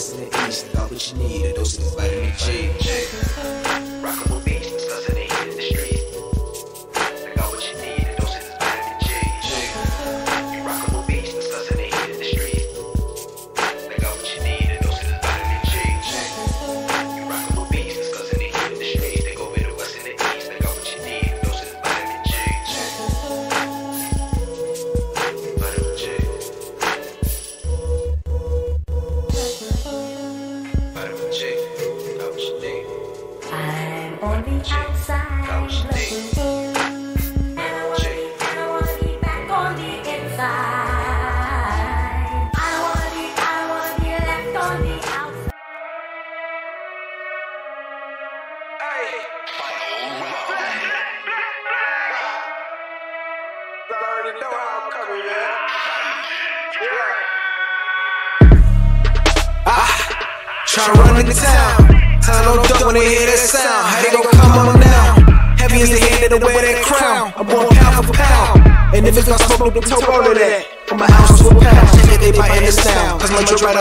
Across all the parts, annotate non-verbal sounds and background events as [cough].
West and the East, got what you need. A dose of vitamin G.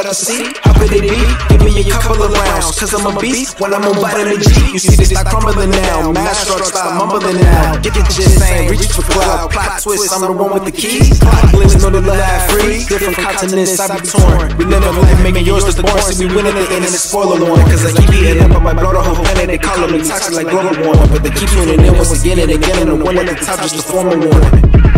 My of sea. How they be? Give me a couple of rounds. Cause I'm a beast. When I'm on bite in G. You see this like crumbling now. Mass truck style mumbling now. Get the gist saying, reach for cloud. Plot twist, I'm the one with the keys. Clock blitz, know the life free. Different continents, I be torn. We live a life making yours was born. See, we winning it and it's spoiler one. Cause I keep eating up, I might blow the whole planet. They call me toxic like global warming. But they keep tuning in once again and again. And the one at the top just a warning.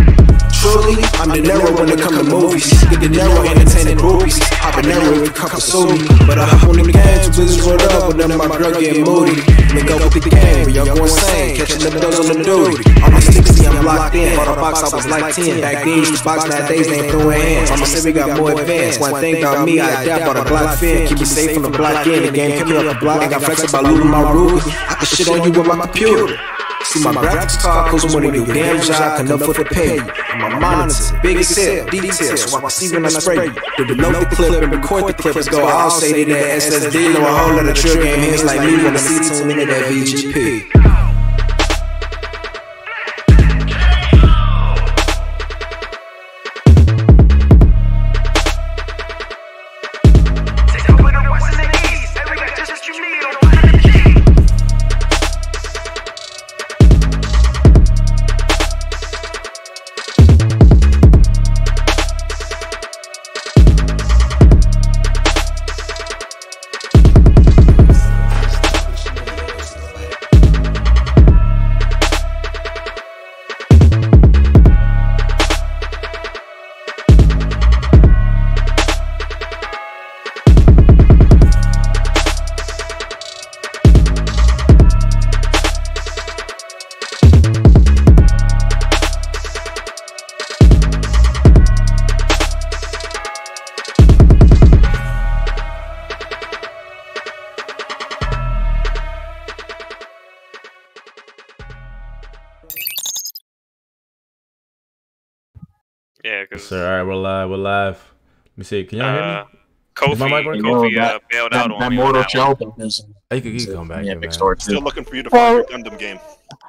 Truly, I'm the Niro when it come to movies. Get De Niro entertaining groupies. Hop in Niro if you come pursue me. But I hop on the game, too busy rolled up, but then my girl getting moody. Me go with the game, but y'all go insane. Catching the bills on the duty. I'm a 60, I'm locked in. Bought a box, I was like 10. Back then, used box, nowadays they ain't throwing hands. I'ma say we got more advanced. One thing about me, I adapt on a black fin. Keep me safe from the black end. The game me up the block. Ain't got flex about looting my rules. I can shit on you with my computer. See my graphics card goes when they do damn job, can afford to pay. My monitor, big sale, details, so I can see when I spray you. To deload the clip and record the clip, go. I'll say that SSD know a whole lot of game hits like me when I see tune into that VGP. Sir, all right, we're live. We're live. Let me see. Can y'all hear uh, me? Kofi, Is my mic working? Kofi No, uh, bailed that, out on that me on Mortal that one. Shell is Oh, you can, you can come back yeah, here, big man. story too. Still looking for you to find your Gundam game.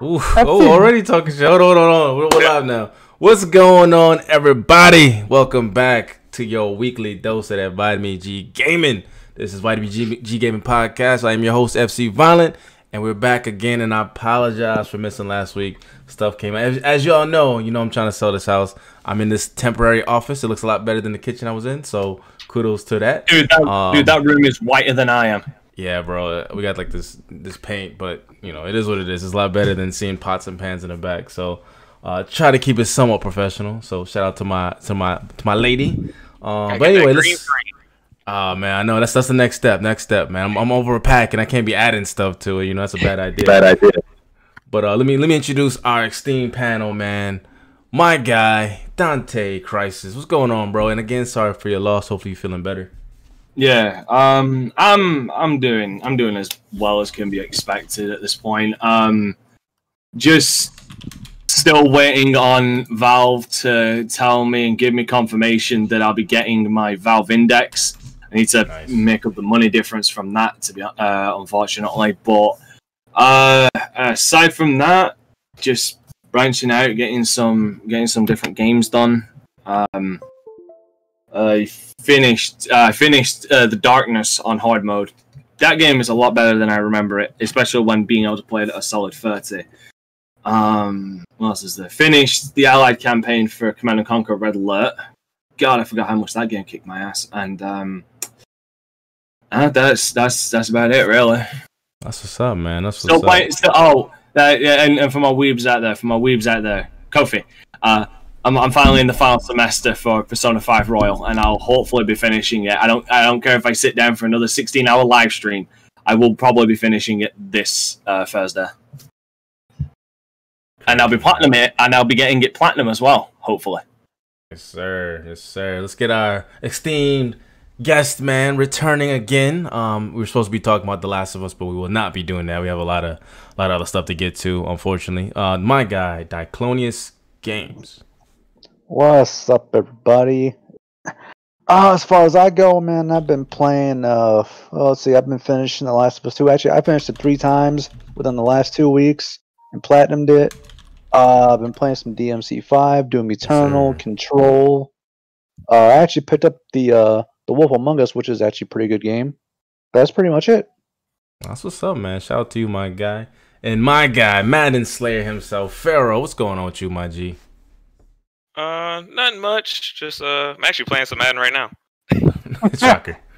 Ooh, oh, already talking shit. Hold on, hold on, hold on. We're, we're live now. What's going on, everybody? Welcome back to your weekly dose of that Vitamin G Gaming. This is Vitamin G, G Gaming Podcast. I am your host, FC Violent, and we're back again. And I apologize for missing last week. Stuff came out. As, as you all know, you know I'm trying to sell this house. I'm in this temporary office. It looks a lot better than the kitchen I was in. So kudos to that. Dude, that, Um, dude, that room is whiter than I am. Yeah, bro. We got like this this paint, but you know it is what it is. It's a lot better than seeing pots and pans in the back. So uh, try to keep it somewhat professional. So shout out to my to my to my lady. Um, but Gotta get that anyway, green let's. screen. Oh man, I know that's that's the next step. Next step, man. I'm, I'm over a pack and I can't be adding stuff to it. You know that's a bad idea. bad idea. But uh, let me let me introduce our esteemed panel, man. My guy Dante Crisis. What's going on, bro? And again, sorry for your loss. Hopefully you're feeling better. Yeah, um, I'm I'm doing I'm doing as well as can be expected at this point. Um, just still waiting on Valve to tell me and give me confirmation that I'll be getting my Valve Index. I need to Nice. make up the money difference from that, to be uh, unfortunately. But uh, aside from that, just branching out, getting some getting some different games done. Um, I finished. Uh, I finished uh, the Darkness on hard mode. That game is a lot better than I remember it, especially when being able to play it at a solid thirty. Um, what else is there? Finished the Allied campaign for Command and Conquer Red Alert. God, I forgot how much that game kicked my ass. And um, uh, that's that's that's about it, really. That's what's up, man. That's what's Still up. playing. Still, oh, uh, yeah, and, and for my weebs out there, for my weebs out there, Kofi. Uh, I'm, I'm finally in the final semester for Persona 5 Royal, and I'll hopefully be finishing it. I don't I don't care if I sit down for another 16 hour live stream. I will probably be finishing it this uh, Thursday, and I'll be platinum it, and I'll be getting it platinum as well. Hopefully. Yes, sir. Yes, sir. Let's get our esteemed guest man returning again. Um, we were supposed to be talking about The Last of Us, but we will not be doing that. We have a lot of a lot of other stuff to get to, unfortunately. Uh, my guy, Diclonius Games. What's up, everybody? Uh, as far as I go, man, I've been playing. Uh, well, let's see, I've been finishing The Last of Us 2. Actually, I finished it three times within the last two weeks and platinumed it. Uh, I've been playing some DMC5, Doom Eternal, Sir. Control. Uh, I actually picked up the uh, the Wolf Among Us, which is actually a pretty good game. That's pretty much it. That's what's up, man. Shout out to you, my guy. And my guy, Madden Slayer himself, Pharaoh. What's going on with you, my G? Uh, nothing much. Just uh, I'm actually playing some Madden right now. [laughs] Shocker. [laughs]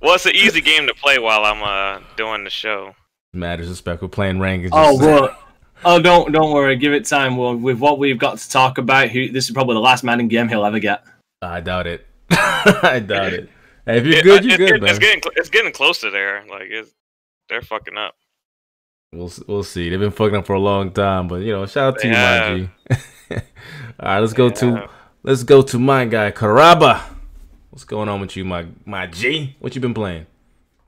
Well, it's an easy game to play while I'm uh doing the show. Mad disrespect. We're playing rank. and Oh just- well. Oh, don't don't worry. Give it time. Well, with what we've got to talk about, who this is probably the last Madden game he'll ever get. I doubt it. [laughs] I doubt it. Hey, if you're It- good, you're it's, good, getting, man. it's getting cl- it's getting close to there. Like it's they're fucking up. We'll we'll see. They've been fucking up for a long time, but you know, shout out to you, my G. [laughs] All right, let's go to let's go to my guy Karaba. What's going on with you, my my G? What you been playing?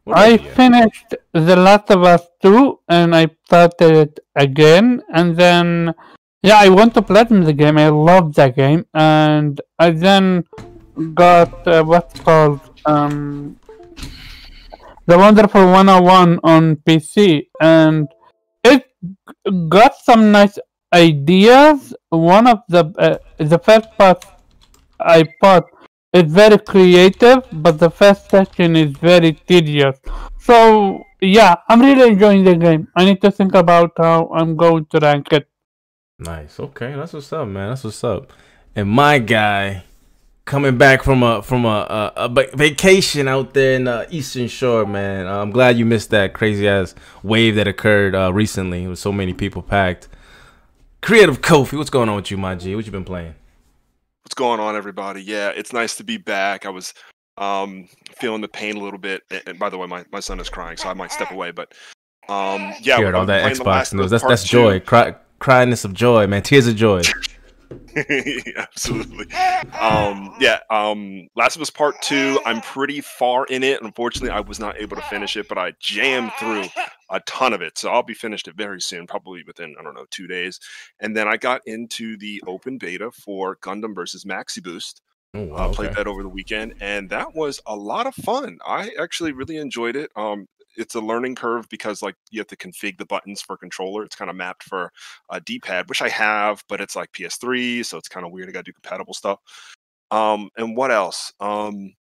What I finished The Last of Us 2 and I started it again and then yeah I want to platinum the game I love that game and I then got uh, what's called um The Wonderful 101 on PC and it got some nice ideas one of the uh, the first part I thought it's very creative, but the first section is very tedious. So yeah, I'm really enjoying the game. I need to think about how I'm going to rank it. Nice. Okay, that's what's up, man. That's what's up. And my guy coming back from a from a a, a vacation out there in the Eastern Shore, man. I'm glad you missed that crazy ass wave that occurred uh, recently with so many people packed. Creative Kofi, what's going on with you, my G? What you been playing? What's going on, everybody? Yeah, it's nice to be back. I was um, feeling the pain a little bit. And, and by the way, my, my son is crying, so I might step away. But um, yeah, Heard all that Xbox news. Us That's that's joy. Cry, cryiness of joy, man. Tears of joy. [laughs] Absolutely. Um, yeah. Um, Last of Us Part Two. I'm pretty far in it. Unfortunately, I was not able to finish it, but I jammed through a ton of it. So I'll be finished it very soon, probably within I don't know two days. And then I got into the open beta for Gundam versus Maxi Boost. Oh, I wow, played okay. that over the weekend, and that was a lot of fun. I actually really enjoyed it. Um, it's a learning curve because like you have to config the buttons for controller. It's kind of mapped for a D-pad, which I have, but it's like PS3, so it's kind of weird. I got to do compatible stuff. Um, and what else? Um,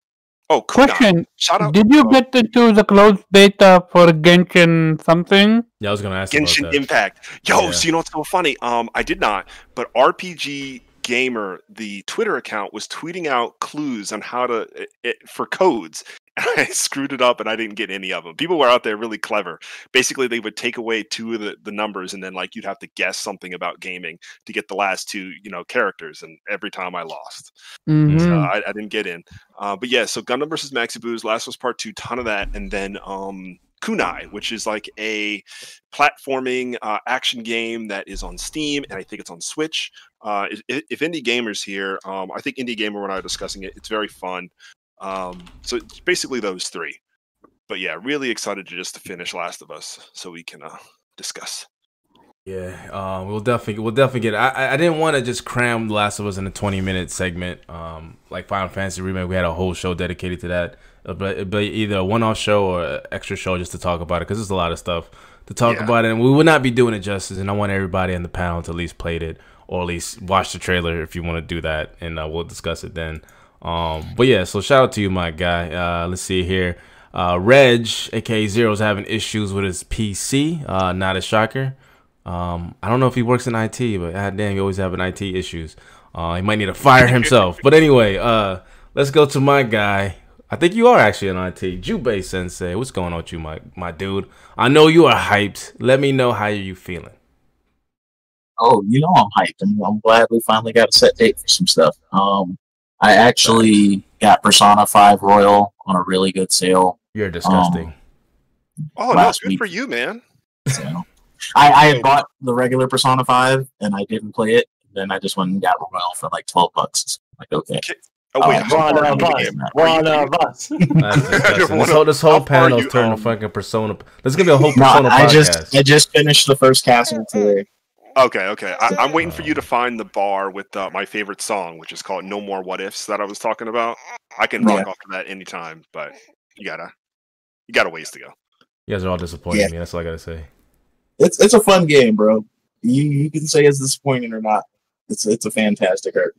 oh, Kunai. Question: Shout out. Did you uh, get into the closed beta for Genshin something? Yeah, I was gonna ask you about Genshin that. Impact. Yo, Yeah. so you know what's so funny? Um, I did not, but RPG Gamer, the Twitter account, was tweeting out clues on how to it, it, for codes. [laughs] And I screwed it up, and I didn't get any of them. People were out there really clever. Basically, they would take away two of the, the numbers, and then like you'd have to guess something about gaming to get the last two, you know, characters. And every time I lost. Mhm. So I, I didn't get in. Uh, but yeah, so Gundam versus Maxi Boost, Last was Part Two, ton of that, and then um, Kunai, which is like a platforming uh, action game that is on Steam, and I think it's on Switch. Uh, if, if indie gamers here, um, I think indie gamer when I was discussing it, it's very fun. Um, so it's basically those three. But yeah, really excited to just to finish Last of Us so we can uh, discuss. Yeah, um, we'll definitely we'll definitely get. It. I I- didn't want to just cram Last of Us in a twenty minute segment. Um, like Final Fantasy remake, we had a whole show dedicated to that. Uh, But either a one off show or an extra show just to talk about it because there's a lot of stuff to talk Yeah. about it, and we would not be doing it justice. And I want everybody on the panel to at least played it or at least watch the trailer if you want to do that, and uh, we'll discuss it then. Um, but yeah, so shout out to you, my guy. Uh, let's see here. Uh, Reg, aka Zero, is having issues with his PC. Uh, not a shocker. Um, I don't know if he works in IT, but god damn, he always having IT issues. Uh, he might need to fire himself. [laughs] but anyway, uh, let's go to my guy. I think you are actually an IT. Jubei Sensei. What's going on with you, my my dude? I know you are hyped. Let me know how you feeling. Oh, you know I'm hyped. I'm, I'm glad we finally got a set date for some stuff. Um, I actually got Persona 5 Royal on a really good sale. You're disgusting. Oh, no, Last good week. for you, man. So I, I had bought the regular Persona 5 and I didn't play it. Then I just went and got Royal for like 12 bucks. Like, okay. Oh wait, Oh, how One far are of you in the us. game? Are One you- of us. [laughs] That's [laughs] disgusting. What this whole, this whole panel is turning um, fucking Persona. There's gonna be a whole persona. No, Persona I podcast. just I just finished the first castle today. Okay, okay. I, I'm waiting for you to find the bar with uh, my favorite song, which is called "No More What Ifs" that I was talking about. I can rock Yeah. off to that anytime, but you gotta, you got a ways to go. you guys are all disappointing Yeah. me. That's all I gotta say. It's it's a fun game, bro. You you can say it's disappointing or not. It's it's a fantastic art.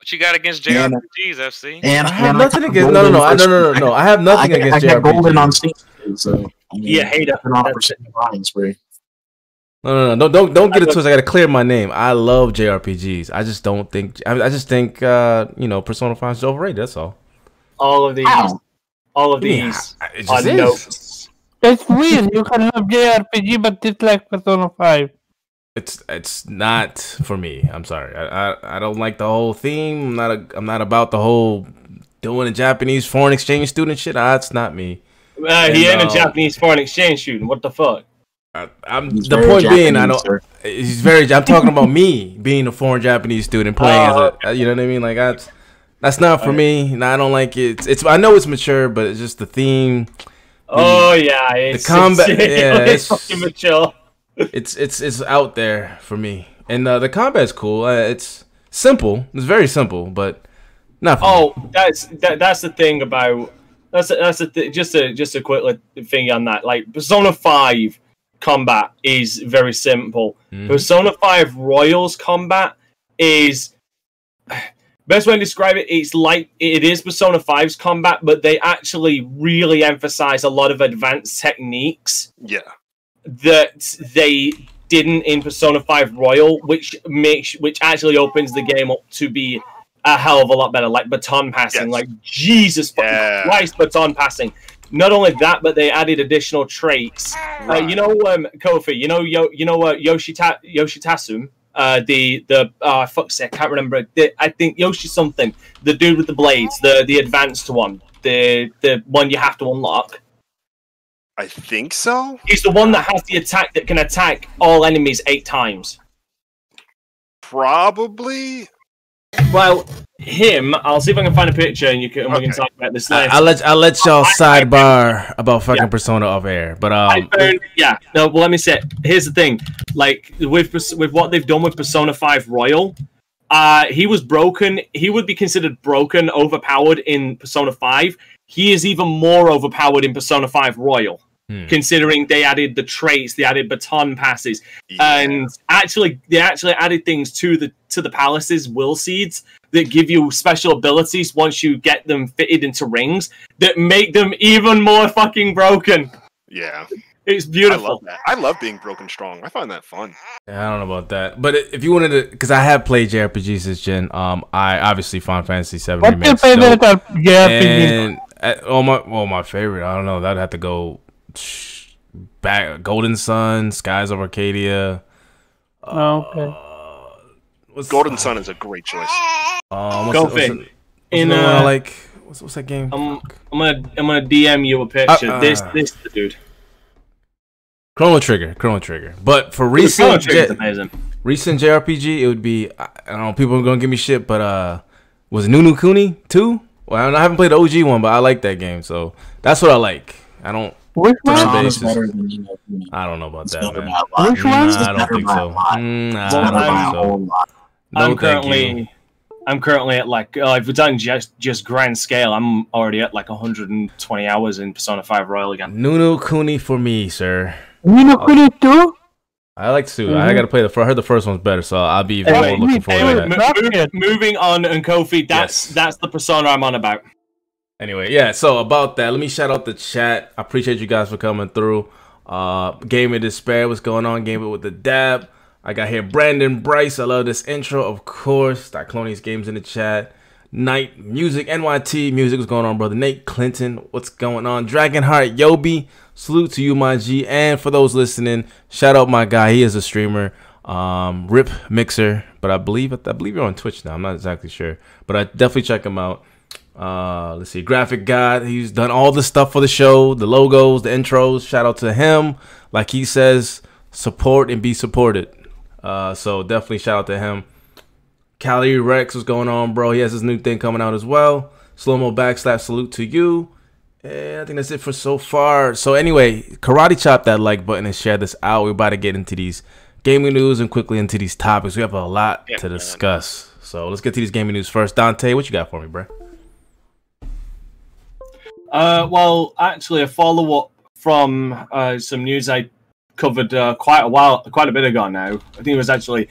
What you got against Yeah, no. JRPGs, FC? And I have and nothing got against. No, no, golden no, I, no, no, no, no. I have nothing I, got- against I got golden on JRPGs. Steam, so I mean, Yeah, hater. been on a That's- percent buying spree. No, no, no, don't, don't, don't get it twisted. I gotta clear my name. I love JRPGs. I just don't think. I, I just think, uh, you know, Persona Five is overrated. That's all. All of these. How? All of Yeah, these it are just is. notes. It's weird. You can love JRPG, but dislike Persona 5. It's it's not for me. I'm sorry. I, I I don't like the whole theme. I'm not a, I'm not about the whole doing a Japanese foreign exchange student shit. That's not me. Uh, he And, ain't a uh, Japanese foreign exchange student. What the fuck? I, I'm He's the very point being I Japanese, don't. sir. He's very. I'm talking about me being a foreign Japanese student playing Oh, as a. You know what I mean? Like that's that's not for me. And I don't like it. It's, it's. I know it's mature, but it's just the theme. Oh yeah, it's, combat- It's, yeah, [laughs] it's, it's- fucking mature. It's it's it's out there for me. And uh, the combat's cool. Uh, it's simple. It's very simple, but not. For me. Oh, that's that, that's the thing about that's a, that's a th- just a just a quick thing on that. Like Persona Five combat is very simple. Mhm. Persona Five Royals combat is best way to describe it. It's like it is Persona 5's combat, but they actually really emphasize a lot of advanced techniques Yeah, that they didn't in Persona 5 Royal, which makes which actually opens the game up to be a hell of a lot better. Like baton passing, Yes. like Jesus Yeah. Christ, baton passing. Not only that, but they added additional traits. Uh, you know, um, Kofi. You know, Yo, you know, uh, Yoshita Yoshitasum. Uh, the the uh, fuck's sake, I can't remember. The, I think Yoshi something. The dude with the blades, the the advanced one, the the one you have to unlock. I think so. He's the one that has the attack that can attack all enemies eight times. Probably. Well, him. I'll see if I can find a picture and you can we can talk about this I, later. I'll let I'll let y'all I- I- sidebar about fucking Yeah. Persona off air. But I um, found, yeah. No, well, let me say. Here's the thing. Like with with what they've done with Persona Five Royal, uh, he was broken. He would be considered broken, overpowered in Persona Five. He is even more overpowered in Persona Five Royal, Hmm. considering they added the traits, they added baton passes, Yeah. and actually they actually added things to the to the palaces will seeds that give you special abilities once you get them fitted into rings that make them even more fucking broken. yeah. It's beautiful. I love beautiful. that. I love being broken strong. I find that fun. I don't know about that. But if you wanted to, because I have played JRPGs this gen, um, I obviously Final Fantasy Seven What's your favorite JRPG? And uh, oh my, well, my favorite. I don't know. That'd have to go sh- back. Golden Sun, Skies of Arcadia. Oh, okay. What's, Golden Sun is a great choice. Um, what's Go the- what's Fig. the- what's In, the I uh, like, what's, what's that game? Um, I'm gonna I'm gonna DM you a picture. Uh, uh. this this the dude. Chrono Trigger, Chrono Trigger. But for Chrono recent, Trigger's J- amazing. recent JRPG, it would be I, I don't know. People are gonna give me shit, but uh, was Ni no Kuni two? Well, I, I haven't played the OG one, but I like that game, so that's what I like. I don't, Which one? Turn Persona's basis. better than you know. I don't know about It's that, man. by a lot. Which one? It's I don't think so. Mm, nah, It's Well, I better don't by I'm- think so. No, I'm currently I'm currently at like uh, if we're talking just just grand scale, I'm already at like 120 hours in Persona 5 Royal again. Ni no Kuni for me, sir. Ni no Kuni 2? I like two. I Mhm. got to play the. fir- I heard the first one's better, so I'll be even Anyway, more looking forward anyway, to that. Mo- moving on, and Kofi, that's Yes. that's the persona I'm on about. Anyway, yeah. So about that, let me shout out the chat. I appreciate you guys for coming through. Uh, Game of Despair, what's going on? Game it with the dab. I got here Brandon Bryce. I love this intro, of course. Diclonius Games in the chat. Night Music NYT Music, what's going on, brother? Nate Clinton, what's going on? Dragonheart Yobi, salute to you, my G. And for those listening, shout out my guy. He is a streamer. Um, Rip Mixer, but I believe I believe you're on Twitch now. I'm not exactly sure, but I definitely check him out. Uh, let's see, Graphic guy. He's done all the stuff for the show, the logos, the intros. Shout out to him. Like he says, support and be supported. Uh, so definitely shout out to him. Cali Rex, what's going on, bro? He has his new thing coming out as well. Slow mo backslap salute to you. And I think that's it for so far. So anyway, karate chop that like button and share this out. We're about to get into these gaming news and quickly into these topics. We have a lot Yeah, to man. discuss. So let's get to these gaming news first. Dante, what you got for me, bro? Uh, well, actually, a follow up from uh, some news I covered uh, quite a while, quite a bit ago now. I think it was actually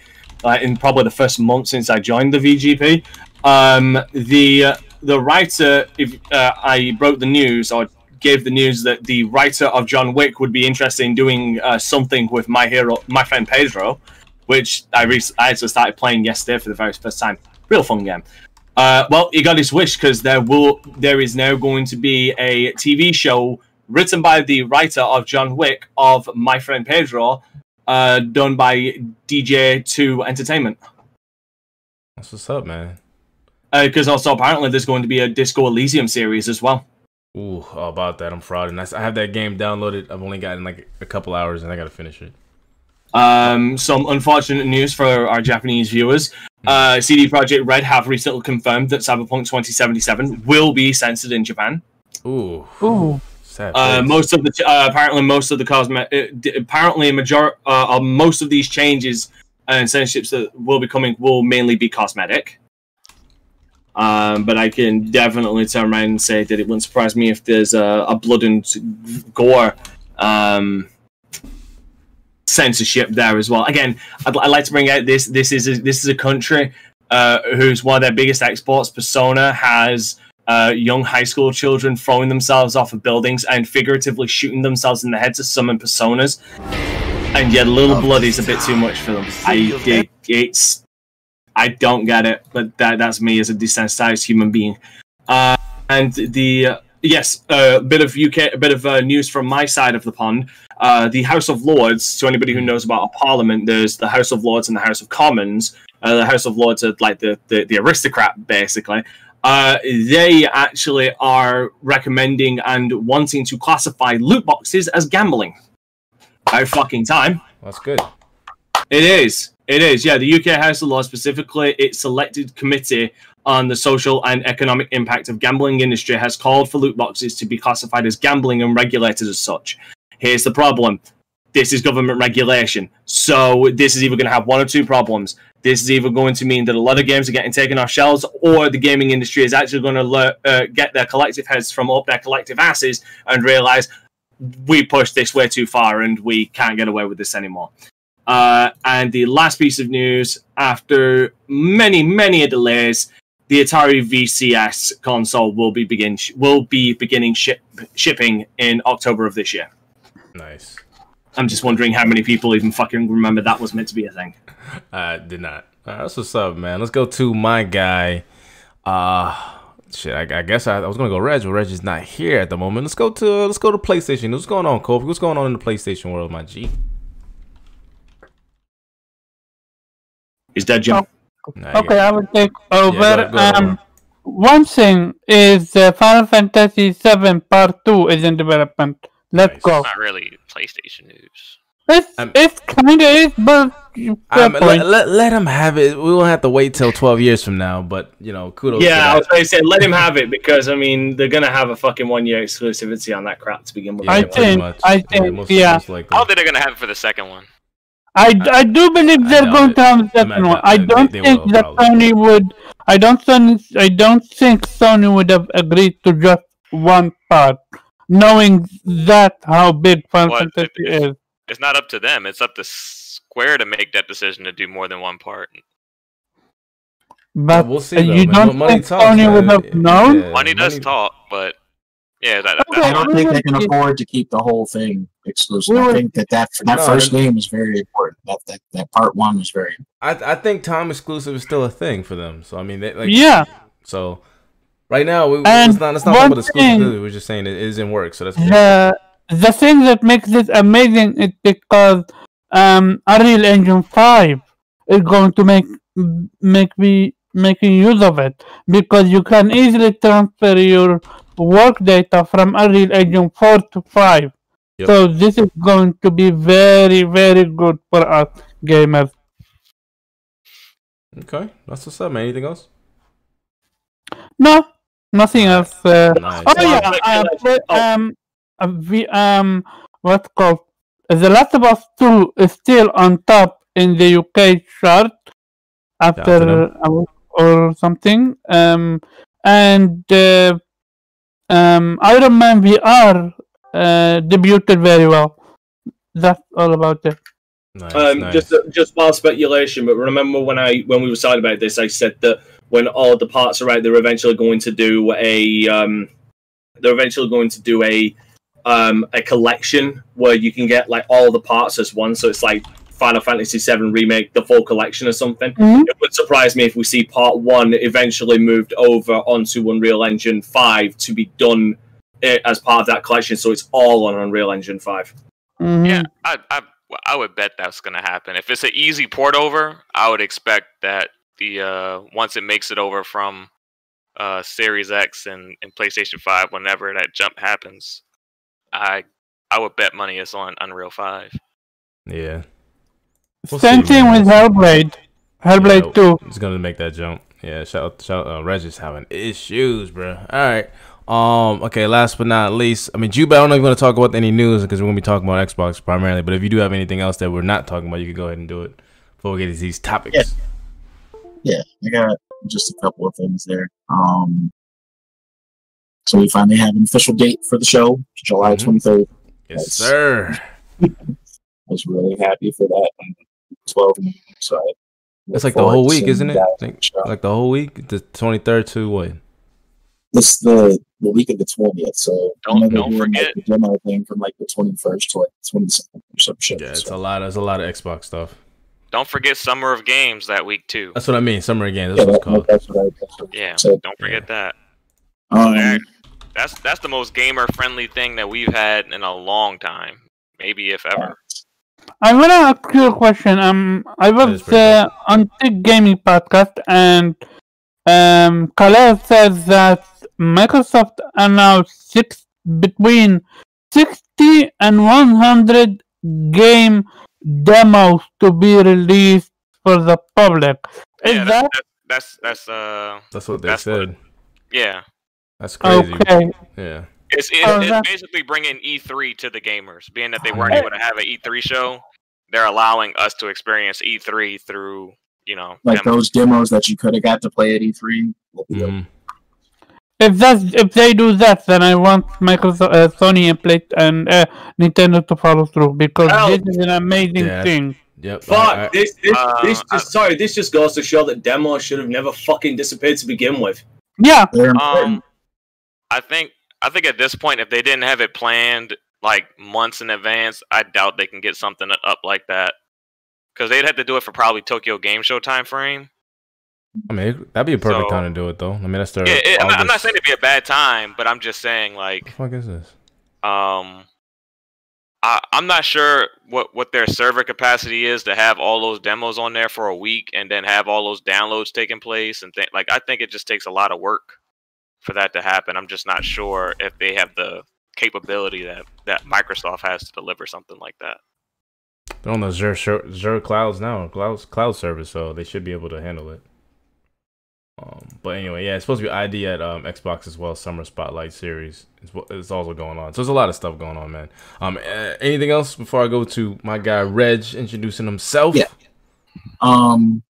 in probably the first month since I joined the VGP. Um, the uh, the writer, if uh, I broke the news or gave the news that the writer of John Wick would be interested in doing uh, something with my hero, my friend Pedro, which I, re- I actually started playing yesterday for the very first time. Real fun game. Uh, well, he got his wish because there will there is now going to be a TV show written by the writer of John Wick of My Friend Pedro, uh, done by DJ Two Entertainment. That's what's up, man. Because also apparently there's going to be a Disco Elysium series as well. Ooh, all about that. I'm frauding. I have that game downloaded. I've only gotten like a couple hours and I gotta finish it. Um, some unfortunate news for our Japanese viewers. Uh, CD Projekt Red have recently confirmed that Cyberpunk 2077 will be censored in Japan. Ooh, Ooh. Uh, most of the uh, apparently most of the cosmetic uh, d- apparently a major uh, of most of these changes and censorships that will be coming will mainly be cosmetic. Um, but I can definitely turn around and say that it wouldn't surprise me if there's a, a blood and gore um, censorship there as well. Again, I'd, I'd like to bring out this. This is a, this is a country uh, whose one of their biggest exports, Persona, has uh, young high school children throwing themselves off of buildings and figuratively shooting themselves in the head to summon personas. And yet, a little blood is a bit too much for them. I it, it's I don't get it, but that that's me as a desensitized human being. Uh, and the uh, yes, a bit of UK, a bit of uh, news from my side of the pond. Uh, the House of Lords. To anybody who knows about a Parliament, there's the House of Lords and the House of Commons. Uh, the House of Lords are like the the, the aristocrat, basically. Uh, they actually are recommending and wanting to classify loot boxes as gambling. About fucking time. That's good. It is. It is. Yeah, the UK House of Lords, specifically its selected committee on the social and economic impact of gambling industry, has called for loot boxes to be classified as gambling and regulated as such. Here's the problem. This is government regulation. So this is either going to have one or two problems. This is either going to mean that a lot of games are getting taken off shelves, or the gaming industry is actually going to le- uh, get their collective heads from up their collective asses and realize we pushed this way too far and we can't get away with this anymore. Uh, and the last piece of news, after many many delays, the Atari VCS console will be begin will be beginning ship, shipping in October of this year. Nice. I'm just wondering how many people even fucking remember that was meant to be a thing. [laughs] I did not. All right, that's what's up, man. Let's go to my guy. Uh shit. I, I guess I, I was gonna go Reg, but Reg is not here at the moment. Let's go to let's go to PlayStation. What's going on, Kobe? What's going on in the PlayStation world, my G? He's dead, Jim. Nah, you Okay, got- I will take over. go ahead, go ahead, um, one thing is uh, Final Fantasy VII Part Two is in development. Let's Nice. go. Not really PlayStation news. It's Um, it's kind of is, but Um, let, let, let him have it. We won't have to wait till 12 years from now, but you know, kudos. Yeah, I was going to say let him have it because I mean they're gonna have a fucking one year exclusivity on that crap to begin with. Yeah, I think- much. I think, most, yeah. most likely. I don't think they're gonna have it for the second one. I, I do believe I they're going it. to have the I second one. I I don't they- they think will, that probably. Sony would. I don't. Son, I don't think Sony would have agreed to just one part, knowing that how big Final What, Fantasy if- is. It's not up to them. It's up to Square to make that decision to do more than one part. But we'll see, though, you man. don't Money think talks, Sony would have known? Yeah, money does money- talk, but yeah, that, Okay. I don't think they can we- afford to keep the whole thing exclusive. We I think that that, that No, first it- game is very important. That, that that part one was very. I I think time exclusive is still a thing for them. So I mean, they, like Yeah. So right now, we, And it's not it's not about thing- exclusivity. We're just saying it isn't work. So that's cool. The the thing that makes this amazing is because um Unreal Engine Five is going to make make me making use of it because you can easily transfer your work data from Unreal Engine Four to Five. Yep. So this is going to be very very good for us gamers. Okay, that's what's up, man. Anything else? No, nothing else. Uh, Nice. Oh yeah, uh, but, um, uh, we um, what's called The Last of Us Two is still on top in the UK chart Shout out to after uh, or something. Um, and uh, um, Iron Man VR uh, debuted very well. That's all about it. Nice, Um, nice. just just wild speculation, but remember when I when we were talking about this, I said that when all the parts are out, they're eventually going to do a um, they're eventually going to do a um, a collection where you can get like all the parts as one. So it's like Final Fantasy VII remake, the full collection or something. Mhm. It would surprise me if we see part one eventually moved over onto Unreal Engine Five to be done eh, as part of that collection. So it's all on Unreal Engine Five. Mhm. Yeah, I, I I would bet that's gonna happen. If it's an easy port over, I would expect that the uh, once it makes it over from uh, Series X and, and PlayStation Five, whenever that jump happens, I I would bet money it's on Unreal Five. yeah. We'll Same see, thing man. with Hellblade. Hellblade Yeah, Two. It's gonna make that jump. Yeah, shout out, shout out, uh, Regis having issues, bro. All right. Um. Okay. Last but not least, I mean, Juba, I don't know if you want to talk about any news because we're gonna be talking about Xbox primarily. But if you do have anything else that we're not talking about, you can go ahead and do it before we get into these topics. Yeah. Yeah, I got just a couple of things there. Um, so we finally have an official date for the show, July twenty third. Yes, Yes. sir. [laughs] I was really happy for that. Twelve, so I It's like the whole week, isn't it? guys I on think like the whole week, the twenty third to what? This the the week of the twentieth. So Don't- know they're don't forget- like, the demo thing from like the twenty first to like twenty second or some shit. Yeah, it's so. a lot. There's a lot of Xbox stuff. Don't forget Summer of Games that week too. That's what I mean. Summer again. Yeah, That's what it's called. that's what I. That's what Yeah, said. don't forget that. Um, Alright. That's that's the most gamer friendly thing that we've had in a long time, maybe if ever. I wanna ask you a question. Um, I is was pretty uh, on Tech Gaming podcast, and um, Khaled says that Microsoft announced six between sixty and one hundred game demos to be released for the public. Is Yeah, that that, that's that's uh That's what they That's what- said. yeah. That's crazy. okay? Yeah. It's, it, Oh, it's basically bringing E3 to the gamers, being that they Oh, weren't able to have an E3 show. They're allowing us to experience E3 through, you know, like demos. those demos that you could have got to play at E3. will be Mhm. If that's if they do that, then I want Microsoft, uh, Sony, and Play and uh, Nintendo to follow through because Hell. this is an amazing Yeah. thing. Yep. Fuck I- I- this! This, Uh, this just sorry. This just goes to show that demos should have never fucking disappeared to begin with. Yeah, They're important. Um, I think I think at this point, if they didn't have it planned like months in advance, I doubt they can get something up like that. Because they'd have to do it for probably Tokyo Game Show time frame. I mean, that'd be a perfect So- time to do it, though. I mean, that's their. Yeah, it, I'm, not, I'm not saying it'd be a bad time, but I'm just saying like What the fuck is this? um I, I'm not sure what, what their server capacity is to have all those demos on there for a week and then have all those downloads taking place and th- like I think it just takes a lot of work for that to happen. I'm just not sure if they have the capability that, that Microsoft has to deliver something like that. They're on the Azure, Azure clouds now, cloud cloud service, so they should be able to handle it. Um, but anyway, yeah, it's supposed to be ID at um, Xbox as well. Summer Spotlight Series is what is also going on. So there's a lot of stuff going on, man. Um, uh, anything else before I go to my guy Reg introducing himself? Yeah. Um,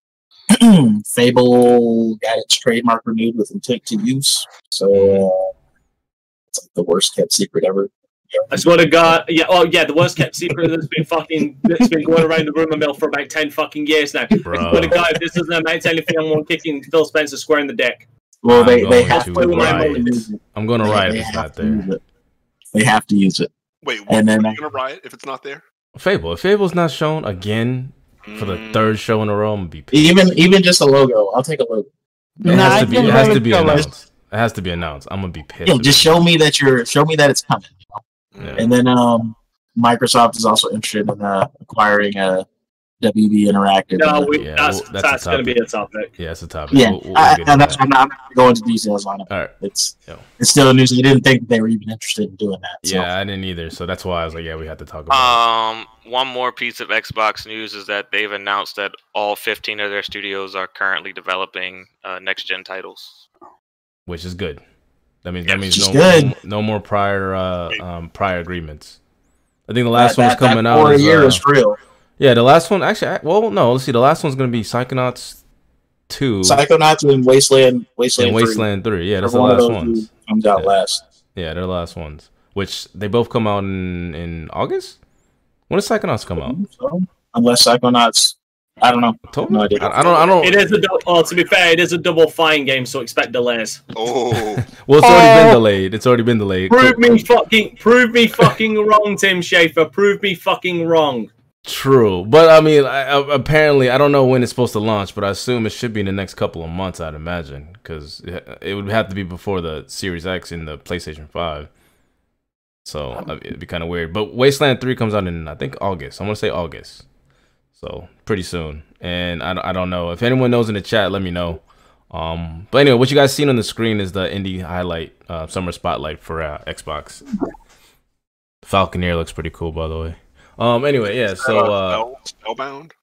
[clears throat] Fable got its trademark renewed with intent to use. So uh, it's like the worst kept secret ever. I swear to God, yeah, oh yeah, the worst kept secret that's been fucking that's been going around the rumor mill for about ten fucking years now. I swear to God, if this doesn't amount to anything, I'm kicking Phil Spencer square in the dick. Well, I'm they, they going have to to riot. use it. I'm gonna They- riot if it's have not to there. use it. They have to use it. Wait, what, And then, what are you gonna riot if it's not there? Fable. If Fable's not shown again for the Mm. third show in a row, I'm gonna be pissed. Even even just a logo, I'll take a logo. It Nah, has to be. It has to be announced. It has to be announced. I'm gonna be pissed. Yeah, if just show me that you're show me that it's coming. Yeah. And then um, Microsoft is also interested in uh, acquiring a WB Interactive. No, we, Yeah, that's well, that's that's, going to be a topic. Yeah, it's a topic. yeah, We'll- we'll I, get I, into that's that. I'm not, not gonna go into details on it. All right. It's Yeah. it's still news. I didn't think they were even interested in doing that. So. Yeah, I didn't either. So that's why I was like, yeah, we have to talk about. It. Um, one more piece of Xbox news is that they've announced that all 15 of their studios are currently developing uh, next gen titles. which is good. That means Yeah, that means which no, is good. no more prior uh, um, prior agreements. I think the last that, one's that- that coming out. For a is, year uh, is real. yeah, the last one actually. I- Well, no, let's see. The last one's gonna be Psychonauts two Psychonauts and Wasteland, Wasteland, and 3. Wasteland three. Yeah, that's the Whichever one last of those ones. Comes out Yeah. last. Yeah, they're the last ones. Which they both come out in in August. When does Psychonauts come out? So, unless Psychonauts, I don't know. October? No idea. I, I don't. I don't. It is a dou- well, to be fair, it is a double fine game, so expect delays. [laughs] Oh, Well, it's already been Oh. delayed. It's already been delayed. Prove me fucking, prove me fucking wrong, Tim Schafer. Prove me fucking wrong. True, but I mean, I, I- apparently, I don't know when it's supposed to launch, but I assume it should be in the next couple of months. I'd imagine because it, it would have to be before the Series X and the PlayStation Five. So it'd be kind of weird. But Wasteland Three comes out in I think August. I'm gonna say August, so pretty soon. And I, don't- I don't know if anyone knows in the chat. Let me know. Um, but anyway, what you guys seen on the screen is the indie highlight, uh, summer spotlight for uh, Xbox. Falconeer looks pretty cool, by the way. Um. Anyway, yeah. So uh, Spell- Spellbound.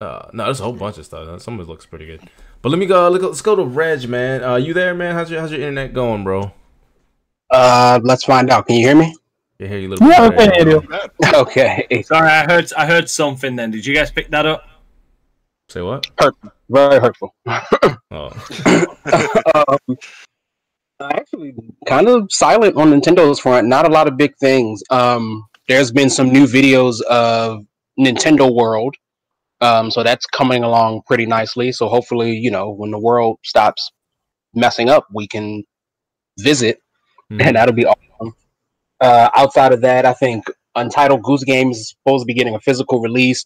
uh, no, there's a whole bunch of stuff. Some of it looks pretty good. But let me go. Look, let's go to Reg, man. Uh, you there, man? How's your How's your internet going, bro? Uh, let's find out. Can you hear me? Yeah, hear you a little bit. Yeah, better. okay, hear you. Okay. Sorry, I heard, I heard something. Then did you guys pick that up? Say what? Hurtful. Very hurtful. [laughs] Oh, [laughs] um, actually, kind of silent on Nintendo's front. Not a lot of big things. Um, there's been some new videos of Nintendo World. Um, so that's coming along pretty nicely. So hopefully, you know, when the world stops messing up, we can visit, Mhm. and that'll be awesome. Uh, outside of that, I think Untitled Goose Game is supposed to be getting a physical release.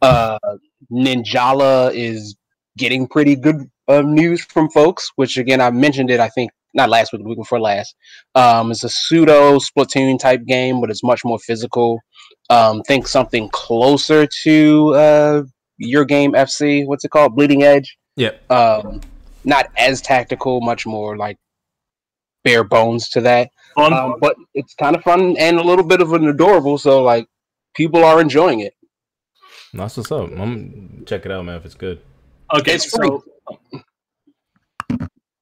Uh, Ninjala is getting pretty good uh, news from folks, which again I mentioned it. I think not last week, the week before last. Um, it's a pseudo Splatoon type game, but it's much more physical. Um, think something closer to uh, your game FC. What's it called? Bleeding Edge. Yep. Um, not as tactical, much more like bare bones to that. Fun. Um, but it's kind of fun and a little bit of an adorable. So like people are enjoying it. that's what's up. I'm check it out, man. If it's good. Okay, It's free. so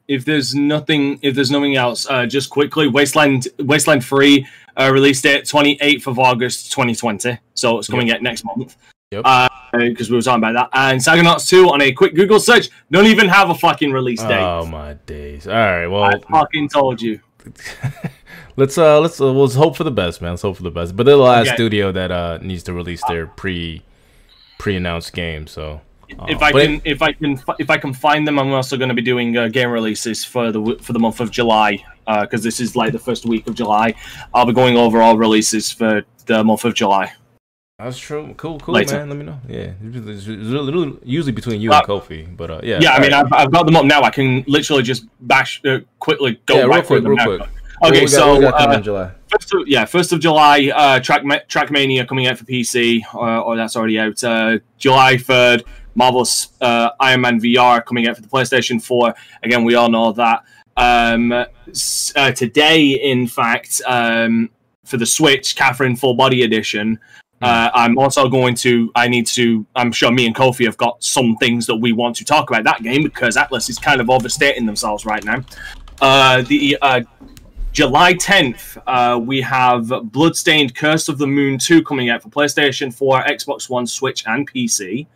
if there's nothing, if there's nothing else, uh, just quickly, Wasteland, Wasteland Three, uh, release date 28th of August 2020, so it's coming out next month. Yep. Because we were talking about that, and Psychonauts 2 on a quick Google search don't even have a fucking release date. Oh my days. All right. Well, I fucking told you. [laughs] let's uh let's uh, let's hope for the best, man. Let's hope for the best. But they're the last Okay. studio that uh needs to release their pre pre announced game. So uh, if I it- can, if I can, if I can find them, I'm also going to be doing uh, game releases for the for the month of July because this is like the first week of July. I'll be going over all releases for the month of July. That's true. Cool, cool, Later. man. Let me know. Yeah, it's, usually between you Uh, and Kofi, but uh, yeah. Yeah, I mean, right. I've, I've got them up now. I can literally just bash uh, quickly go yeah, right real quick, them real quick. Okay, so we got coming uh. First of, yeah, first of July, uh, Track Trackmania coming out for PC, uh, or that's already out. Uh, July third, Marvel's uh, Iron Man VR coming out for the PlayStation Four. Again, we all know that. Um, uh, today, in fact, um, for the Switch, Catherine Full Body Edition. Uh, I'm also going to. I need to. I'm sure me and Kofi have got some things that we want to talk about that game because Atlus is kind of overstating themselves right now. Uh, the uh, July 10th, uh, we have Bloodstained Curse of the Moon 2 coming out for PlayStation 4, Xbox One, Switch, and PC.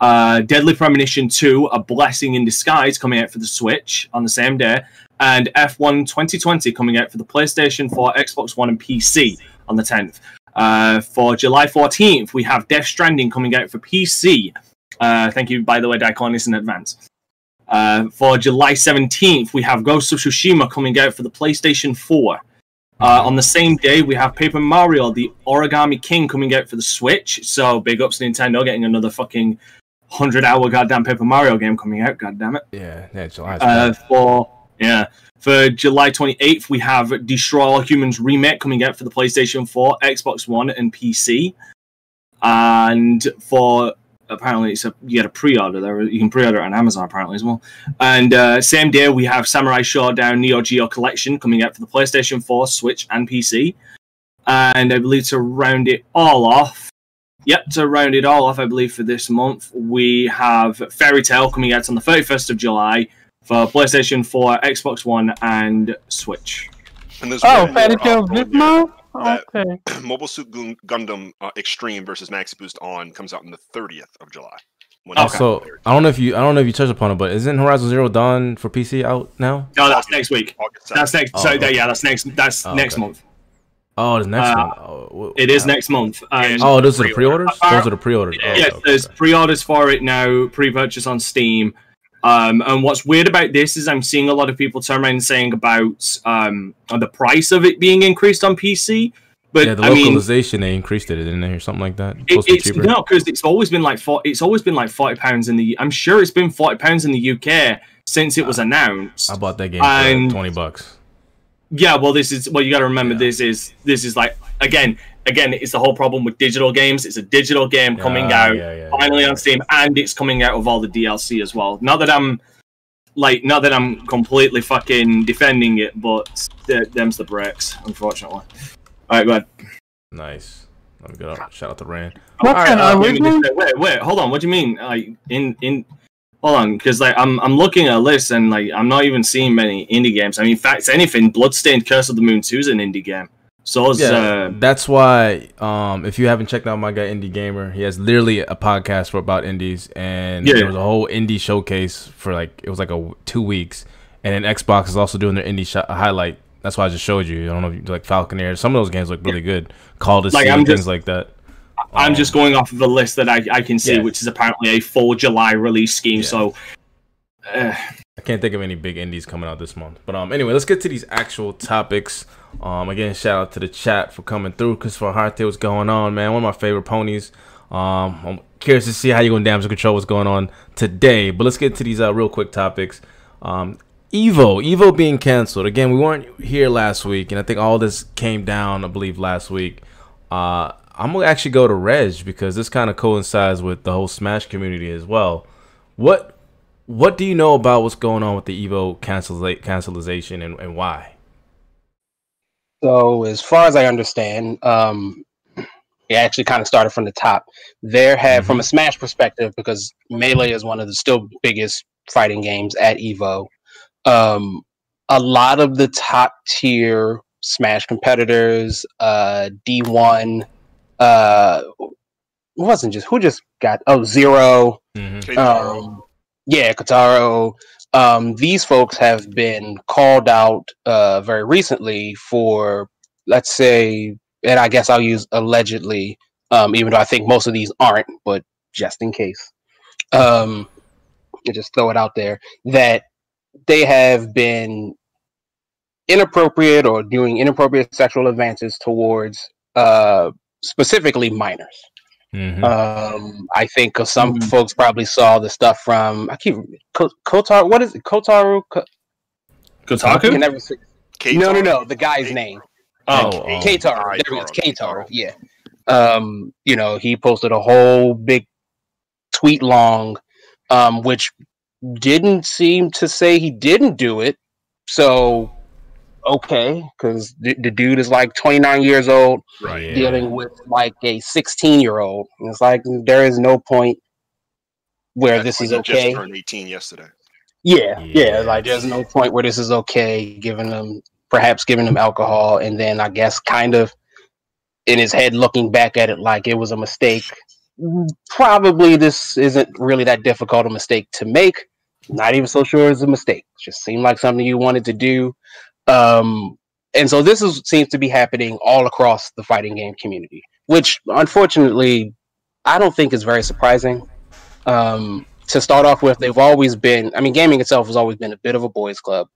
Uh, Deadly Premonition 2, A Blessing in Disguise, coming out for the Switch on the same day. and F1 2020 coming out for the PlayStation 4, Xbox One, and PC on the 10th. Uh, for July 14th, we have Death Stranding coming out for PC. Uh, thank you, by the way, Diclonius in advance. Uh, for July 17th, we have Ghost of Tsushima coming out for the PlayStation 4. Uh, on the same day, we have Paper Mario, the Origami King, coming out for the Switch. So big ups to Nintendo getting another fucking 100 hour goddamn Paper Mario game coming out, god damn it. Yeah, yeah, July. Uh, for yeah, for July 28th, we have Destroy All Humans remake coming out for the PlayStation 4, Xbox One, and PC. And for apparently it's a you get a pre-order there. You can pre-order it on Amazon apparently as well. And uh, same day we have Samurai Shodown Neo Geo Collection coming out for the PlayStation 4, Switch, and PC. And I believe to round it all off, yep, to round it all off, I believe for this month we have Fairy Tail coming out on the 31st of July for PlayStation 4, Xbox One, and Switch. And there's Oh, one Fairy more, uh, Tail thrown this there. month? that- Okay. [clears throat] Mobile Suit Gun- Gundam uh, Extreme versus Maxiboost on comes out on the 30th of July. Okay. that's Also, aired. I don't know if you I don't know if you touched upon it, but isn't Horizon Zero Dawn for PC out now? No, that's next week. That's next. Oh, so okay. yeah, that's next. That's Oh, next okay. month. Oh, it's next Uh, one. Oh, It is next month. And Oh, those are the pre-orders. Uh, Those are the pre-orders. Oh, yes, okay, okay, there's okay. pre-orders for it now, pre-purchase on Steam. Um, and what's weird about this is I'm seeing a lot of people turn around and saying about um, the price of it being increased on PC. But yeah, the I mean, localization they increased it, didn't they, or something like that? it, Supposed to be it's no, because it's always been like for, it's always been like forty pounds in the. I'm sure it's been forty pounds in the UK since it was announced. I bought that game for like twenty bucks. Yeah, well, this is well. You got to remember, Yeah. this is this is like again, again. It's the whole problem with digital games. It's a digital game coming Yeah, out yeah, yeah, finally yeah. on Steam, and it's coming out with all the DLC as well. Not that I'm like, not that I'm completely fucking defending it, but th- them's the breaks, unfortunately. All right, go ahead. Nice. Let me go. Shout out to Rand. What's All right, an uh, Wait, wait, wait, wait, wait, hold on. What do you mean? Like in in. Hold on, because like I'm I'm looking at a list and like I'm not even seeing many indie games. I mean, in fact, anything, Bloodstained Curse of the Moon Two is an indie game. So is Yeah, uh, that's why. Um, if you haven't checked out my guy Indie Gamer, he has literally a podcast for about indies, and Yeah. there was a whole indie showcase for like it was like a two weeks, and then Xbox is also doing their indie sh- highlight. That's why I just showed you. I don't know if you like Falconeer. Some of those games look really good. Call to Like, see I'm things just- like that. I'm Um, just going off of a list that I, I can see, Yeah. which is apparently a full July release scheme. Yeah. So, I can't think of any big indies coming out this month. But um, anyway, let's get to these actual topics. Um, again, shout out to the chat for coming through. Christopher Harte, what's going on, man? One of my favorite ponies. Um, I'm curious to see how you're going to damage control what's going on today. But let's get to these uh, real quick topics. Um, Evo, Evo being canceled again. We weren't here last week, and I think all this came down, I believe, last week. Uh, I'm gonna actually go to Reg because this kind of coincides with the whole Smash community as well. What what do you know about what's going on with the Evo cancela- cancelization and, and why? So, as far as I understand, um, it actually kind of started from the top. There have, from a Smash perspective, because Melee is one of the still biggest fighting games at Evo. Um, a lot of the top tier Smash competitors, uh, D1, uh, it wasn't just who just got oh zero Mm-hmm. Um, yeah, Keitaro. Um, these folks have been called out uh, very recently for, let's say, and I guess I'll use allegedly, um, even though I think most of these aren't, but just in case, um, just throw it out there that they have been inappropriate or doing inappropriate sexual advances towards uh, specifically minors. Mhm. Um, I think 'cause some Mhm. folks probably saw the stuff from I keep Ko- Kotar. What is it? Kotaru? Ko- I can Kotaku? never say- No, no, no. The guy's name. Oh, Oh, oh. Katar. There it is. Katar. Yeah. Um, you know, he posted a whole big tweet long, um, which didn't seem to say he didn't do it. So, okay, because the, the dude is like 29 years old Right. Yeah. dealing with like a 16 year old. It's like there is no point where That's this is okay. Just turned 18 yesterday. Yeah, yeah, like there's no point where this is okay, giving them perhaps giving them alcohol, and then I guess kind of in his head looking back at it like it was a mistake. Probably this isn't really that difficult a mistake to make, not even so sure it's a mistake. It just seemed like something you wanted to do. Um, and so this is seems to be happening all across the fighting game community, which unfortunately I don't think is very surprising. Um, to start off with, they've always been. I mean, gaming itself has always been a bit of a boys' club,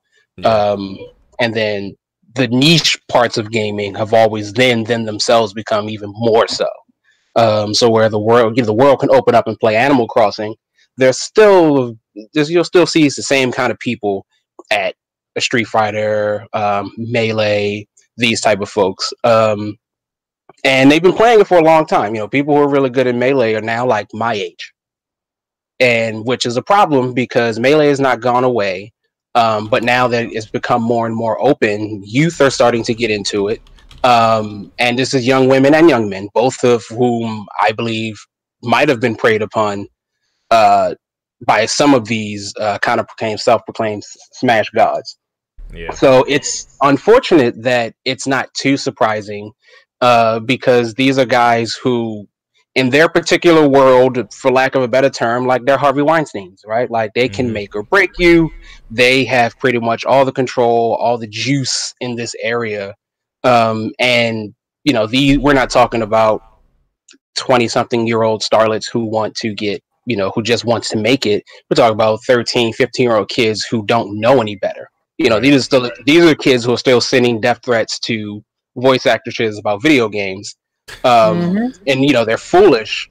um, and then the niche parts of gaming have always then then themselves become even more so. Um, so where the world, you know, the world can open up and play Animal Crossing, there's still there's, you'll still see the same kind of people at a Street Fighter, um, Melee, these type of folks. Um, and they've been playing it for a long time. You know, people who are really good at Melee are now like my age, and which is a problem because Melee has not gone away. Um, but now that it's become more and more open, youth are starting to get into it. Um, and this is young women and young men, both of whom I believe might have been preyed upon uh, by some of these uh, kind of proclaimed, self-proclaimed smash gods. Yeah. So it's unfortunate that it's not too surprising uh, because these are guys who, in their particular world, for lack of a better term, like they're Harvey Weinstein's, right? Like they can make or break you. They have pretty much all the control, all the juice in this area. Um, and you know, these we're not talking about twenty something year old starlets who want to get you know who just wants to make it we're talking about 13 15 year old kids who don't know any better you know these are still these are kids who are still sending death threats to voice actresses about video games. Um Mhm. and you know they're foolish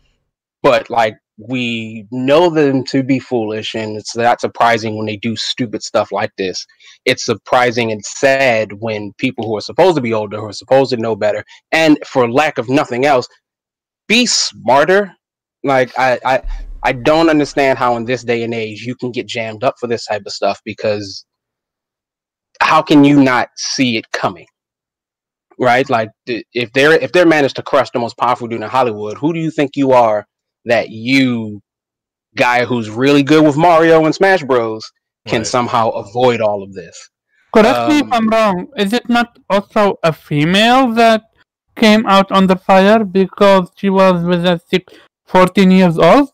but like we know them to be foolish and it's not surprising when they do stupid stuff like this. It's surprising and sad when people who are supposed to be older who are supposed to know better and for lack of nothing else be smarter. Like i i i don't understand how in this day and age you can get jammed up for this type of stuff because how can you not see it coming right like if they're if they're managed to crush the most powerful dude in hollywood who do you think you are that you guy who's really good with mario and smash bros can Right. somehow avoid all of this Correct me if Um, I'm wrong. Is it not also a female that came out on the fire because she was with a six, 14 years old?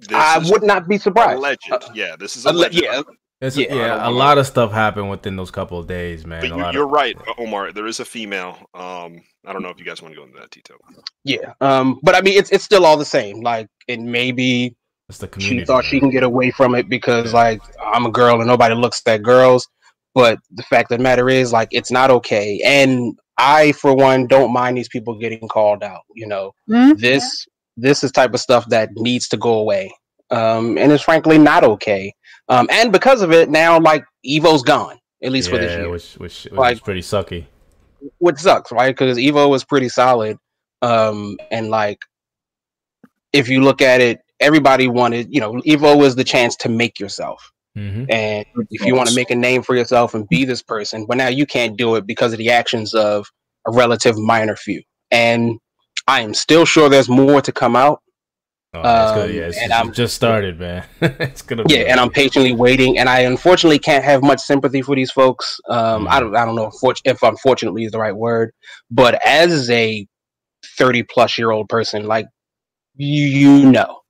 This i would not be surprised alleged. yeah, this is a legend. yeah It's, Yeah, yeah, a wanna- lot of stuff happened within those couple of days, man. But a you, lot you're of, right, Omar. There is a female. Um, I don't know if you guys want to go into that detail. yeah um but i mean it's it's still all the same like it maybe It's the she community. thought she can get away from it because Yeah. like I'm a girl and nobody looks at girls. But the fact of the matter is, like, it's not okay. And I, for one, don't mind these people getting called out. You know, Hmm? this this is type of stuff that needs to go away. Um, and it's frankly not okay. Um, and because of it, now like Evo's gone at least for this Yeah, year which which, which Like- is pretty sucky. which sucks, right? Because Evo was pretty solid. Um, and like, if you look at it, everybody wanted, you know, Evo was the chance to make yourself. hmm And if you want to make a name for yourself and be this person, but now you can't do it because of the actions of a relative minor few. And I am still sure there's more to come out. Oh, that's good. Um, Yeah, it's and just, I'm- just started, man. [laughs] it's gonna. Be Yeah, and I'm patiently waiting. And I unfortunately can't have much sympathy for these folks. Um, I don't, I don't know if, if unfortunately is the right word, but as a 30 plus year old person, like you, you know,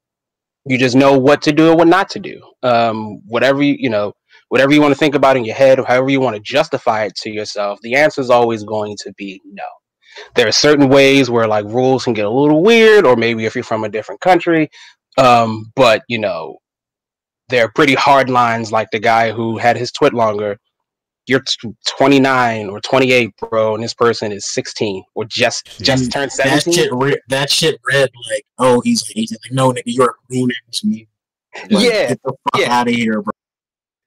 you just know what to do and what not to do. Um, whatever you, you know, whatever you want to think about in your head, or however you want to justify it to yourself, the answer is always going to be no. There are certain ways where like rules can get a little weird, or maybe if you're from a different country. Um, but you know, there are pretty hard lines, like the guy who had his twit longer. You're t- 29 or 28, bro, and this person is 16 or just just turned 17. That shit, re- that shit read like, oh, he's he's like, no, nigga, you're a grown ass man. Like, Yeah, get the fuck yeah. out of here, bro.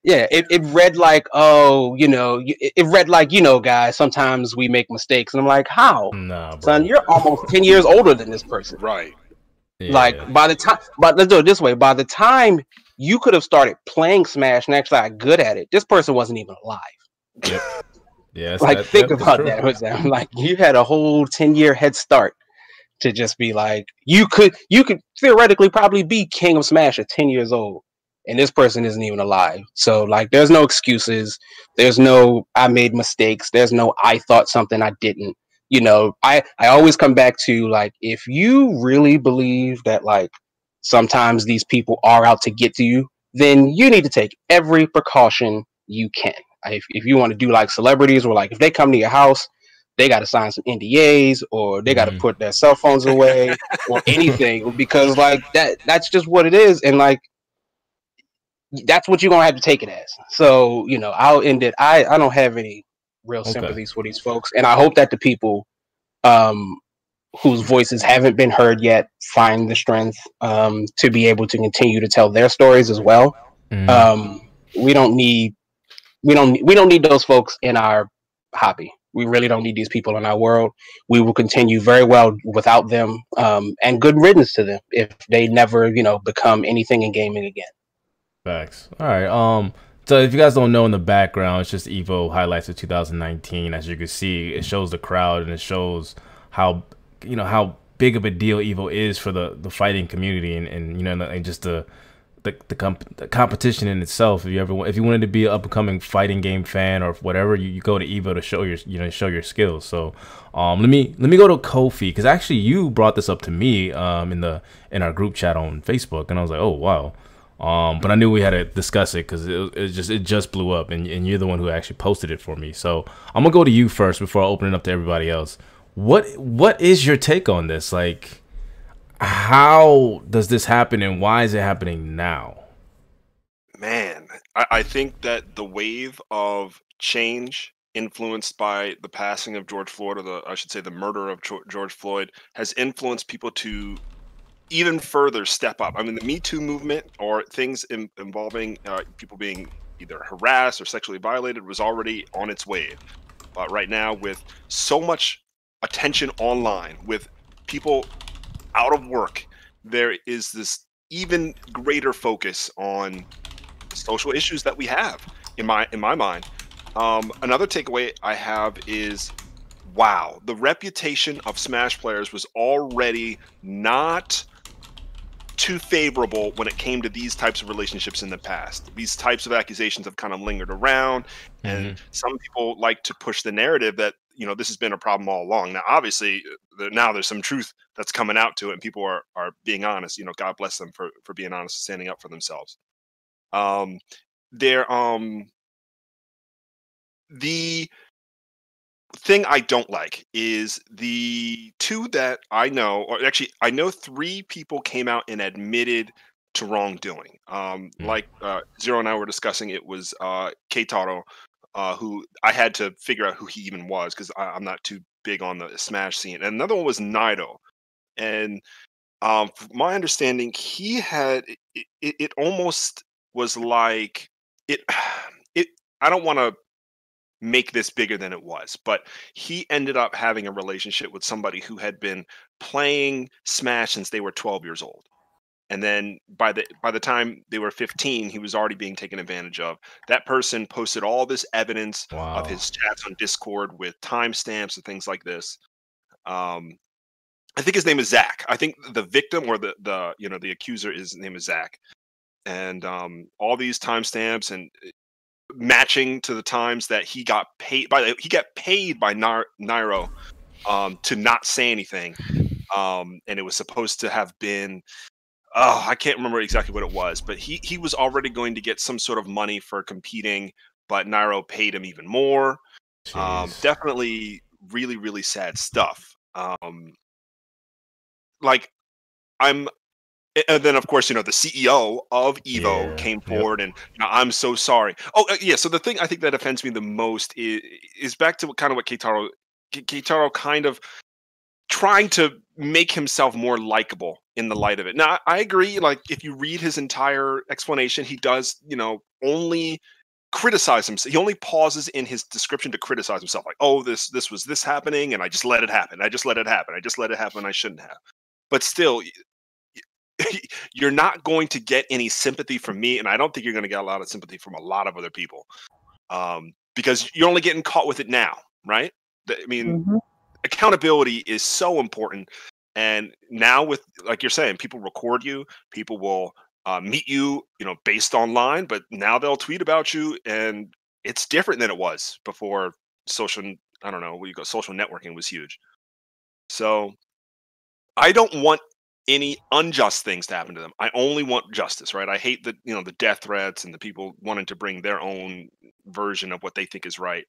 Yeah, it, it read like, oh, you know, it, it read like, you know, guys, sometimes we make mistakes. And I'm like, how? Nah. Son, you're almost 10 years older than this person. Right. Yeah. Like, by the time, but let's do it this way by the time you could have started playing Smash and actually got good at it, this person wasn't even alive. yeah, that's- like, that- think that- about true. that. with them. Like, you had a whole 10 year head start to just be like, you could, you could theoretically probably be King of Smash at 10 years old. And this person isn't even alive. So, like, there's no excuses. There's no, I made mistakes. There's no, I thought something I didn't. You know, I, I always come back to, like, if you really believe that, like, sometimes these people are out to get to you, then you need to take every precaution you can. If, if you want to do like celebrities or like if they come to your house, they got to sign some NDAs or they got to Mhm. put their cell phones away or anything because like that that's just what it is and like that's what you're gonna have to take it as. So you know, I'll end it. I I don't have any real Okay. sympathies for these folks, and I hope that the people um whose voices haven't been heard yet find the strength um to be able to continue to tell their stories as well. Mhm. Um, we don't need we don't we don't need those folks in our hobby. We really don't need these people in our world. We will continue very well without them, um, and good riddance to them if they never, you know, become anything in gaming again. Facts. All right. Um. So if you guys don't know in the background, it's just Evo highlights of 2019. As you can see, it shows the crowd and it shows how you know how big of a deal Evo is for the the fighting community and and you know and just the the the, comp- the competition in itself. If you ever if you wanted to be an up and coming fighting game fan or whatever, you, you go to Evo to show your you know show your skills. So um let me let me go to Kofi because actually you brought this up to me um in the in our group chat on Facebook and I was like oh wow. Um, but I knew we had to discuss it because it, it just it just blew up, and, and you're the one who actually posted it for me. So I'm gonna go to you first before I open it up to everybody else. What what is your take on this? Like, how does this happen, and why is it happening now? Man, I, I think that the wave of change influenced by the passing of George Floyd, or the I should say the murder of George Floyd, has influenced people to even further step up. I mean, the Me Too movement or things in, involving uh, people being either harassed or sexually violated was already on its way. But right now, with so much attention online, with people out of work, there is this even greater focus on social issues that we have in my in my mind. Um, another takeaway I have is wow, the reputation of Smash players was already not too favorable when it came to these types of relationships in the past. These types of accusations have kind of lingered around, and some people like to push the narrative that you know this has been a problem all along. Now, obviously, now there's some truth that's coming out to it, and people are are being honest. You know, God bless them for for being honest, and standing up for themselves. Um, there, um, the thing I don't like is the two that I know, or actually, I know three people came out and admitted to wrongdoing. Um, like uh, Zero and I were discussing, it was uh, Keitaro, uh, who I had to figure out who he even was because I'm not too big on the Smash scene. And another one was Nairo, and um, from my understanding, he had it, it, it almost was like it. [sighs] It I don't want to make this bigger than it was, but he ended up having a relationship with somebody who had been playing Smash since they were 12 years old. And then by the by the time they were 15, he was already being taken advantage of. That person posted all this evidence Wow. of his chats on Discord with timestamps and things like this. Um, I think his name is Zach. I think the victim or the the you know the accuser is his name is Zach, and um, all these timestamps and matching to the times that he got paid by the- he got paid by Nairo um, to not say anything, um, and it was supposed to have been. Oh, I can't remember exactly what it was, but he he was already going to get some sort of money for competing, but Nairo paid him even more. Um, definitely, really, really sad stuff. Um, like, I'm, and then of course, you know, the CEO of Evo Yeah, came yep. forward and you know, I'm so sorry. Oh, uh, yeah. So the thing I think that offends me the most is is back to what, kind of what Keitaro, K- Keitaro kind of trying to make himself more likable in the light of it. Now, I agree. Like, if you read his entire explanation, he does, you know, only criticize himself. He only pauses in his description to criticize himself, like, "Oh, this this was this happening, and I just let it happen. I just let it happen. I just let it happen. I shouldn't have." But still, [laughs] you're not going to get any sympathy from me, and I don't think you're going to get a lot of sympathy from a lot of other people, um, because you're only getting caught with it now, right? I mean, accountability is so important and now with like you're saying people record you people will uh, meet you you know based online but now they'll tweet about you and it's different than it was before social i don't know what you go social networking was huge so i don't want any unjust things to happen to them. I only want justice, right? I hate the you know the death threats and the people wanting to bring their own version of what they think is right.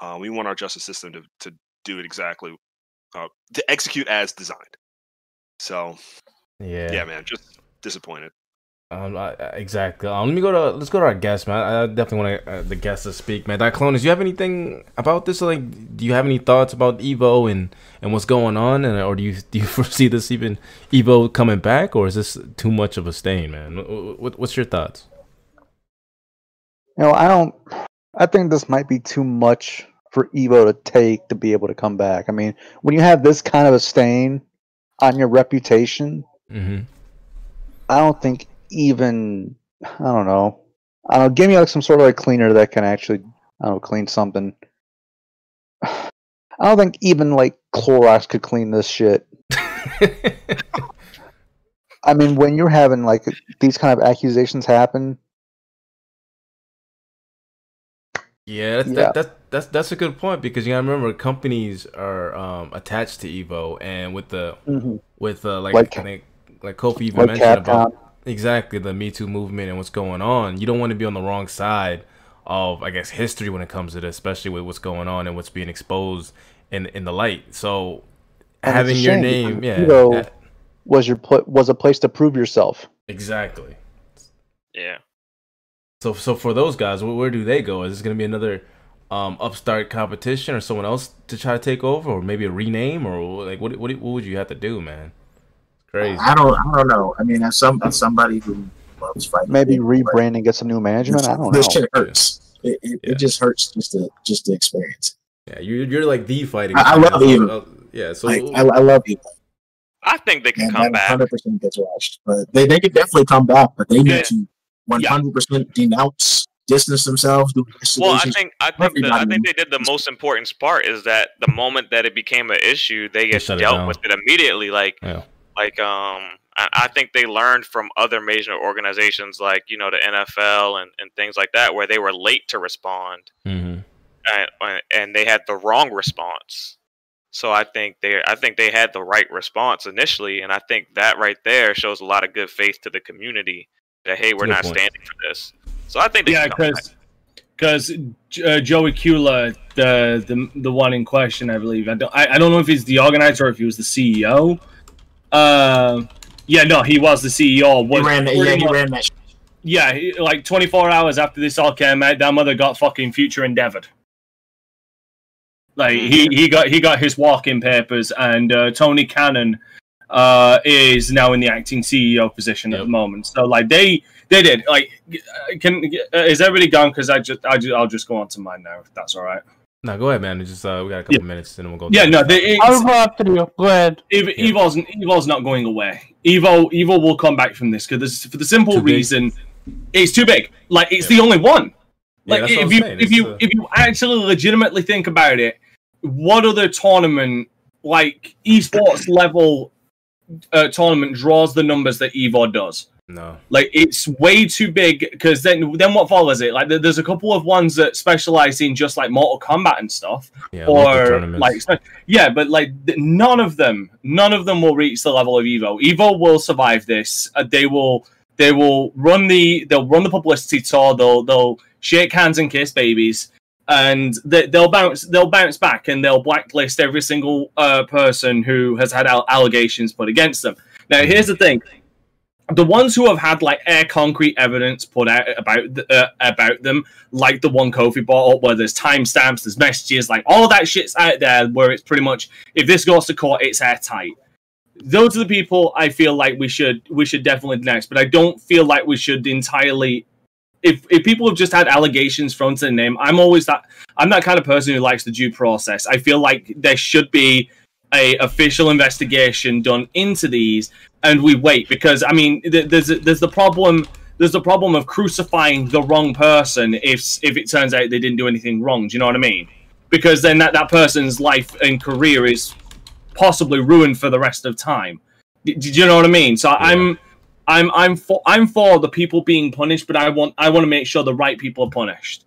Uh, we want our justice system to to do it exactly uh, to execute as designed. So Yeah. yeah, man, just disappointed. Um, I, exactly. Um, let me go to let's go to our guest, man. I definitely want uh, the guest to speak, man. Diclonius, do you have anything about this? Like, do you have any thoughts about Evo and and what's going on, and or do you do you [laughs] foresee this even Evo coming back, or is this too much of a stain, man? What, what, what's your thoughts? You know, I don't. I think this might be too much for Evo to take to be able to come back. I mean, when you have this kind of a stain on your reputation, Mm-hmm. I don't think even I don't know. I don't know, give me like some sort of like cleaner that can actually I don't know, clean something. I don't think even like Clorox could clean this shit. [laughs] I mean, when you're having like these kind of accusations happen, Yeah, that's, Yeah. That, that's that's that's a good point because you gotta remember companies are um, attached to Evo, and with the Mhm. with uh, like Like- I think like Kofi even like mentioned about Capcom. Exactly the Me Too movement and what's going on. You don't want to be on the wrong side of I guess history when it comes to this, especially with what's going on and what's being exposed in in the light. So And having your name, because yeah, Evo that- was your pl- was a place to prove yourself. exactly. Yeah. So so for those guys, where, where do they go? Is this gonna be another um, upstart competition or someone else to try to take over, or maybe a rename, or like what what what would you have to do, man? It's crazy. I don't. I don't know. I mean, as some as somebody who loves fighting, Maybe games, rebrand and get some new management. I don't know. This shit hurts. It, it, Yeah. it just hurts just to just to experience. Yeah, you're you're like the fighting. I- I fan, love so, uh, yeah, so Like, I, I love you, I think they can and come that back. 100 percent gets watched. But they they can definitely come back, but they need Yeah. to 100 percent denounce, distance themselves, do Well, I think I think the, I think they did the most important part is that the moment that it became an issue, they get shut it dealt with it immediately. Like Yeah. Like um, I, I think they learned from other major organizations like you know the NFL and, and things like that where they were late to respond hmm and and they had the wrong response. So I think they I think they had the right response initially, and I think that right there shows a lot of good faith to the community that hey, we're not point. standing for this. So I think they Yeah, can come back. because because uh, Joey Cuellar, the, the the one in question, I believe. I don't I, I don't know if he's the organizer or if he was the CEO. Uh, yeah, no, he was the CEO. he ran. pretty Yeah, he ran that. yeah, he, like 24 hours after this all came out, that mother got fucking future endeavored. Like he, he got he got his walk-in papers, and uh, Tony Cannon uh, is now in the acting CEO position at the moment. So like they they did like uh, can uh, is everybody gone? Because I just I just I'll just go on to mine now if that's all right. No, go ahead, man. It's Just uh, we got a couple minutes, and then we'll go. Yeah, to- no, they, I'll go after you. Go ahead. Ev- Yeah. Evo's Evo's not going away. Evo Evo will come back from this because for the simple Too big. reason it's too big. Like it's the only one. Like that's if you saying. if It's, you if you actually legitimately think about it, what other tournament like esports level uh, tournament draws the numbers that Evo does? No, Like it's way too big because then then what follows it? Like there's a couple of ones that specialize in just like Mortal Kombat and stuff. Yeah, or like yeah but like none of them none of them will reach the level of evo. Evo will survive this. Uh, they will they will run the they'll run the publicity tour. They'll they'll shake hands and kiss babies. And they, they'll bounce they'll bounce back and they'll blacklist every single uh, person who has had allegations put against them. Now here's the thing the ones who have had like air concrete evidence put out about th- uh, about them like the one Kofi brought up, where there's timestamps, there's messages, like all that shit's out there, where it's pretty much if this goes to court, it's airtight. Those are the people I feel like we should we should definitely next, but I don't feel like we should entirely. If if people have just had allegations thrown to their name, I'm always that I'm that kind of person who likes the due process. I feel like there should be a official investigation done into these, and we wait because I mean, th- there's there's the problem there's the problem of crucifying the wrong person if if it turns out they didn't do anything wrong. Do you know what I mean? Because then that, that person's life and career is possibly ruined for the rest of time. Do, Did you know what I mean? So I'm I'm I'm for I'm for the people being punished, but I want I want to make sure the right people are punished.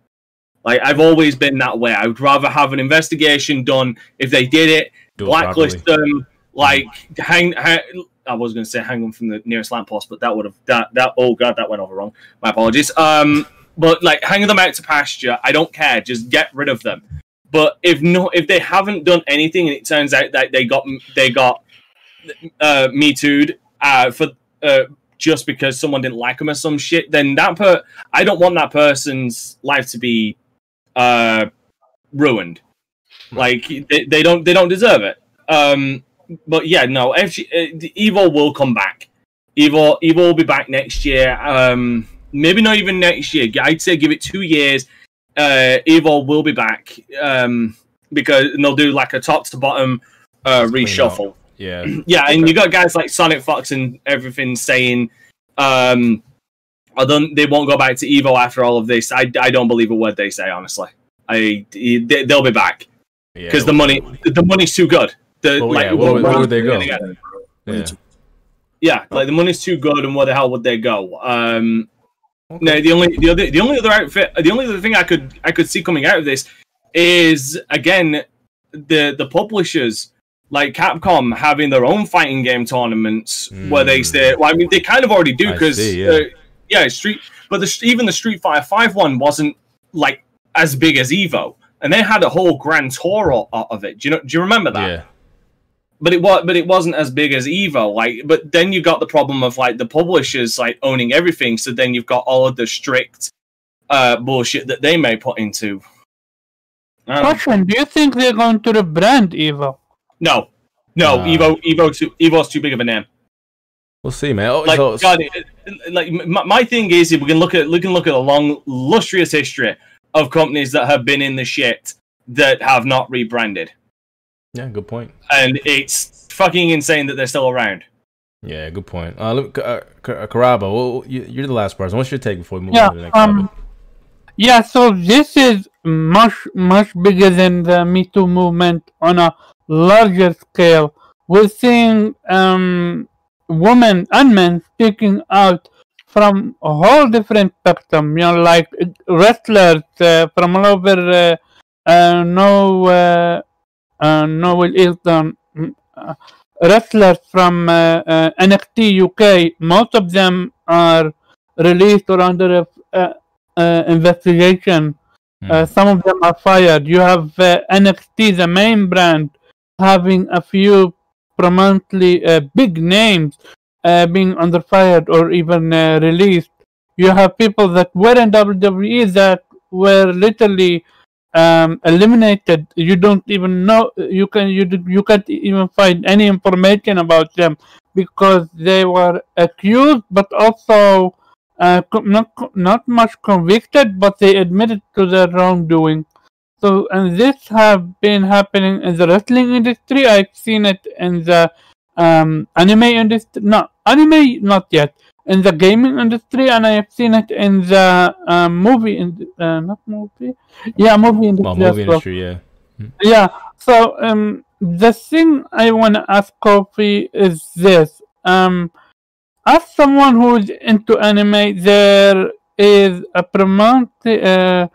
Like I've always been that way. I would rather have an investigation done if they did it blacklist properly. them, like hang, hang I was going to say hang them from the nearest lamppost, but that would have that that oh god that went over wrong. My apologies. Um, but like hanging them out to pasture, I don't care. Just get rid of them. But if no, if they haven't done anything, and it turns out that they got they got uh, me too'd uh, for uh, just because someone didn't like them or some shit, then that per I don't want that person's life to be uh, ruined. Like they, they don't they don't deserve it. Um, but yeah, no, FG, uh, the Evo will come back. Evo Evo will be back next year. Um, maybe not even next year. I'd say give it two years. Uh, Evo will be back um, because they'll do like a top to bottom uh, reshuffle. Yeah. [clears throat] Yeah, and you got guys like Sonic Fox and everything saying, um, I don't, they won't go back to Evo after all of this. I, I don't believe a word they say, honestly. I they, they'll be back Yeah. because the money the money's too good. The, Well, like, yeah, where where would they go? Yeah. Yeah. Like the money's too good, and where the hell would they go? Um, no, the only the other the only other outfit, the only other thing I could I could see coming out of this is again the the publishers like Capcom having their own fighting game tournaments where they say, well, I mean, they kind of already do Hmm. Because yeah. yeah. Uh, yeah, Street, but the even the Street Fighter Five one wasn't like as big as Evo, and they had a whole grand tour o- of it. Do you know? Do you remember that? Yeah. but it was but it wasn't as big as Evo. Like, but then you got the problem of like the publishers like owning everything. So then you've got all of the strict uh bullshit that they may put into. Um, Question: Do you think they're going to rebrand Evo? no, no, Nah. Evo, Evo, too, Evo's too big of a name. We'll see, man. Oh, Like, God, it- it- like my, my thing is, if we can look at we can look at a long, lustrous history of companies that have been in the shit that have not rebranded, yeah, good point. and it's fucking insane that they're still around. Yeah, good point. Uh, look, uh, Ka- Karaba, well, you, you're the last person. What's your take before we move Yeah, on to the next um, topic? Yeah, so this is much much bigger than the Me Too movement on a larger scale. We're seeing um, women and men speaking out from a whole different spectrum. You know, like wrestlers uh, from all over. Uh, uh, no, uh, uh, Hilton. mm, Uh, wrestlers from uh, uh, NXT UK. Most of them are released or under a, uh, uh, investigation. Uh, some of them are fired. You have uh, NXT, the main brand, having a few prominently uh, big names uh, being under fired or even uh, released. You have people that were in WWE that were literally um, eliminated. You don't even know. You can you you can't even find any information about them because they were accused, but also uh, not not much convicted, but they admitted to their wrongdoing. So, and this have been happening in the wrestling industry. I've seen it in the um, anime industry. No, anime not yet. In the gaming industry, and I have seen it in the um, movie in uh, not movie, yeah, movie industry. Well, movie as well. industry, yeah. Yeah. So um, the thing I want to ask Kofi is this: um, as someone who's into anime, there is a predominantly, uh,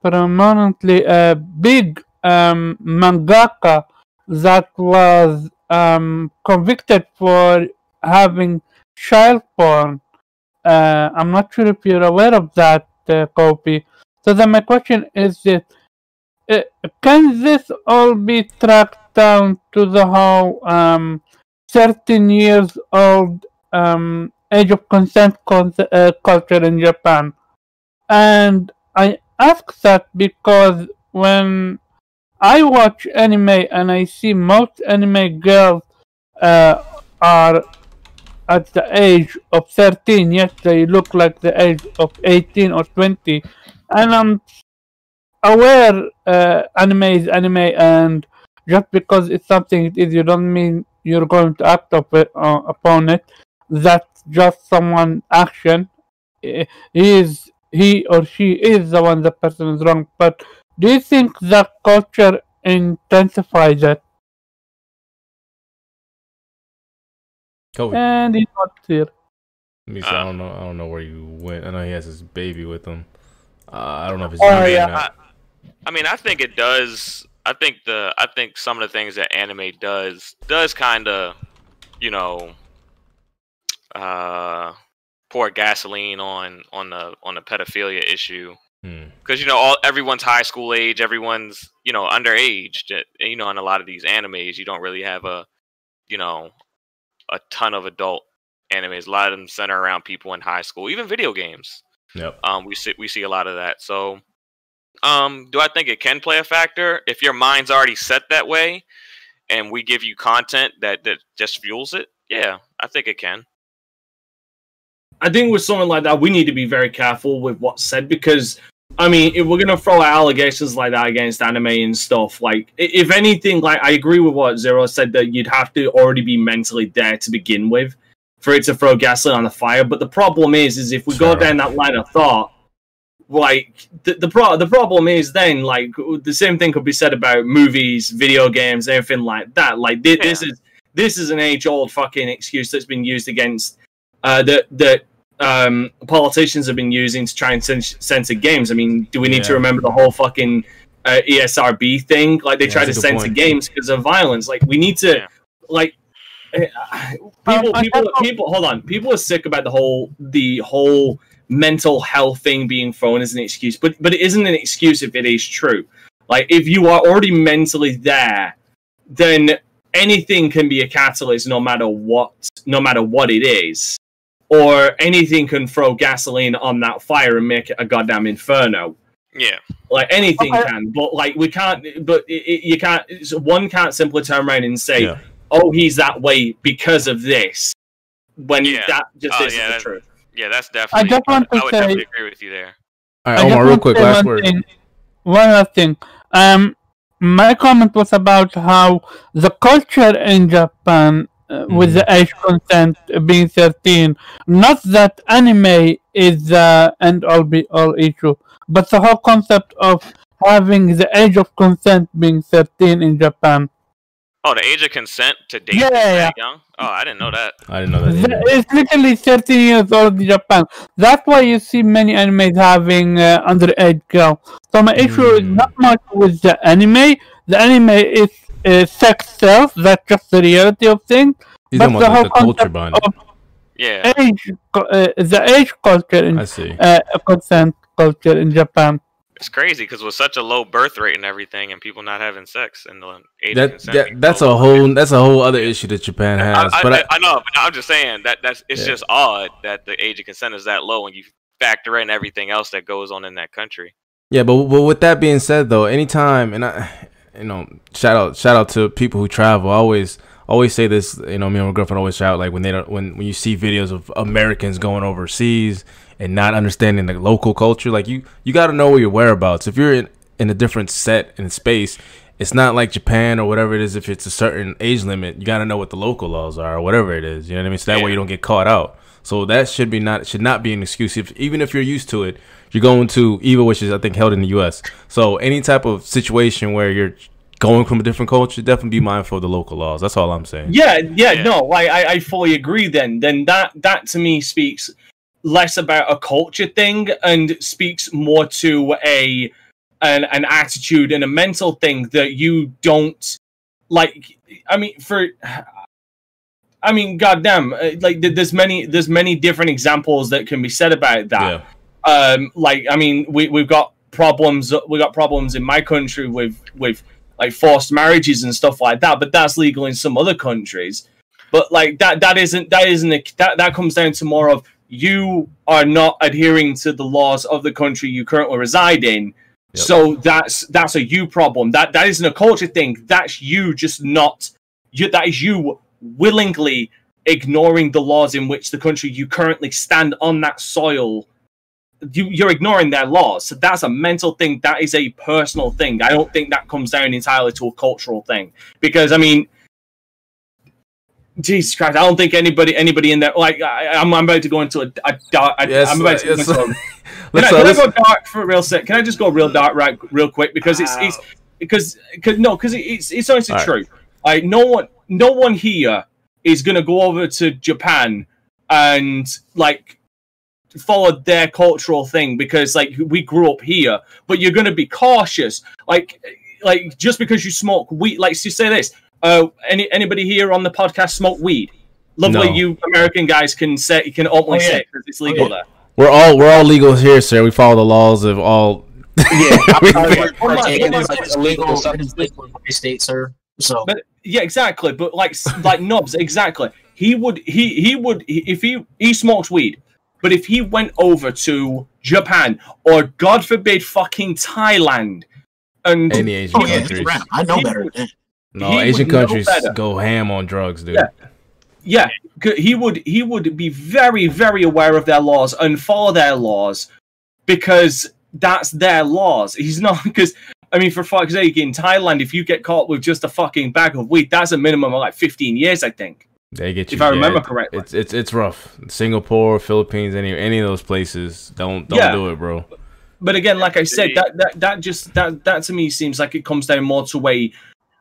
predominantly a big um, mangaka that was um, convicted for having child porn. Uh, I'm not sure if you're aware of that, uh, Kofi. So then my question is this uh, can this all be tracked down to the whole um, 13 years old um, age of consent con- uh, culture in Japan? And I ask that because when I watch anime and I see most anime girls uh, are at the age of 13, yet they look like the age of 18 or 20. And I'm aware uh, anime is anime, and just because it's something it is, you don't mean you're going to act up it, uh, upon it. That's just someone action. Eh, He is he or she is the one the person is wrong. But do you think that culture intensifies it? Kobe. And he's not here. Let me see. I don't know. I don't know where you went. I know he has his baby with him. Uh, I don't know if it's. Oh, muted or yeah. not. I mean, I think it does. I think the I think some of the things that anime does does kind of, you know, uh, pour gasoline on on the on the pedophilia issue. Because you know all everyone's high school age, everyone's you know underage. You know, in a lot of these animes, you don't really have a you know a ton of adult animes. A lot of them center around people in high school, even video games. Yep. Um, we see we see a lot of that. So, um, do I think it can play a factor if your mind's already set that way, and we give you content that that just fuels it? Yeah, I think it can. I think with something like that, we need to be very careful with what's said because, I mean, if we're gonna throw out allegations like that against anime and stuff, like if anything, like I agree with what Zero said that you'd have to already be mentally there to begin with for it to throw gasoline on the fire. But the problem is, is if we go down that line of thought, like the the, pro- the problem is then like the same thing could be said about movies, video games, everything like that. Like thi- this is this is an age old fucking excuse that's been used against uh, that that um, politicians have been using to try and censor games. I mean, do we need to remember the whole fucking uh, ESRB thing? Like they Yeah, try to that's a good censor point. games because of violence. Like we need to Yeah. like. eh, People, I- I people, people. Hold on. People are sick about the whole, the whole mental health thing being thrown as an excuse, but but it isn't an excuse if it is true. Like if you are already mentally there, then anything can be a catalyst, no matter what, no matter what it is, or anything can throw gasoline on that fire and make it a goddamn inferno. Yeah, Like anything Okay. can, but like we can't. But it, it, you can't. it's- One can't simply turn around and say, Yeah. "Oh, he's that way because of this," when Yeah. that just Oh, isn't yeah, the that- truth. yeah, that's definitely. just want to I would say- definitely agree with you there. All I right, Omar, real quick, last one word. thing. One last thing. Um, my comment was about how the culture in Japan, uh, with the age consent being 13, not that anime is the end all be all issue, but the whole concept of having the age of consent being 13 in Japan. Oh, the age of consent to date Yeah, is yeah, young? Oh, I didn't know that. I didn't know that. The- Either. It's literally 13 years old in Japan. That's why you see many animes having uh, underage girl. So my issue is Hmm. not much with the anime. The anime is uh, sex sells. That's just the reality of things. He's but the about whole the culture concept behind it. of Yeah, age, uh, the age culture in I see. uh, consent culture in Japan. it's crazy because with such a low birth rate and everything, and people not having sex and the age of That, consent. that being that's a low. whole that's a whole other issue that Japan I, has. I, but I, I, I know, but I'm just saying that that's it's Yeah. just odd that the age of consent is that low when you factor in everything else that goes on in that country. Yeah, but but with that being said, though, anytime and I, you know, shout out shout out to people who travel. I always always say this. You know, me and my girlfriend always shout like when they don't when when you see videos of Americans going overseas and not understanding the local culture. Like you you got to know where your whereabouts. If you're in in a different set and space. It's not like Japan or whatever it is. If it's a certain age limit, you got to know what the local laws are or whatever it is. You know what I mean? So that way you don't get caught out. So that should be not should not be an excuse. If, even if you're used to it, you're going to Evo, which is I think held in the U.S. So any type of situation where you're going from a different culture, definitely be mindful of the local laws. That's all I'm saying. Yeah, yeah, Yeah. no, I, I, I fully agree. Then, then that that to me speaks less about a culture thing and speaks more to a an, an attitude and a mental thing that you don't like. I mean, for I mean, goddamn, uh, like there's many there's many different examples that can be said about that. Yeah. um like i mean we we've got problems we got problems in my country with with like forced marriages and stuff like that but that's legal in some other countries. But like that that isn't that isn't a, that that comes down to more of you are not adhering to the laws of the country you currently reside in. Yep. so that's that's a you problem. That that isn't a culture thing. That's you just not you that is you willingly ignoring the laws in which the country you currently stand on that soil you, you're ignoring their laws. So that's a mental thing. That is a personal thing. I don't think that comes down entirely to a cultural thing. Because I mean, Jesus Christ, I don't think anybody anybody in there like I, I'm, I'm about to go into a, a dark. I, Yes, I'm about to go yes. into a, [laughs] can, I, uh, can I go dark for real sec? Can I just go real dark right real quick because it's it's because because no because it's it's honestly All right. true. Like no one no one here is gonna go over to Japan and like follow their cultural thing because like we grew up here but you're going to be cautious like like just because you smoke weed like to say this uh any anybody here on the podcast smoke weed Lovely, No. you American guys can say you can openly Oh, yeah. say because it's legal yeah. there. We're all we're all legal here, sir. We follow the laws of all. Yeah, [laughs] We- I'm- Yeah. I'm- It I'm- I'm- it is legal. It is in my state, sir. So But yeah, exactly. But like like Nobs, exactly. He would he he would if he he smokes weed, but if he went over to Japan or God forbid fucking Thailand, and Any Asian oh yeah, countries. he's around. I know better. would- than No, Asian countries go ham on drugs, dude. Yeah. yeah, he would he would be very very aware of their laws and follow their laws because that's their laws. He's not [laughs] because. I mean, for fuck's sake, in Thailand, if you get caught with just a fucking bag of weed, that's a minimum of like 15 years, I think. They get you. If I remember it- correctly. it's it's it's rough. Singapore, Philippines, any any of those places, don't don't Yeah. do it, bro. But again, like I said, that, that that just that that to me seems like it comes down more to a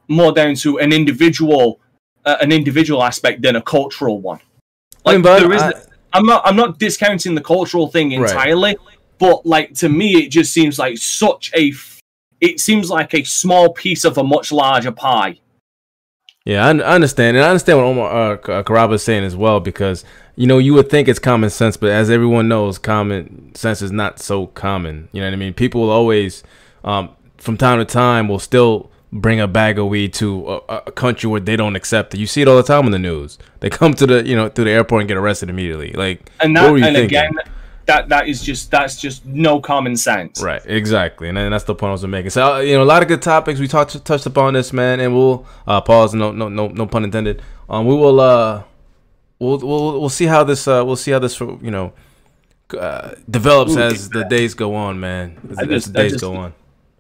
more down to an individual uh, an individual aspect than a cultural one. I Like mean, but there is, I- I'm not I'm not discounting the cultural thing Right. entirely, but like to me, it just seems like such a it seems like a small piece of a much larger pie. Yeah, I, I understand, and I understand what Omar uh, uh, Karaba is saying as well, because you know you would think it's common sense, but as everyone knows, common sense is not so common. You know what I mean? People will always, um, from time to time, will still bring a bag of weed to a, a country where they don't accept it. You see it all the time in the news. They come to the you know through the airport and get arrested immediately. Like, And what that were you and thinking? again, that that is just that's just no common sense. Right, exactly, and then that's the point I was making. So uh, you know, a lot of good topics we touched touched upon this, man, and we'll uh, pause. No, no, no, no pun intended. Um, we will uh, we'll we'll we'll see how this uh, we'll see how this you know uh, develops Ooh, as the days go on, man. As, I as the days just- go on.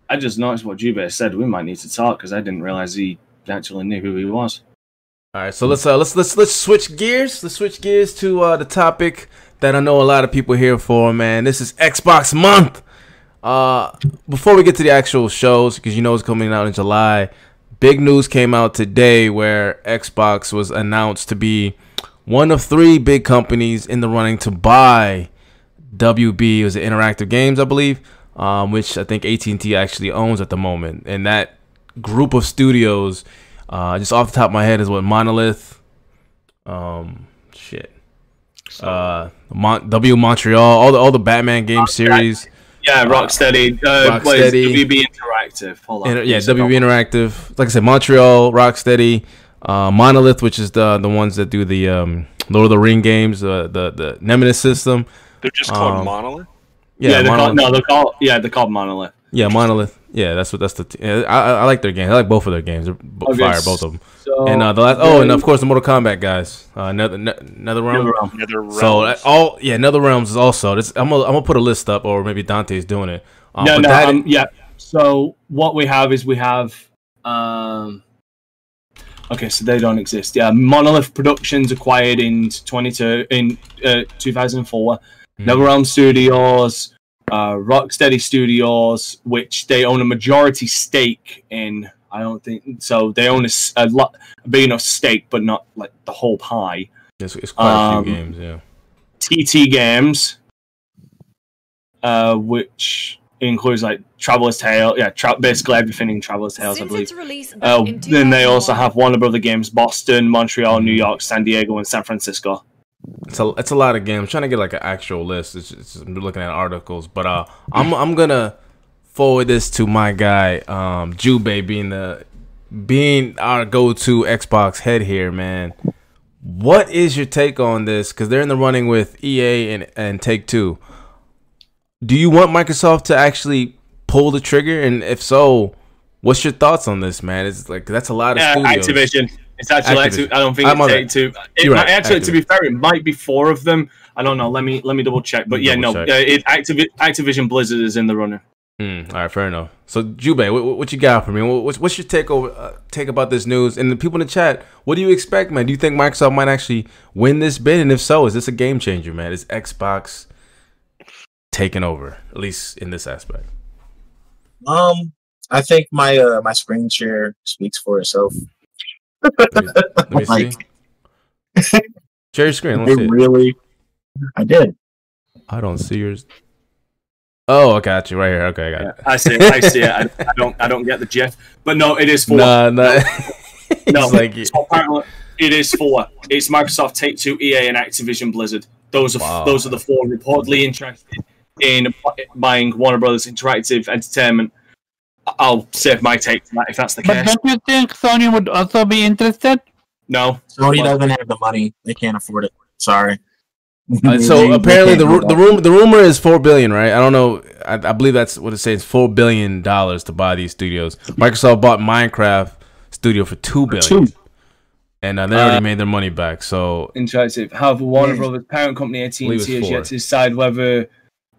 I just noticed what Jubei said. We might need to talk because I didn't realize he actually knew who he was. All right, so let's uh, let's let's let's switch gears. Let's switch gears to uh, the topic that I know a lot of people here for, man. This is Xbox month. Uh, before we get to the actual shows, because you know it's coming out in July, big news came out today where Xbox was announced to be one of three big companies in the running to buy WB. It was Interactive Games, I believe, um, which I think AT&T actually owns at the moment, and that group of studios. Uh, just off the top of my head is what Monolith, um, uh, Mon- W Montreal, all the all the Batman game series, Yeah, Rocksteady. Uh, what is Rocksteady. WB Interactive. Hold on. Inter- yeah, WB Interactive. Like I said, Montreal, Rocksteady, uh, Monolith, which is the the ones that do the um, Lord of the Ring games, uh, the the Nemesis system. They're just called Um, Monolith. Yeah, Yeah, they're called, no, they're called yeah, they're called Monolith. Yeah, Monolith. Yeah, that's what that's the. T- I, like their games. I like both of their games. They're b- Okay, fire, both of them. so and uh, the last, oh, and of course the Mortal Kombat guys. Uh, another another round. Netherrealm. Nether So uh, all yeah, another Realms is also. This, I'm gonna I'm gonna put a list up, or maybe Dante's doing it. Um, no, but no, um, yeah. So what we have is we have um Okay, so they don't exist. Yeah, Monolith Productions acquired in 22 in uh, 2004. Mhm. NetherRealm Studios, uh, Rocksteady Studios, which they own a majority stake in. I don't think so. They own a lot, a big enough stake, but not like the whole pie. it's, it's quite a um, few games. Yeah. TT Games, uh, which includes like Traveler's Tale, yeah, tra- basically everything in Traveler's Tales, I believe. its release Uh, in then they also 2001, have Warner Brother Games, Boston, Montreal, New York, San Diego, and San Francisco. It's a it's a lot of games. I'm trying to get like an actual list. It's just, I'm looking at articles, but uh, I'm I'm gonna forward this to my guy, um, Jubei, being the being our go-to Xbox head here, man. What is your take on this? Because they're in the running with EA and and Take Two. Do you want Microsoft to actually pull the trigger? And if so, what's your thoughts on this, man? It's like that's a lot of Uh, studios. Activision. It's actually Activision. Acti- I don't think I'm it's take two. It right, actually, to be fair, it might be four of them. I don't know. Let me let me double check. But yeah, no, Double uh, it Activi- Activision Blizzard is in the runner. Hmm. all right, fair enough. So, Jubei, what, what you got for me? What's, what's your take over uh, take about this news? And the people in the chat, what do you expect, man? Do you think Microsoft might actually win this bid? And if so, is this a game changer, man? Is Xbox taking over, at least in this aspect? Um, I think my uh my screen share speaks for itself. Let me, [laughs] let see. Like- Share your screen. Let's It see really, I did. I don't see yours. Oh, I got you right here. Okay, I got Yeah, it. I see it. I see it. I, [laughs] I don't I don't get the GIF, but no, it is four. Nah, nah. no, [laughs] It's like so apparently, It is four. It's Microsoft, Take Two, EA, and Activision Blizzard. Those are Wow. those are the four reportedly interested in buying Warner Brothers Interactive Entertainment. I'll save my take to that if that's the But case. don't you think Sony would also be interested? No, Sony What? doesn't have the money; they can't afford it. Sorry. Uh, so [laughs] they apparently can't the ru- the back. room the rumor is four billion, right? I don't know. I, I believe that's what it says. Four billion dollars to buy these studios. Microsoft bought Minecraft Studio for two billion, Two. and uh, they already Uh, made their money back. So Interactive. However, Warner Yeah. Brothers parent company AT&T has yet to decide whether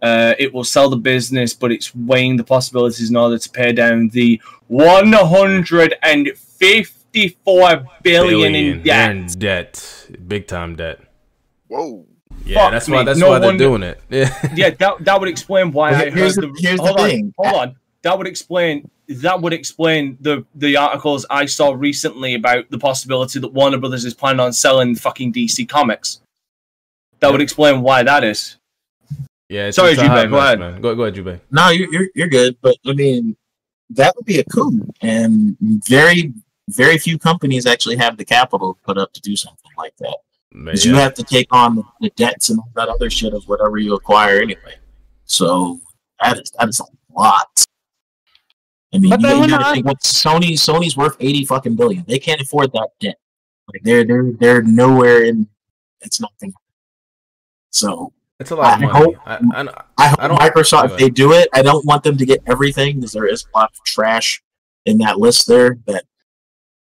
uh, it will sell the business, but it's weighing the possibilities in order to pay down the one hundred and fifty-four billion in They're in debt. debt, big time debt. Whoa. Yeah, Fuck that's why that's No why they're wonder- doing it. [laughs] Yeah. Yeah, that that would explain why Well, I here's heard the- the. here's the hold on, thing. hold on. That would explain. That would explain the the articles I saw recently about the possibility that Warner Brothers is planning on selling fucking DC Comics. That would explain why that is. Yeah, it's, Sorry, it's a Jubei, go ahead. man. Go, go ahead, Jubei. No, you're, you're you're good, but I mean, that would be a coup, and very very few companies actually have the capital to put up to do something like that. But Because you have to take on the, the debts and all that other shit of whatever you acquire anyway. So that is that is a lot. I mean, But you, you gotta think what Sony Sony's worth eighty fucking billion. They can't afford that debt. Like they're they're they're nowhere in. It's nothing. So It's a lot of I money. hope- I, I, I hope I don't- Microsoft, if they do it, I don't want them to get everything because there is a lot of trash in that list there that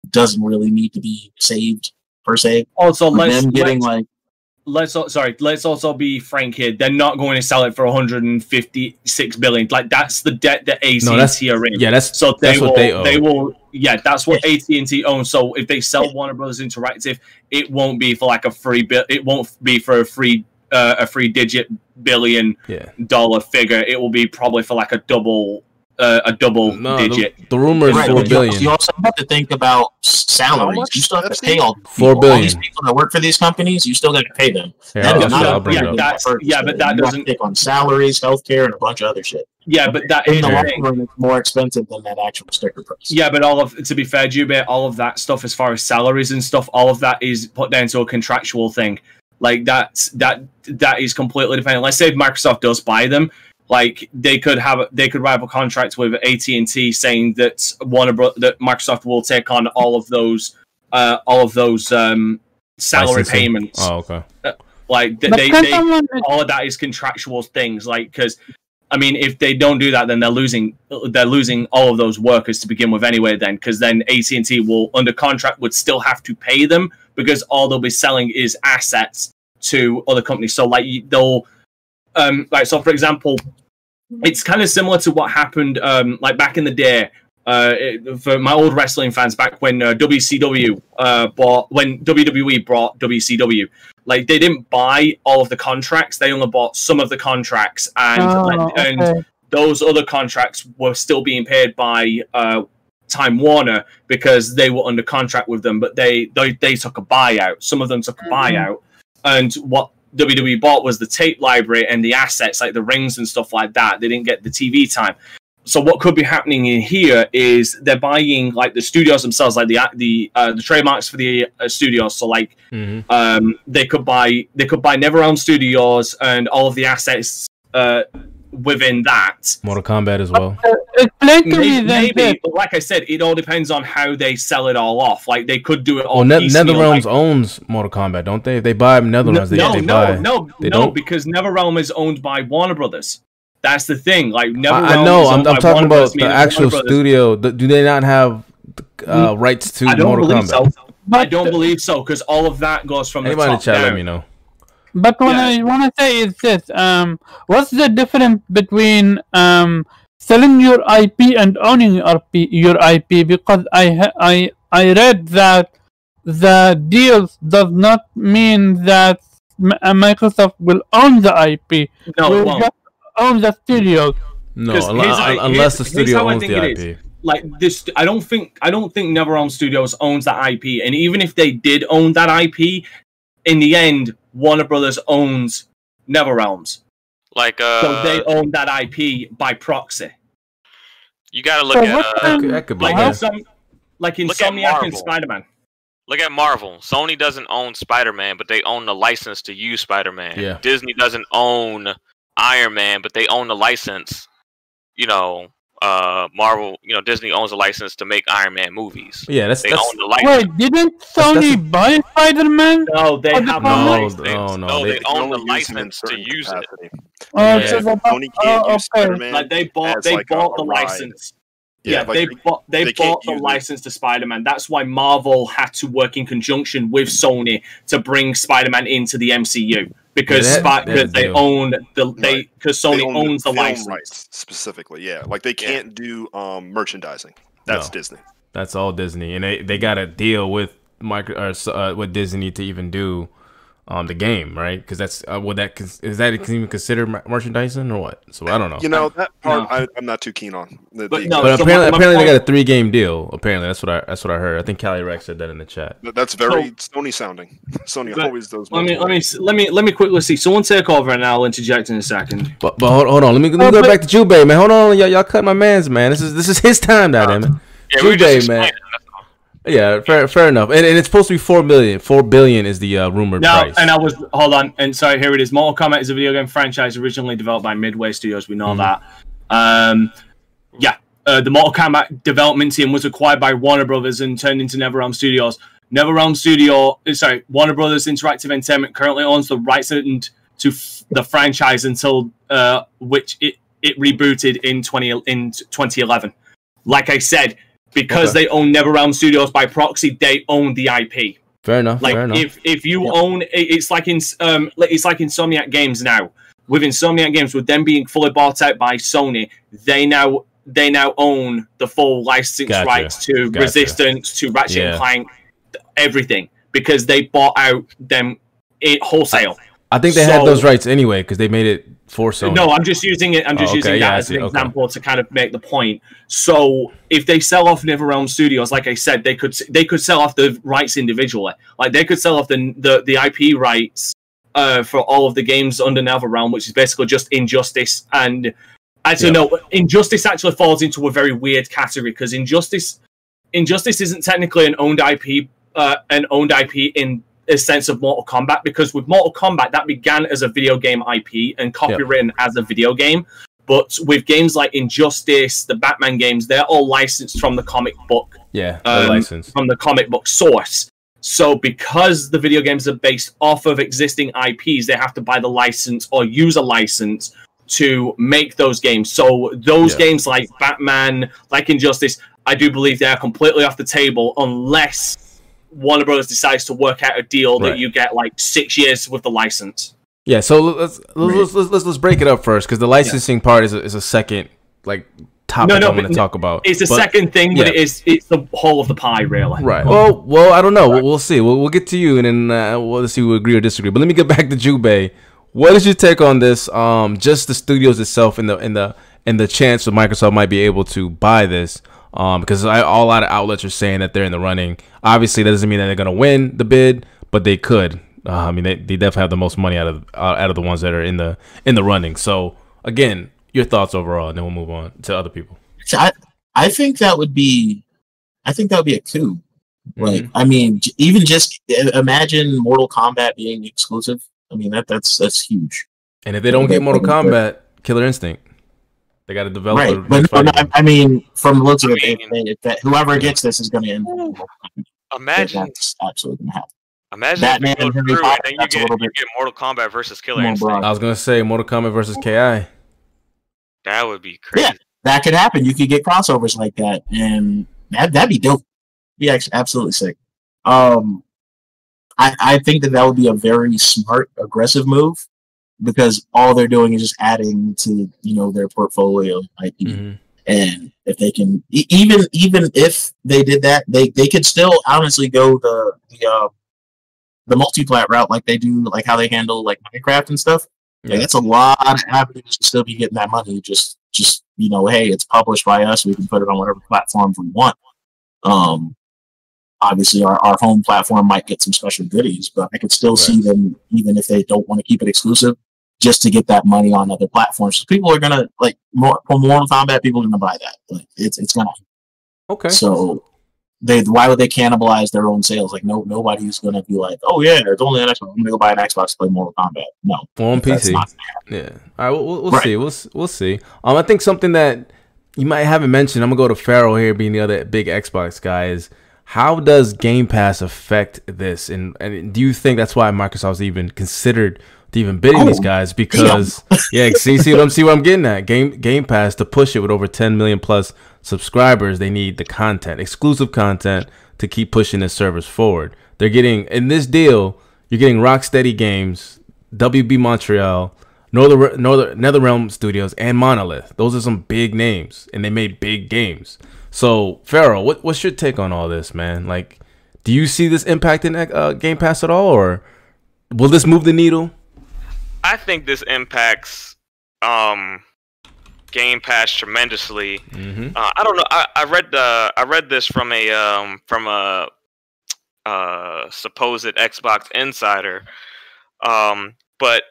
doesn't really need to be saved per se. Also, But let's them getting let's, like let's sorry, let's also be frank here. They're not going to sell it for 156 billion. Like that's the debt that AT No, and that's- T are in. yeah, that's So they that's will, what they owe. they will, yeah, that's what AT and T owns. So if they sell Warner Brothers Interactive, it won't be for like a free bill. It won't be for a free, uh, a three digit billion yeah. dollar figure. It will be probably for like a double, uh, a double No, digit. the, the rumor is Right, four but you also- You also have to think about salaries. You still have to pay all Four people. all these people that work for these companies. You still got to pay them. Here, That I'll, is I'll, not a yeah, it up. that's- purchase. yeah, but that You doesn't- take on salaries, healthcare, and a bunch of other shit. Yeah, but that In is the the long run, it's more expensive than that actual sticker price. Yeah, but all of to be fair, Jubei, all of that stuff as far as salaries and stuff, all of that is put down to a contractual thing. Like that's that that is completely dependent. Let's say if Microsoft does buy them, like they could have they could write up a contract with AT and T saying that Warner Bro- that Microsoft will take on all of those uh all of those um salary payments. Oh, okay. Like th- they, they all of that is contractual things like because i mean if they don't do that then they're losing they're losing all of those workers to begin with anyway then because then at&t will under contract would still have to pay them because all they'll be selling is assets to other companies so like they'll um like so for example it's kind of similar to what happened um like back in the day uh, it- for my old wrestling fans, back when uh, WCW uh, bought, when WWE brought WCW, like they didn't buy all of the contracts; they only bought some of the contracts, and Oh, and okay. those other contracts were still being paid by uh, Time Warner because they were under contract with them, but they they, they took a buyout. Some of them took a buyout, and what WWE bought was the tape library and the assets like the rings and stuff like that. They didn't get the TV time. So what could be happening in here is they're buying like the studios themselves, like the the uh, the trademarks for the uh, studios. So like mm-hmm. um, they could buy they could buy NetherRealm Studios and all of the assets uh, within that. Mortal Kombat as well. Uh, explain to me Maybe, then. maybe, but like I said, it all depends on how they sell it all off. Like they could do it all. Well, ne- NetherRealms like- owns Mortal Kombat, don't they? If they buy NetherRealms, they, no, they no, buy. no, they no, don't? because NetherRealm is owned by Warner Brothers. That's the thing. Like NetherRealm. I, I know. is I'm, I'm by talking Warner about Brothers, the actual studio. Do they not have uh, rights to I don't Mortal believe Kombat? so. I don't believe so because all of that goes from Anybody the top the chat, down. let me know. But what Yeah. I want to say is this: um, what's the difference between um, selling your IP and owning your IP? Your IP because I ha- I I read that the deals does not mean that M- uh, Microsoft will own the IP. No, will it won't. just own the studios. No, 'Cause unle- here's unless the here's- here's studio how owns the. IP. like this i don't think i don't think NetherRealm studios owns that ip and even if they did own that ip in the end warner brothers owns NetherRealms Like uh, so they own that ip by proxy you gotta look So at what uh, That could, that be. like in some like insomniac and spider-man look at Marvel. Sony doesn't own Spider Man, but they own the license to use Spider Man. Yeah. Disney doesn't own Iron Man, but they own the license. You know, uh, Marvel. You know, Disney owns a license to make Iron Man movies. Yeah, that's They that's own the license. Wait, didn't that's- Sony buy Spider Man? No, they Oh, the no no, license. no, no. No, they- they own the only use them in license to certain use it. Oh, Yeah. so the- Sony can't oh, use okay. Spider-Man. Like they bought, they like bought the ride. license. Yeah, like, they bought they, they bought the use it. license to Spider-Man. That's why Marvel had to work in conjunction with Sony to bring Spider-Man into the MCU because Yeah, that- Spi- that's because they deal. own the they Right. because They Sony own owns the film license. rights specifically. Yeah, like they can't do um, merchandising. That's No. Disney. That's all Disney, and they they got to deal with micro or uh, with Disney to even do um the game, right? Because that's uh, would that is that even considered merchandising or what? So I don't know. You know that part No. I, I'm not too keen on. The- But the- no, but so apparently, my- my apparently they got a three game deal. Apparently, that's what I that's what I heard. I think Cali Rex said that in the chat. That's very Sony sounding. [laughs] Sony But always does. Let me multiple. let me let me let me quickly see. Someone take over and I'll interject in a second. But but hold, hold on, let me, let me Oh, go but- back to Jubei, man. Hold on, y'all, y'all cut my man's man. This is this is his time, now, damn it. Yeah, we were just Jubei, man. explaining. Yeah, fair fair enough. And, and it's supposed to be four billion. Four billion is the uh, rumored No, price. and I was hold on, and sorry, here it is. Mortal Kombat is a video game franchise originally developed by Midway Studios. We know Mhm. that. Um, yeah, uh, the Mortal Kombat development team was acquired by Warner Brothers and turned into NetherRealm Studios. NetherRealm Studio, uh, sorry, Warner Brothers Interactive Entertainment currently owns the rights and to f- the franchise until uh, which it, it rebooted in twenty in 2011. Like I said, because Okay. they own NetherRealm Studios by proxy, they own the IP. fair enough. Like fair enough. if if you own, it's like in um, it's like Insomniac Games now. With Insomniac Games, with them being fully bought out by Sony, they now they now own the full license Gotcha. rights to Gotcha. Resistance, to Ratchet Yeah. and Clank, everything because they bought out them it wholesale. I think they had those rights anyway because they made it for Sony. No, I'm just using it. I'm just Oh, okay, using yeah, that as see, an okay. example to kind of make the point. So if they sell off NetherRealm Studios, like I said, they could they could sell off the rights individually. Like they could sell off the the, the IP rights uh, for all of the games under NetherRealm, which is basically just Injustice and. Actually, Yeah. no. Injustice actually falls into a very weird category because Injustice, Injustice isn't technically an owned IP, uh, an owned IP in a sense of Mortal Kombat because with Mortal Kombat that began as a video game IP and copywritten as a video game. But with games like Injustice, the Batman games, they're all licensed from the comic book yeah, um, no license. from the comic book source. So because the video games are based off of existing IPs, they have to buy the license or use a license to make those games. So those Yeah. games like Batman, like Injustice, I do believe they are completely off the table unless Warner Brothers decides to work out a deal Right. that you get like six years with the license. Yeah, so let's let's let's, let's, let's break it up first because the licensing part is a, is a second like topic No, no, I'm going to but- talk about. It's the But- second thing, but it is it's the whole of the pie, really. Right. Well, well, I don't know. We'll, we'll see. We'll, we'll get to you, and then uh, we'll see if we agree or disagree. But let me get back to Jubei. What is your take on this? Um, just the studios itself, and the and the and the chance that Microsoft might be able to buy this. Um, because I, a lot of outlets are saying that they're in the running. Obviously, that doesn't mean that they're gonna win the bid, but they could. Uh, I mean, they, they definitely have the most money out of uh, out of the ones that are in the in the running. So again, your thoughts overall, and then we'll move on to other people. I, I think that would be, I think that would be a coup. Like, Mhm. I mean, even just imagine Mortal Kombat being exclusive. I mean, that that's that's huge, And if they don't get Mortal Kombat, Killer Instinct, they got to develop. right? But no, no, I, I mean, from the looks of I it, if, mean- they- if that, whoever gets this is going to end. up in Mortal Kombat. Imagine, That's absolutely going to happen. imagine Batman if you and Harry through and then you that's a get, little you bit get Mortal Kombat versus Killer Instinct. I was gonna say Mortal Kombat versus Ki. That would be crazy. Yeah. That could happen. You could get crossovers like that, and that that'd be dope. Be actually absolutely sick. Um, I I think that that would be a very smart, aggressive move because all they're doing is just adding to you know their portfolio IP. Mm-hmm. and if they can even even if they did that they they could still honestly go the the uh the multi-plat route like they do like how they handle like minecraft and stuff Yeah. like that's a lot of avenues to still be getting that money just just you know hey it's published by us we can put it on whatever platforms we want um obviously our, our home platform might get some special goodies but i could still see them even if they don't want to keep it exclusive just to get that money on other platforms. So people are gonna like more for Mortal Kombat. People are gonna buy that. Like it's it's gonna. Okay. So they why would they cannibalize their own sales? Like no nobody's gonna be like, oh yeah, it's only an Xbox. I'm gonna go buy an Xbox to play Mortal Kombat. No, Well, on PC. Yeah. All right. We'll, we'll, we'll Right. see. We'll we'll see. Um, I think something that you might haven't mentioned. I'm gonna go to Farrell here, being the other big Xbox guy. Is how does Game Pass affect this? And and do you think that's why Microsoft's even considered to even bidding these Oh, guys? Because yeah, see, see what I'm see what I'm getting at. Game Game Pass to push it with over 10 million plus subscribers, they need the content, exclusive content to keep pushing this service forward. They're getting in this deal, you're getting Rocksteady Games, WB Montreal, Northern Northern NetherRealm Studios, and Monolith. Those are some big names, and they made big games. So, Farrell, what what's your take on all this, man? Like, do you see this impacting uh, Game Pass at all, or will this move the needle? I think this impacts um, Game Pass tremendously. Mm-hmm. Uh, I don't know. I, I read uh, I read this from a um, from a uh, supposed Xbox insider, um, but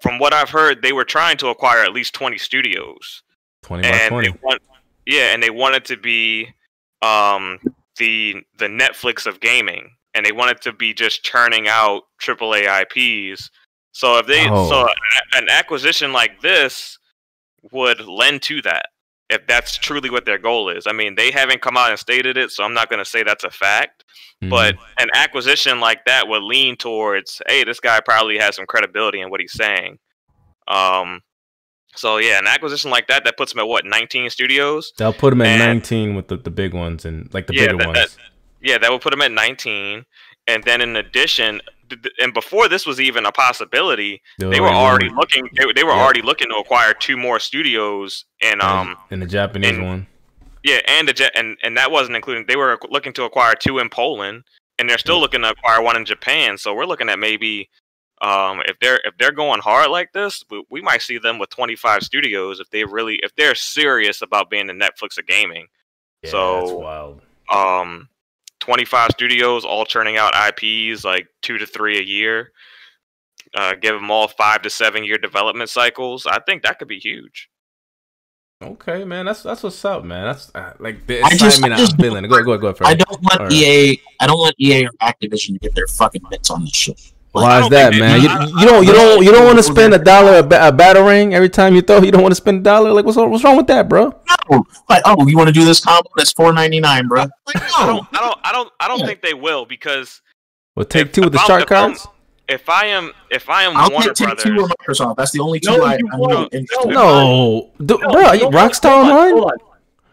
from what I've heard, they were trying to acquire at least twenty studios, 20 by 20. they want yeah, and they wanted to be um, the the Netflix of gaming, and they wanted to be just churning out AAA IPs. So if they Oh. so an acquisition like this would lend to that if that's truly what their goal is. I mean, they haven't come out and stated it, so I'm not going to say that's a fact. But an acquisition like that would lean towards, hey, this guy probably has some credibility in what he's saying. Um, so yeah, an acquisition like that that puts him at what 19 studios. they'll put them at and- 19 with the, the big ones and like the yeah, bigger that, ones. that- yeah, that would put him at 19. And then in addition, and before this was even a possibility, They they were already looking. They, were- they were Yeah. already looking to acquire two more studios and um and the Japanese and- one. yeah, and the and and that wasn't including. They were looking to acquire two in Poland, and they're still looking to acquire one in Japan. So we're looking at maybe, um, if they're if they're going hard like this, we, we might see them with 25 studios if they really if they're serious about being the Netflix of gaming. Yeah, so that's wild. um, 25 studios all churning out IPs like two to three a year. Uh, give them all five to seven year development cycles. I think that could be huge. Okay, man, that's that's what's up, man. That's uh, like the I just- excitement I I just am feeling. Go go go. I don't want Alright. EA. I don't want EA or Activision to get their fucking mitts on this shit. Like, Why is that, man? You, you don't you don't you don't want to spend a dollar a, ba- a battering every time you throw. You don't want to spend a dollar. Like what's wrong- what's wrong with that, bro? no, like, oh, you want to do this combo? That's four ninety nine, bro. Like, I don't, I don't, I don't, I don't Yeah. think they will because Well, take If- two with the if shark if I'm- cards. if I am, if I am I'll Warner take, take two Brothers, or Microsoft. That's the only two No, I, I won't. know. interested in. No, D- No, bro, you you don't- Rockstar hold on, Online.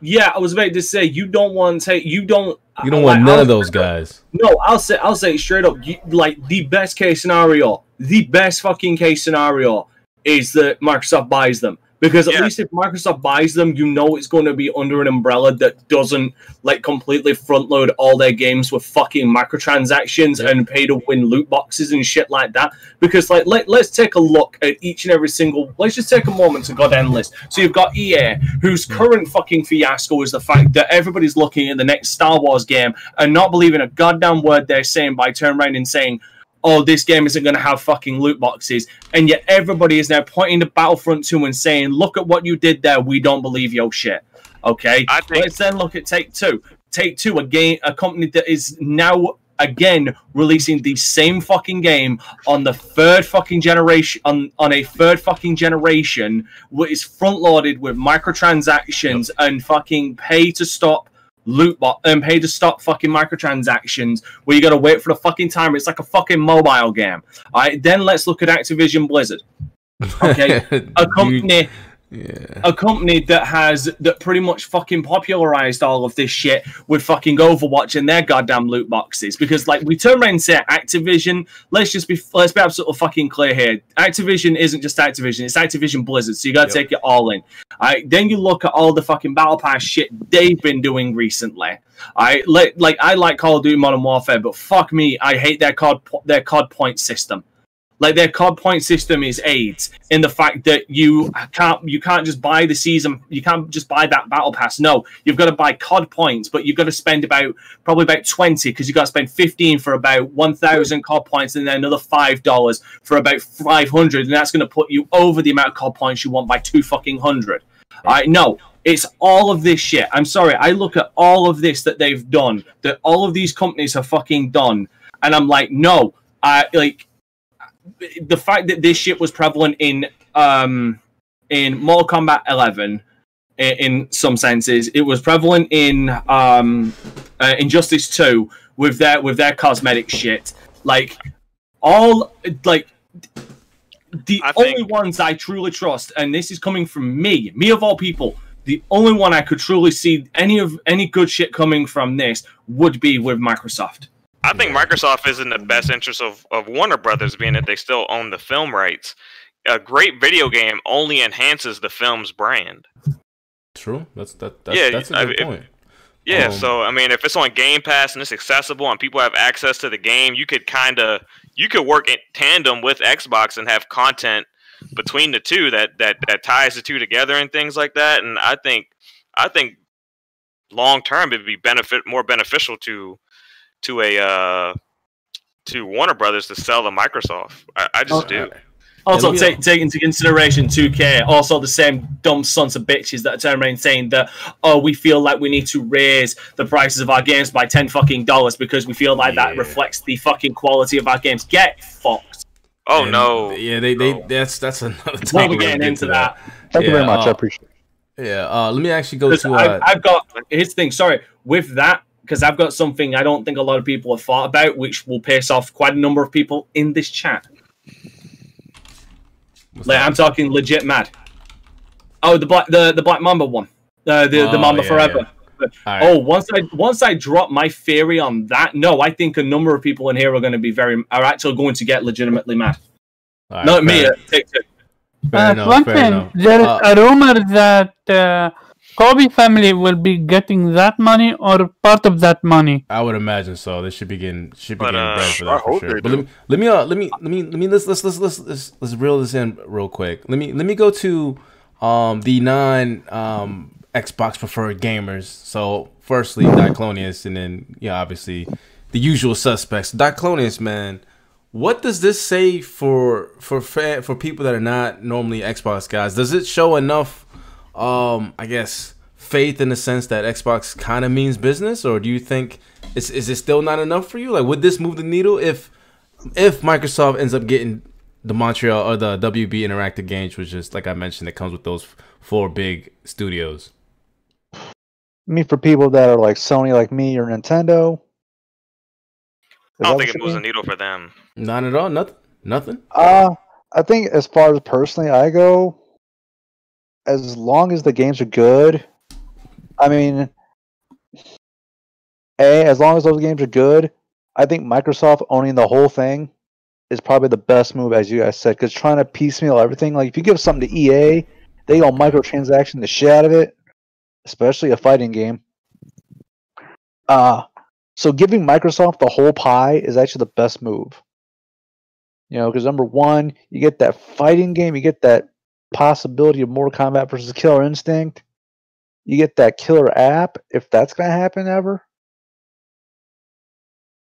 Yeah, I was about to say you don't want to take you don't You don't like, want none I'll- of those guys. No, I'll say I'll say straight up. You, like the best case scenario, the best fucking case scenario is that Microsoft buys them. Because at Yeah. least if Microsoft buys them, you know it's going to be under an umbrella that doesn't like completely front load all their games with fucking microtransactions and pay to win loot boxes and shit like that. Because like let, let's take a look at each and every single let's just take a moment to go down the list. So you've got EA, whose mm. current fucking fiasco is the fact that everybody's looking at the next Star Wars game and not believing a goddamn word they're saying by turning around and saying, oh, this game isn't going to have fucking loot boxes. And yet everybody is now pointing to Battlefront 2 and saying, look at what you did there. We don't believe your shit. Okay? I think- Let's then look at Take Two. Take Two, a game, a company that is now again releasing the same fucking game on the third fucking generation on, on a third fucking generation what is front loaded with microtransactions and fucking pay to stop loot box and pay to stop fucking microtransactions where you gotta wait for the fucking timer. It's like a fucking mobile game. Alright, then let's look at Activision Blizzard. [laughs] Okay, a company yeah. a company that has that pretty much fucking popularized all of this shit with fucking Overwatch and their goddamn loot boxes. Because like we turn around and say Activision, let's just be let's be absolutely fucking clear here. Activision isn't just Activision, it's Activision Blizzard, so you gotta Yep. take it all in. Alright, then you look at all the fucking battle pass shit they've been doing recently. I like like I like Call of Duty Modern Warfare, but fuck me, I hate their card their card point system. Like their card point system is AIDS in the fact that you can't you can't just buy the season you can't just buy that battle pass. No, you've got to buy COD points, but you've got to spend about probably about twenty because you've got to spend fifteen for about one thousand COD points and then another five dollars for about five hundred, and that's going to put you over the amount of COD points you want by two fucking hundred. I know it's all of this shit. I'm sorry. I look at all of this that they've done, that all of these companies have fucking done, and I'm like, no, I like the fact that this shit was prevalent in um in Mortal Kombat 11 i- in some senses. It was prevalent in um uh, Injustice 2 with their with their cosmetic shit. Like all like the I only think- ones I truly trust, and this is coming from me, me of all people, the only one I could truly see any of any good shit coming from this would be with Microsoft. I think Microsoft is in the best interest of, of Warner Brothers, being that they still own the film rights. A great video game only enhances the film's brand. True. That's that. That's, Yeah, that's a I- good if- point. Yeah, Um, so I mean, if it's on Game Pass and it's accessible and people have access to the game, you could kind of you could work in tandem with Xbox and have content between the two that that that ties the two together and things like that. And I think I think long term it'd be benefit more beneficial to to a uh, to Warner Brothers to sell to Microsoft. I, I just do. Also, take, take into consideration 2K, also the same dumb sons of bitches that are turning around saying that, oh, we feel like we need to raise the prices of our games by 10 fucking dollars because we feel like that reflects the fucking quality of our games. Get fucked. Oh And, no! Yeah, they they No. that's that's another topic. We'll be we'll getting into to that. Thank you very much. uh, I appreciate it. Yeah. Uh, let me actually go Because to. I've, Uh, I've got, here's the thing, sorry, with that, because I've got something I don't think a lot of people have thought about, which will piss off quite a number of people in this chat. what's Like, that? I'm talking legit mad. Oh, the black, the, the Black Mamba one, uh, the the Oh, Mamba yeah, Forever. All right. Oh, once I once I drop my theory on that, no, I think a number of people in here are going to be very are actually going to get legitimately mad. All right, Not me, fair- uh, Take Two. Fair Uh, enough, one fair thing, enough. there is Uh, a rumor that uh, Kobe family will be getting that money or part of that money. I would imagine so. They should be getting should be But, getting uh, bread for I that for hope sure. they But let me let me uh, let me let me let me let's let's let's let's let's, let's reel this in real quick. Let me let me go to um the non um Xbox preferred gamers. So firstly Diclonius and then yeah obviously the usual suspects. Diclonius man, what does this say for for fa- for people that are not normally Xbox guys? Does it show enough um I guess faith in the sense that Xbox kind of means business or do you think is is it still not enough for you? Like would this move the needle if if Microsoft ends up getting the Montreal or the WB Interactive Games which is like I mentioned it comes with those four big studios. I mean, for people that are like Sony, like me, or Nintendo. I don't think it you moves the needle for them. Not at all, nothing. Nothing. Uh, I think as far as personally I go, as long as the games are good, I mean, a as long as those games are good, I think Microsoft owning the whole thing is probably the best move, as you guys said. Because trying to piecemeal everything, like if you give something to EA, they go microtransaction the shit out of it, especially a fighting game. Uh so giving Microsoft the whole pie is actually the best move. You know, because number one, you get that fighting game, you get that possibility of Mortal Kombat versus Killer Instinct, you get that killer app, if that's gonna happen ever.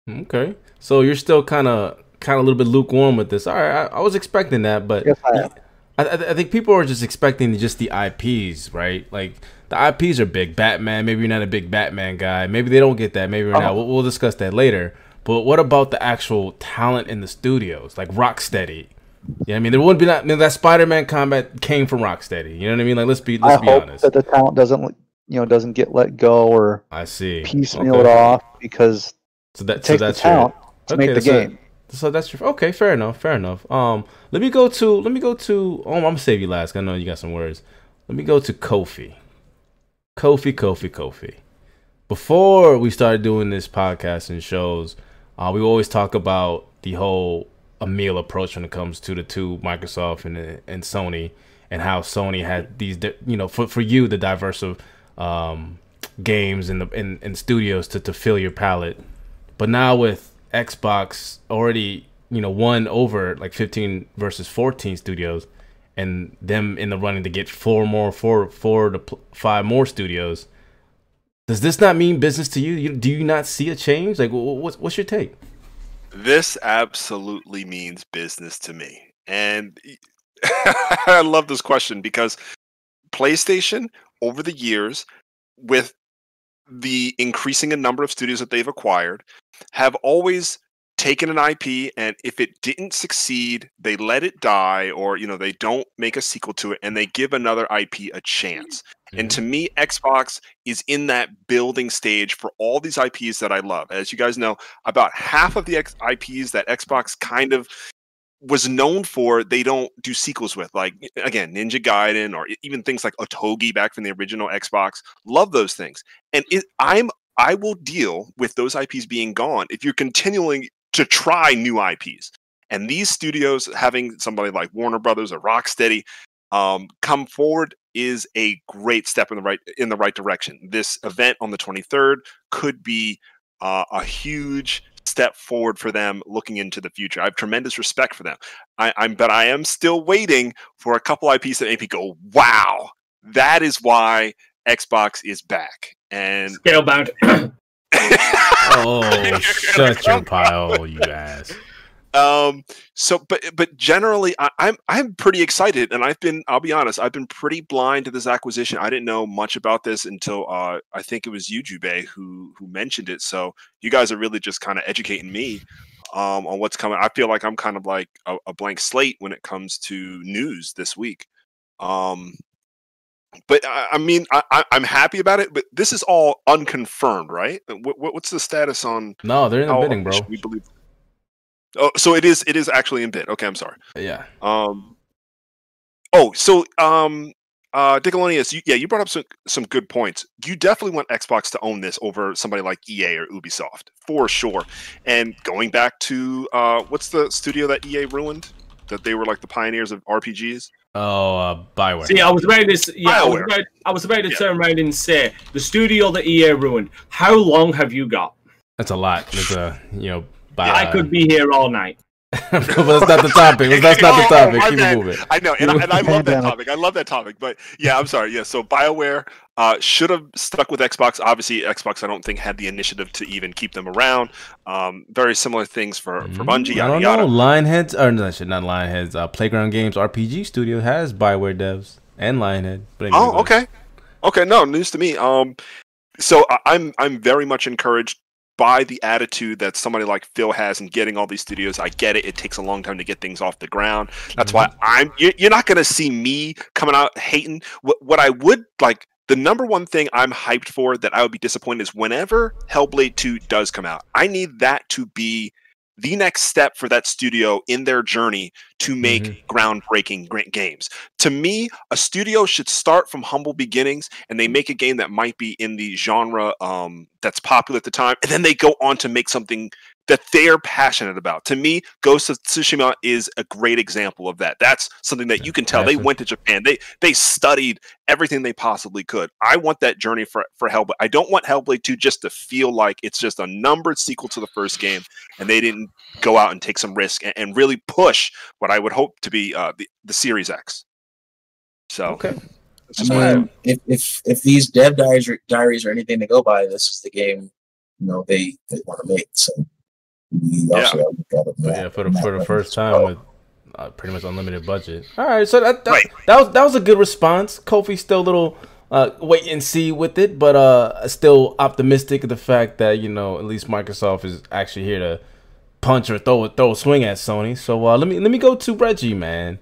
Okay. So you're still kind of kind of a little bit lukewarm with this. All right, I, I was expecting that, but Yes, I. I, I, think people are just expecting just the IPs, right? Like the IPs are big. Batman. Maybe you're not a big Batman guy. Maybe they don't get that. Maybe you're not. Uh-huh. We'll, we'll discuss that later. But what about the actual talent in the studios, like Rocksteady? Yeah, I mean, there wouldn't be that. I mean, that Spider-Man combat came from Rocksteady. You know what I mean? Like, let's be let's be hope honest. that the talent doesn't, you know, doesn't get let go or I see. piecemeal Okay. it off because So that so takes the that's your- talent to make the that's a- game. So that's your okay. Fair enough. Fair enough. Um, let me go to let me go to. Oh, I'm gonna save you last. I know you got some words. Let me go to Kofi. Kofi, Kofi, Kofi. Before we started doing this podcast and shows, uh, we always talk about the whole Emil approach when it comes to the two Microsoft and and Sony, and how Sony had these, you know, for for you the diverse of um, games and the and, and studios to to fill your palette. But now with Xbox already, you know, won over like 15 versus 14 studios, and them in the running to get four more, four, four to pl- five more studios. Does this not mean business to you? you do you not see a change? Like, wh- wh- what's what's your take? This absolutely means business to me. And [laughs] I love this question because PlayStation over the years, with the increasing in number of studios that they've acquired, have always taken an IP and if it didn't succeed, they let it die or you know they don't make a sequel to it and they give another IP a hmm. chance. And to me, Xbox is in that building stage for all these IPs that I love. As you guys know, about half of the X- IPs that Xbox kind of was known for, they don't do sequels with. Like again, Ninja Gaiden or even things like Otogi back from the original Xbox. Love those things. And it, I'm I will deal with those IPs being gone if you're continuing to try new IPs. And these studios having somebody like Warner Brothers or Rocksteady um, come forward is a great step in the right in the right direction. This event on the 23rd could be uh, a huge step forward for them looking into the future. I have tremendous respect for them. I, I'm, but I am still waiting for a couple IPs that make me go, "Wow, that is why Xbox is back." And Scalebound. [laughs] Oh, [laughs] shut your pile, you ass. Um so but but generally I, i'm i'm pretty excited and i've been i'll be honest i've been pretty blind to this acquisition i didn't know much about this until uh i think it was you Jubei who who mentioned it so you guys are really just kind of educating me um on what's coming i feel like i'm kind of like a, a blank slate when it comes to news this week um but I, I mean, I, I'm happy about it. But this is all unconfirmed, right? What, what's the status on? No, they're in the bidding, bro. We believe. Oh, so it is. It is actually in bid. Okay, I'm sorry. Yeah. Um. Oh, so um, uh, Diclonius, you, yeah, you brought up some some good points. You definitely want Xbox to own this over somebody like EA or Ubisoft for sure. And going back to uh, what's the studio that EA ruined? That they were like the pioneers of RPGs. Oh, uh, Bioware. See, I was ready to yeah, I was BioWare. ready, I was ready to Yeah. turn around and say the studio that EA ruined. How long have you got? That's a lot. It's a you know. By, I could be here all night. [laughs] but that's not the topic. That's not the [laughs] Oh, topic. Keep it moving. I know, and I, and I [laughs] love that topic. I love that topic. But yeah, I'm sorry. Yeah, so Bioware uh, should have stuck with Xbox. Obviously, Xbox I don't think had the initiative to even keep them around. Um, very similar things for for Bungie. Mm, I Yada don't yada. know. Lionheads, or no, shit, not Lionheads. Uh, Playground Games RPG Studio has Bioware devs and Lionhead. But anyway, Oh, okay, okay. No news to me. Um, so I- I'm I'm very much encouraged by the attitude that somebody like Phil has in getting all these studios. I get it; it takes a long time to get things off the ground. That's why mm-hmm. I'm. you- You're not going to see me coming out hating. What what I would like. The number one thing I'm hyped for that I would be disappointed is whenever Hellblade 2 does come out. I need that to be the next step for that studio in their journey to make groundbreaking great games. To me, a studio should start from humble beginnings and they make a game that might be in the genre um, that's popular at the time, and then they go on to make something that they're passionate about. To me, Ghost of Tsushima is a great example of that. That's something that you can tell. They went to Japan. They they studied everything they possibly could. I want that journey for for Hellblade. I don't want Hellblade 2 just to feel like it's just a numbered sequel to the first game and they didn't go out and take some risk and, and really push what I would hope to be uh, the, the Series X. So Okay. I mean, if, if if these dev diaries, diaries are anything to go by, this is the game you know they they want to make. So Yeah. also gotta look at it But yeah, for the for the first time with uh, pretty much unlimited budget. All right, so that that, Right. that was that was a good response. Kofi's still a little uh, wait and see with it, but uh, still optimistic of the fact that you know at least Microsoft is actually here to punch or throw a throw a swing at Sony. So uh, let me let me go to Reggie, man.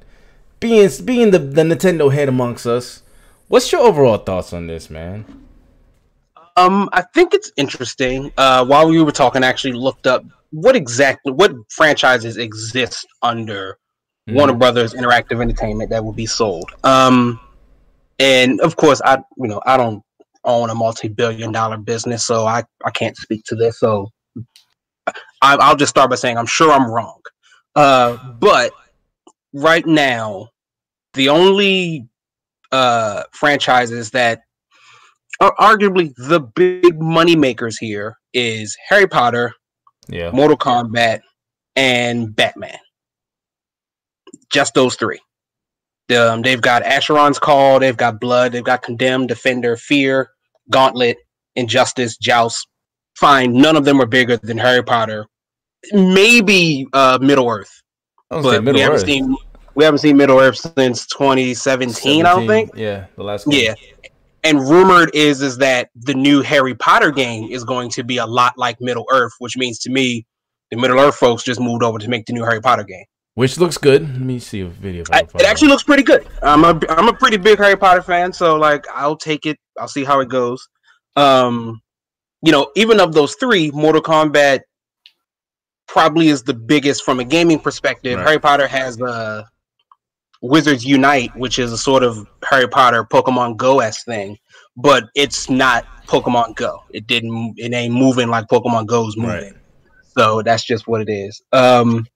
Being being the the Nintendo head amongst us, what's your overall thoughts on this, man? Um, I think it's interesting. Uh, while we were talking, I actually looked up what exactly what franchises exist under Warner Brothers Interactive Entertainment that would be sold. Um, and of course, I you know I don't own a multi-billion-dollar business, so I I can't speak to this. So I, I'll just start by saying I'm sure I'm wrong. Uh, but right now, the only uh franchises that are arguably the big money makers here is Harry Potter, Yeah. Mortal Kombat, and Batman. Just those three. Um, they've got Asheron's Call, they've got Blood, they've got Condemned, Defender, Fear, Gauntlet, Injustice, Joust. Fine, none of them are bigger than Harry Potter. Maybe uh, Middle Earth, I was gonna say but we Middle haven't Earth. seen We haven't seen Middle Earth since 2017, I don't think. Yeah, the last one. Yeah. And rumored is is that the new Harry Potter game is going to be a lot like Middle Earth, which means to me, the Middle Earth folks just moved over to make the new Harry Potter game. Which looks good. Let me see a video. I I, can find it actually looks pretty good. I'm a I'm a pretty big Harry Potter fan, so like I'll take it. I'll see how it goes. Um, you know, even of those three, Mortal Kombat probably is the biggest from a gaming perspective. Right. Harry Potter has uh, Wizards Unite, which is a sort of Harry Potter Pokemon Go s thing, but it's not Pokemon Go. It didn't. It ain't moving like Pokemon Go's moving. So that's just what it is. Um,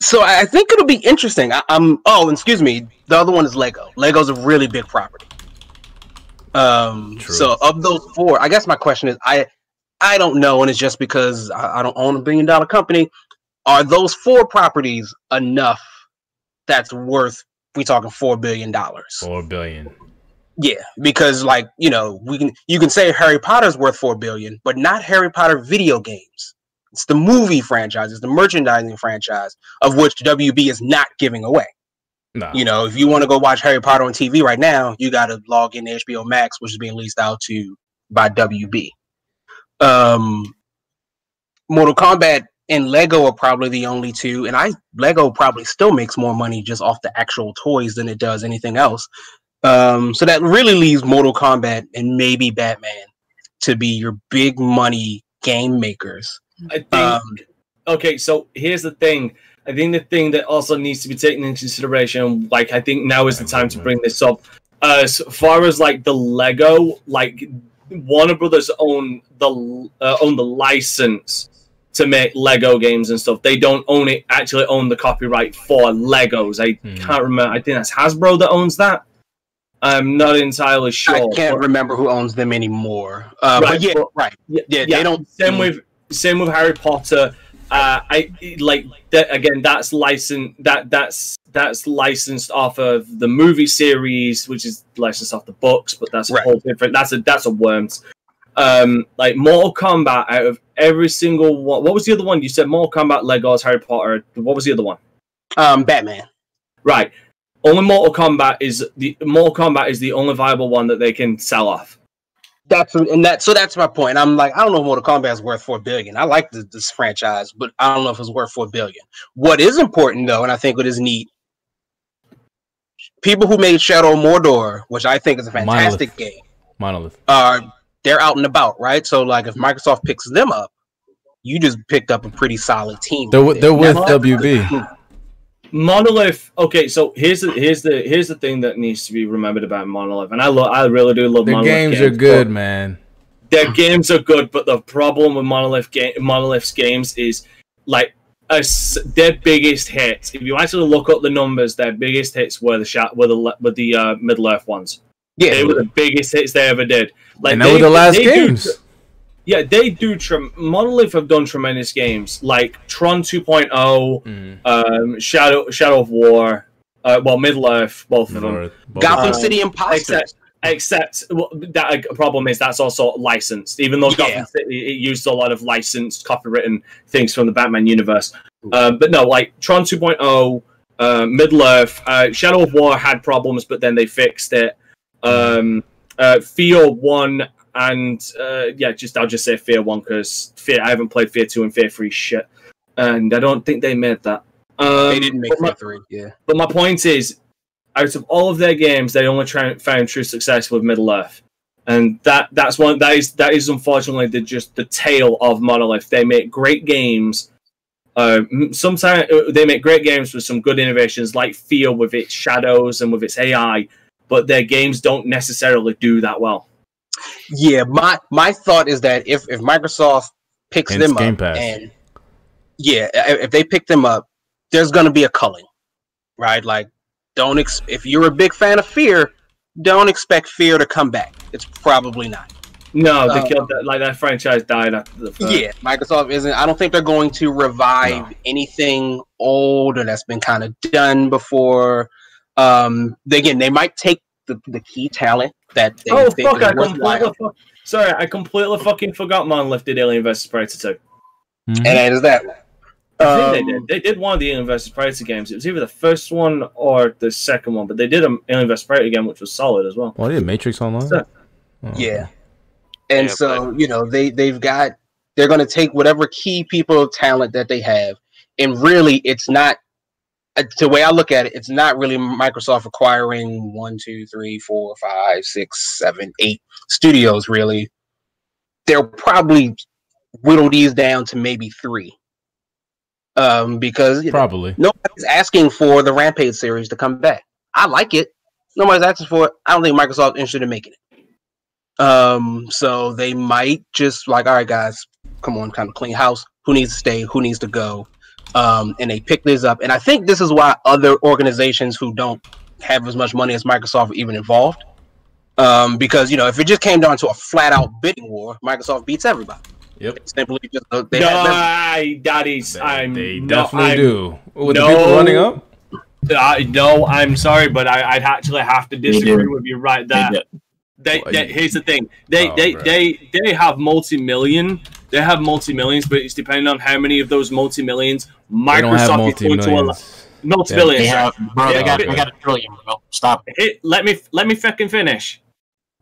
so I think it'll be interesting. I, I'm. Oh, excuse me. The other one is Lego. Lego's a really big property. Um. True. So of those four, I guess my question is, I, I don't know, and it's just because I, I don't own a billion dollar company. Are those four properties enough? That's worth. We talking four billion dollars. Four billion. Yeah, because like you know, we can you can say Harry Potter's worth four billion, but not Harry Potter video games. It's the movie franchise, it's the merchandising franchise of which WB is not giving away. No. You know, if you want to go watch Harry Potter on TV right now, you got to log in to HBO Max, which is being leased out to by WB. Um, Mortal Kombat and Lego are probably the only two, and I Lego probably still makes more money just off the actual toys than it does anything else. Um, so that really leaves Mortal Kombat and maybe Batman to be your big money game makers. I think. Um, okay, so here's the thing. I think the thing that also needs to be taken into consideration, like I think now is the time to bring this up. Uh, as far as like the Lego, like Warner Brothers own the uh, own the license to make Lego games and stuff. They don't own it. Actually, own the copyright for Legos. I Hmm. can't remember. I think that's Hasbro that owns that. I'm not entirely sure. I can't but- remember who owns them anymore. Uh, Right, but yeah, but- right. yeah, Yeah, they don't- Same with same with Harry Potter. Uh, I like that again. That's licensed. That that's that's licensed off of the movie series, which is licensed off the books. But that's a Right. whole different. That's a that's a worms. Um, like Mortal Kombat. Out of every single one, what was the other one? You said Mortal Kombat, Legos, Harry Potter. What was the other one? Um, Batman. Right. Only Mortal Kombat is the Mortal Kombat is the only viable one that they can sell off. That's and that. So that's my point. I'm like, I don't know if Mortal Kombat is worth four billion. I like this, this franchise, but I don't know if it's worth four billion. What is important though, and I think what is neat, people who made Shadow Mordor, which I think is a fantastic Monolith. game, Monolith. are they're out and about, right? So like, if Microsoft picks them up, you just picked up a pretty solid team. They're, right they're with Now- WB. Monolith. Okay, so here's the here's the here's the thing that needs to be remembered about Monolith, and I love I really do love The Monolith games are good, man. Their games are good, but the problem with Monolith game Monolith's games is like a s their biggest hits. If you actually look up the numbers, their biggest hits were the shot were the were the uh, Middle Earth ones. Yeah, They were the biggest hits they ever did. Like and that they, were the last they do- games. yeah, they do. Trem- Monolith have done tremendous games like Tron 2.0, Mm. um, Shadow Shadow of War, uh, well Middle Earth, both of them. Both Gotham Uh, City Impostors. Except, except well, that uh, problem is that's also licensed. Even though Yeah. Gotham City it used a lot of licensed, copywritten things from the Batman universe. Uh, but no, like Tron 2.0, uh, Middle Earth, uh, Shadow of War had problems, but then they fixed it. Um, uh, Fear One and uh, yeah, just I'll just say Fear One because Fear I haven't played Fear Two and Fear Three shit, and I don't think they made that. Um, they didn't make my- Fear three. Yeah. but my point is, out of all of their games, they only try, found true success with Middle Earth, and that that's one that is that is unfortunately the just the tail of Monolith. They make great games. Uh, sometimes they make great games with some good innovations, like Fear with its shadows and with its AI, but their games don't necessarily do that well. Yeah, my my thought is that if if Microsoft picks And them Game up Pass. and yeah, if they pick them up, there's gonna be a culling, right? Like, don't ex- if you're a big fan of Fear, don't expect Fear to come back. It's probably not. No, they Uh, killed that. Like that franchise died after the first. Yeah, Microsoft isn't. I don't think they're going to revive anything old or that's been kind of done before. Um, they, again, they might take the, the key talent that they Oh think fuck! I completely fuck, sorry. I completely fucking forgot Monolith did Alien vs Predator 2. Mhm. and that is that. I think they Um, did. They did one of the Alien vs Predator games. It was either the first one or the second one, but they did an Alien vs Predator game, which was solid as well. Oh, they did Matrix Online. So- Oh. Yeah. And Yeah, so, you know, they they've got they're going to take whatever key people talent that they have and really it's not the way I look at it, it's not really Microsoft acquiring one, two, three, four, five, six, seven, eight studios. Really, they'll probably whittle these down to maybe three, um, because you know, Probably. nobody's asking for the Rampage series to come back. I like it. Nobody's asking for it. I don't think Microsoft's interested in making it. Um, so they might just like, all right, guys, come on, kind of clean house. Who needs to stay? Who needs to go? Um, and they pick this up. And I think this is why other organizations who don't have as much money as Microsoft are even involved. Um, because you know, if it just came down to a flat out bidding war, Microsoft beats everybody. Yep. Simply just uh, they no, have. I, that is, I'm They no, definitely I'm- do. With no, the people running up. Uh, no, I'm sorry, but I, I'd actually have to disagree with you right They there. They, they, here's the thing. They, Oh, they, bro. they, they have multi-million. They have multi-millions, but it's depending on how many of those multi-millions They don't have Microsoft is going to allow. multi-millions. Multi-billions. They bro. They got, bro. they got a trillion, bro. Stop. it. It, let me let me fucking finish,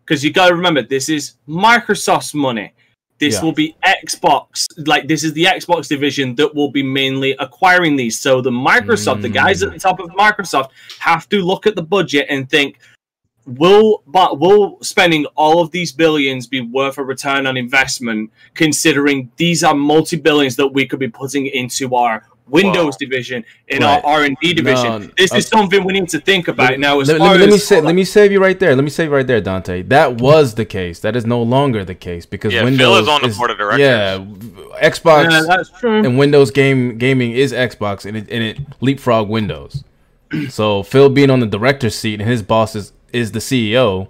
because you got to remember this is Microsoft's money. This Yeah. will be Xbox, like this is the Xbox division that will be mainly acquiring these. So the Microsoft, the guys at Mm. the top of Microsoft, have to look at the budget and think, will but will spending all of these billions be worth a return on investment? Considering these are multi billions that we could be putting into our Windows Wow. division in Right. our R and D division. No, this okay. is uh, something we need to think about now. As let, far let me, let me as say, let me save you right there. Let me save you right there, Dante. That was the case. That is no longer the case because Yeah, Phil Windows is on the board of directors. Yeah, Xbox Yeah, that's true. and Windows game gaming is Xbox, and it and it leapfrog Windows. so Phil being on the director's seat and his boss is is the CEO.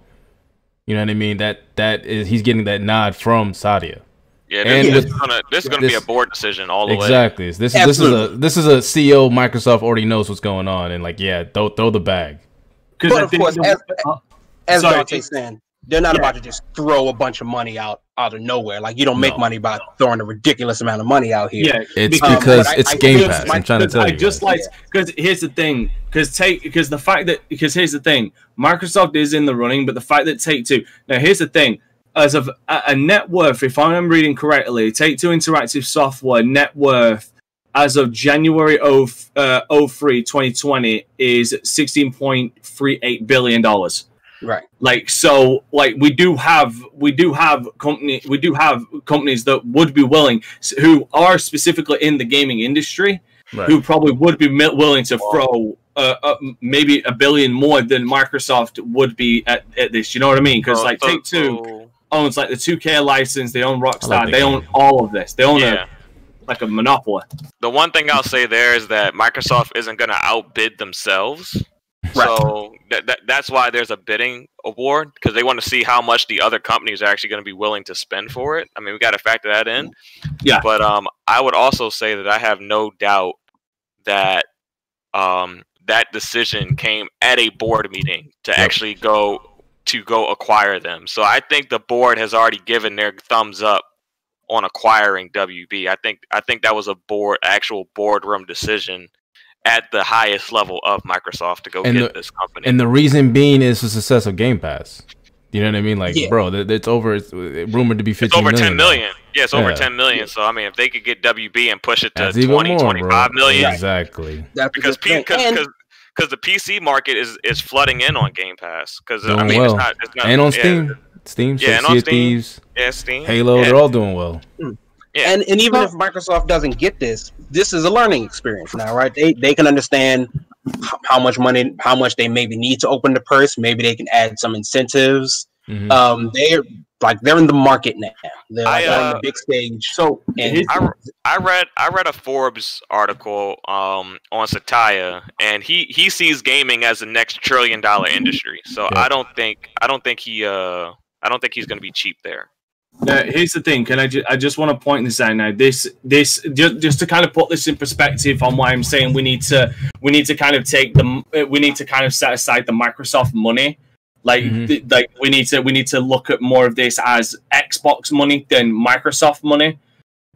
You know what I mean? That that is he's getting that nod from Satya. Yeah, And this, with- this is gonna this is gonna be a board decision all the way. Exactly. This is this is a this is a CEO Microsoft already knows what's going on and like yeah, throw throw the bag. But of course, as, as sorry, Dante's saying, they're not Yeah. about to just throw a bunch of money out out of nowhere. Like you don't make No. money by throwing a ridiculous amount of money out here. yeah, It's Um, because I- it's I Game think Pass. my- I'm trying to Because tell I you. just guys. like because here's the thing because take because the fact that because here's the thing Microsoft is in the running, but the fact that Take Two now here's the thing as of a, a net worth, if I'm reading correctly, Take Two Interactive Software net worth as of January 0, uh, 03, 2020 is 16.38 billion dollars. Right. like so like we do have we do have company we do have companies that would be willing who are specifically in the gaming industry Right. who probably would be willing to throw uh, uh, maybe a billion more than Microsoft would be at, at this you know what I mean because So- like so- Take Two owns like the 2K license they own Rockstar like the they own all of this they own Yeah. a like a monopoly the one thing I'll say there is that Microsoft isn't going to outbid themselves. So that, that that's why there's a bidding award because they want to see how much the other companies are actually going to be willing to spend for it. I mean, we got to factor that in. Yeah. But um, I would also say that I have no doubt that um that decision came at a board meeting to actually go to go acquire them. So I think the board has already given their thumbs up on acquiring WB. I think I think that was a board actual boardroom decision at the highest level of Microsoft to go And get the- this company. And the reason being is the success of Game Pass. You know what I mean? Like, Yeah. bro, it's over. It's rumored to be it's 15 over million 10 now. million. Yeah, it's over Yeah. 10 million. So I mean, if they could get WB and push it to That's 20, more, 25 bro. million, Exactly. That's because the because because because the PC market is is flooding in on Game Pass because I Doing mean well. it's not it's not and on yeah, Steam, Steam, Yeah, and on Steam. Thieves, yeah, Steam, Halo, yeah, they're all doing well. Yeah. And and even if Microsoft doesn't get this, this is a learning experience now, right? They they can understand how much money, how much they maybe need to open the purse. Maybe they can add some incentives. Mhm. Um, they're like they're in the market now. They're like I, on uh, the big stage. so And- I, I read I read a Forbes article um, on Satya, and he, he sees gaming as the next trillion dollar industry. So Yeah. I don't think I don't think he uh I don't think he's going to be cheap there. Now, here's the thing. Can I? Ju- I just want to point this out now. This, this, just, just to kind of put this in perspective on why I'm saying we need to, we need to kind of take the, uh, we need to kind of set aside the Microsoft money. Like, Mhm. th- like we need to, we need to look at more of this as Xbox money than Microsoft money,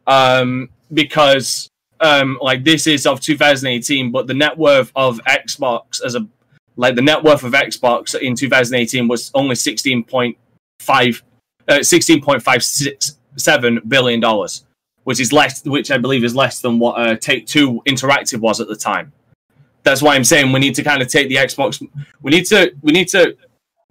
um, because um, like this is of 2018, but the net worth of Xbox as a like the net worth of Xbox in 2018 was only 16.5 uh, 16.567 billion dollars, which is less, which I believe is less than what uh, Take Two Interactive was at the time. That's why I'm saying we need to kind of take the Xbox. We need to we need to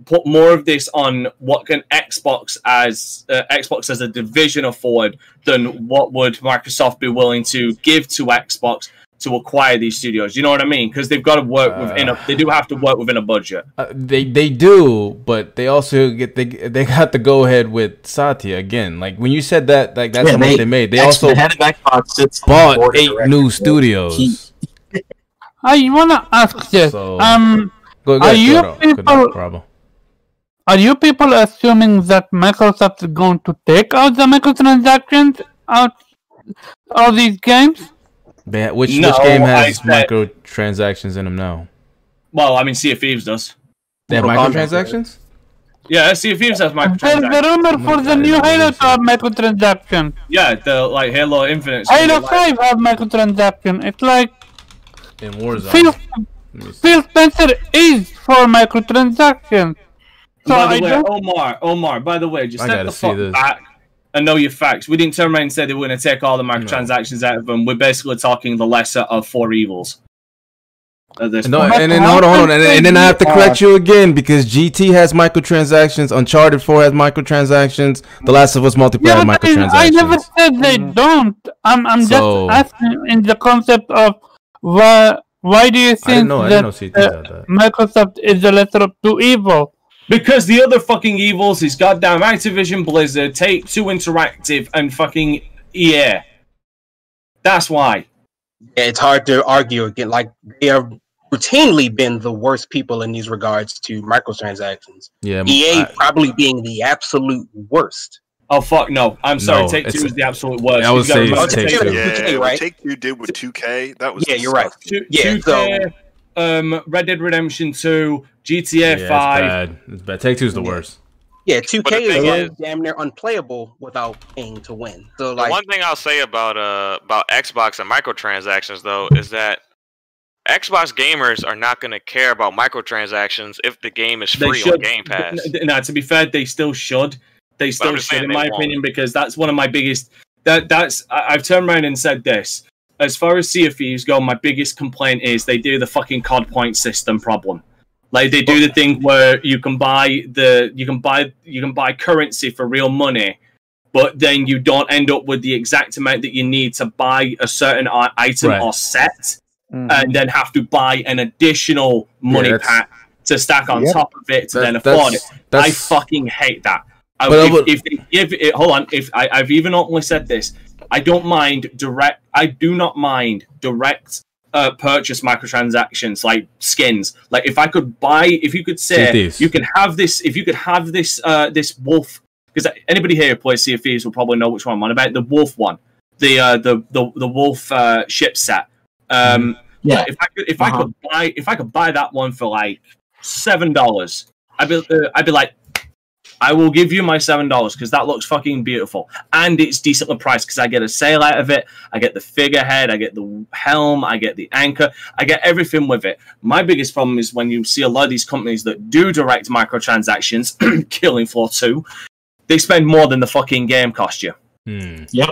put more of this on what can Xbox as uh, Xbox as a division afford than what would Microsoft be willing to give to Xbox to acquire these studios. You know what I mean? Because they've got to work within a. They do have to work within a budget. Uh, they they do, but they also get they they got the go ahead with Satya again. Like when you said that, like that's Yeah, how much they- they made. They X- also the head of Xbox sits on the bought eight directors, new studios. [laughs] I wanna ask this. So- um, Go, go are ahead, you go, go, people Bravo. are you people assuming that Microsoft is going to take out the microtransactions out of these games? They, which No, which game has said- microtransactions in them now? Well, I mean, Sea of Thieves does. They have Mortal microtransactions. Yeah, Sea of Thieves has microtransactions. There's microtransactions. the rumor for the new Halo to have microtransactions. Yeah, the like Halo Infinite. Halo 5 have microtransactions. It's like In Warzone. Phil, Let me see. Phil Spencer is for microtransactions. So by I the way, don't Omar, Omar, by the way, just I step gotta the see fuck this. back and know your facts. We didn't turn around and say they were going to take all the microtransactions out of them. We're basically talking the lesser of four evils. At this No, point. and then hold on, hold on, and, and then I have to correct you again because GT has microtransactions, Uncharted Four has microtransactions, The Last of Us multiplayer Yeah, has I, microtransactions. I never said they don't. I'm, I'm So- just asking in the concept of why, why do you I didn't think know. I that didn't know uh, that. Microsoft is the lesser of two evil? Because the other fucking evils is goddamn Activision Blizzard, Take Two Interactive, and fucking EA. That's why. Yeah, it's hard to argue again. Like they have routinely been the worst people in these regards to microtransactions. Yeah, EA I- probably being the absolute worst. Oh fuck no! I'm sorry. No, Take Two it's- is the absolute worst. I would You gotta say Take Take Two. Two- Yeah, right? Take Two did with 2K. That was Yeah, you're right. Two, Yeah, 2K, um, Red Dead Redemption Two, GTA yeah, it's Five. bad. It's bad. Take two is the worst. Yeah, 2K But the is is- damn near unplayable without paying to win. So The like, one thing I'll say about uh about Xbox and microtransactions though is that Xbox gamers are not going to care about microtransactions if the game is free on Game Pass. N- n- No, to be fair, they still should. They still should, in they my won't. opinion, because that's one of my biggest. That that's I, I've turned around and said this. As far as Sea of Thieves go, my biggest complaint is they do the fucking COD point system problem. Like they do the thing where you can buy the you can buy you can buy currency for real money, but then you don't end up with the exact amount that you need to buy a certain item Right. or set, Mhm. and then have to buy an additional money that's- pack to stack on Yep. top of it to That- then afford it. that's- I fucking hate that. I, But if, would- if they give it, hold on. If I, I've even openly said this, I don't mind direct. I do not mind direct uh, purchase microtransactions like skins. Like if I could buy, if you could say Thieves. you can have this, if you could have this, uh, this wolf. Because anybody here who plays Sea of Thieves will probably know which one I'm on about. The wolf one, the uh, the the the wolf uh, ship set. Um, Yeah. if I could, if I Uh-huh. could buy, if I could buy that one for like seven dollars, I'd be, uh, I'd be like, I will give you my seven dollars because that looks fucking beautiful and it's decently priced because I get a sail out of it, I get the figurehead, I get the helm, I get the anchor, I get everything with it. My biggest problem is when you see a lot of these companies that do direct microtransactions, [clears throat] Killing Floor Two, they spend more than the fucking game cost you. Hmm. Yep.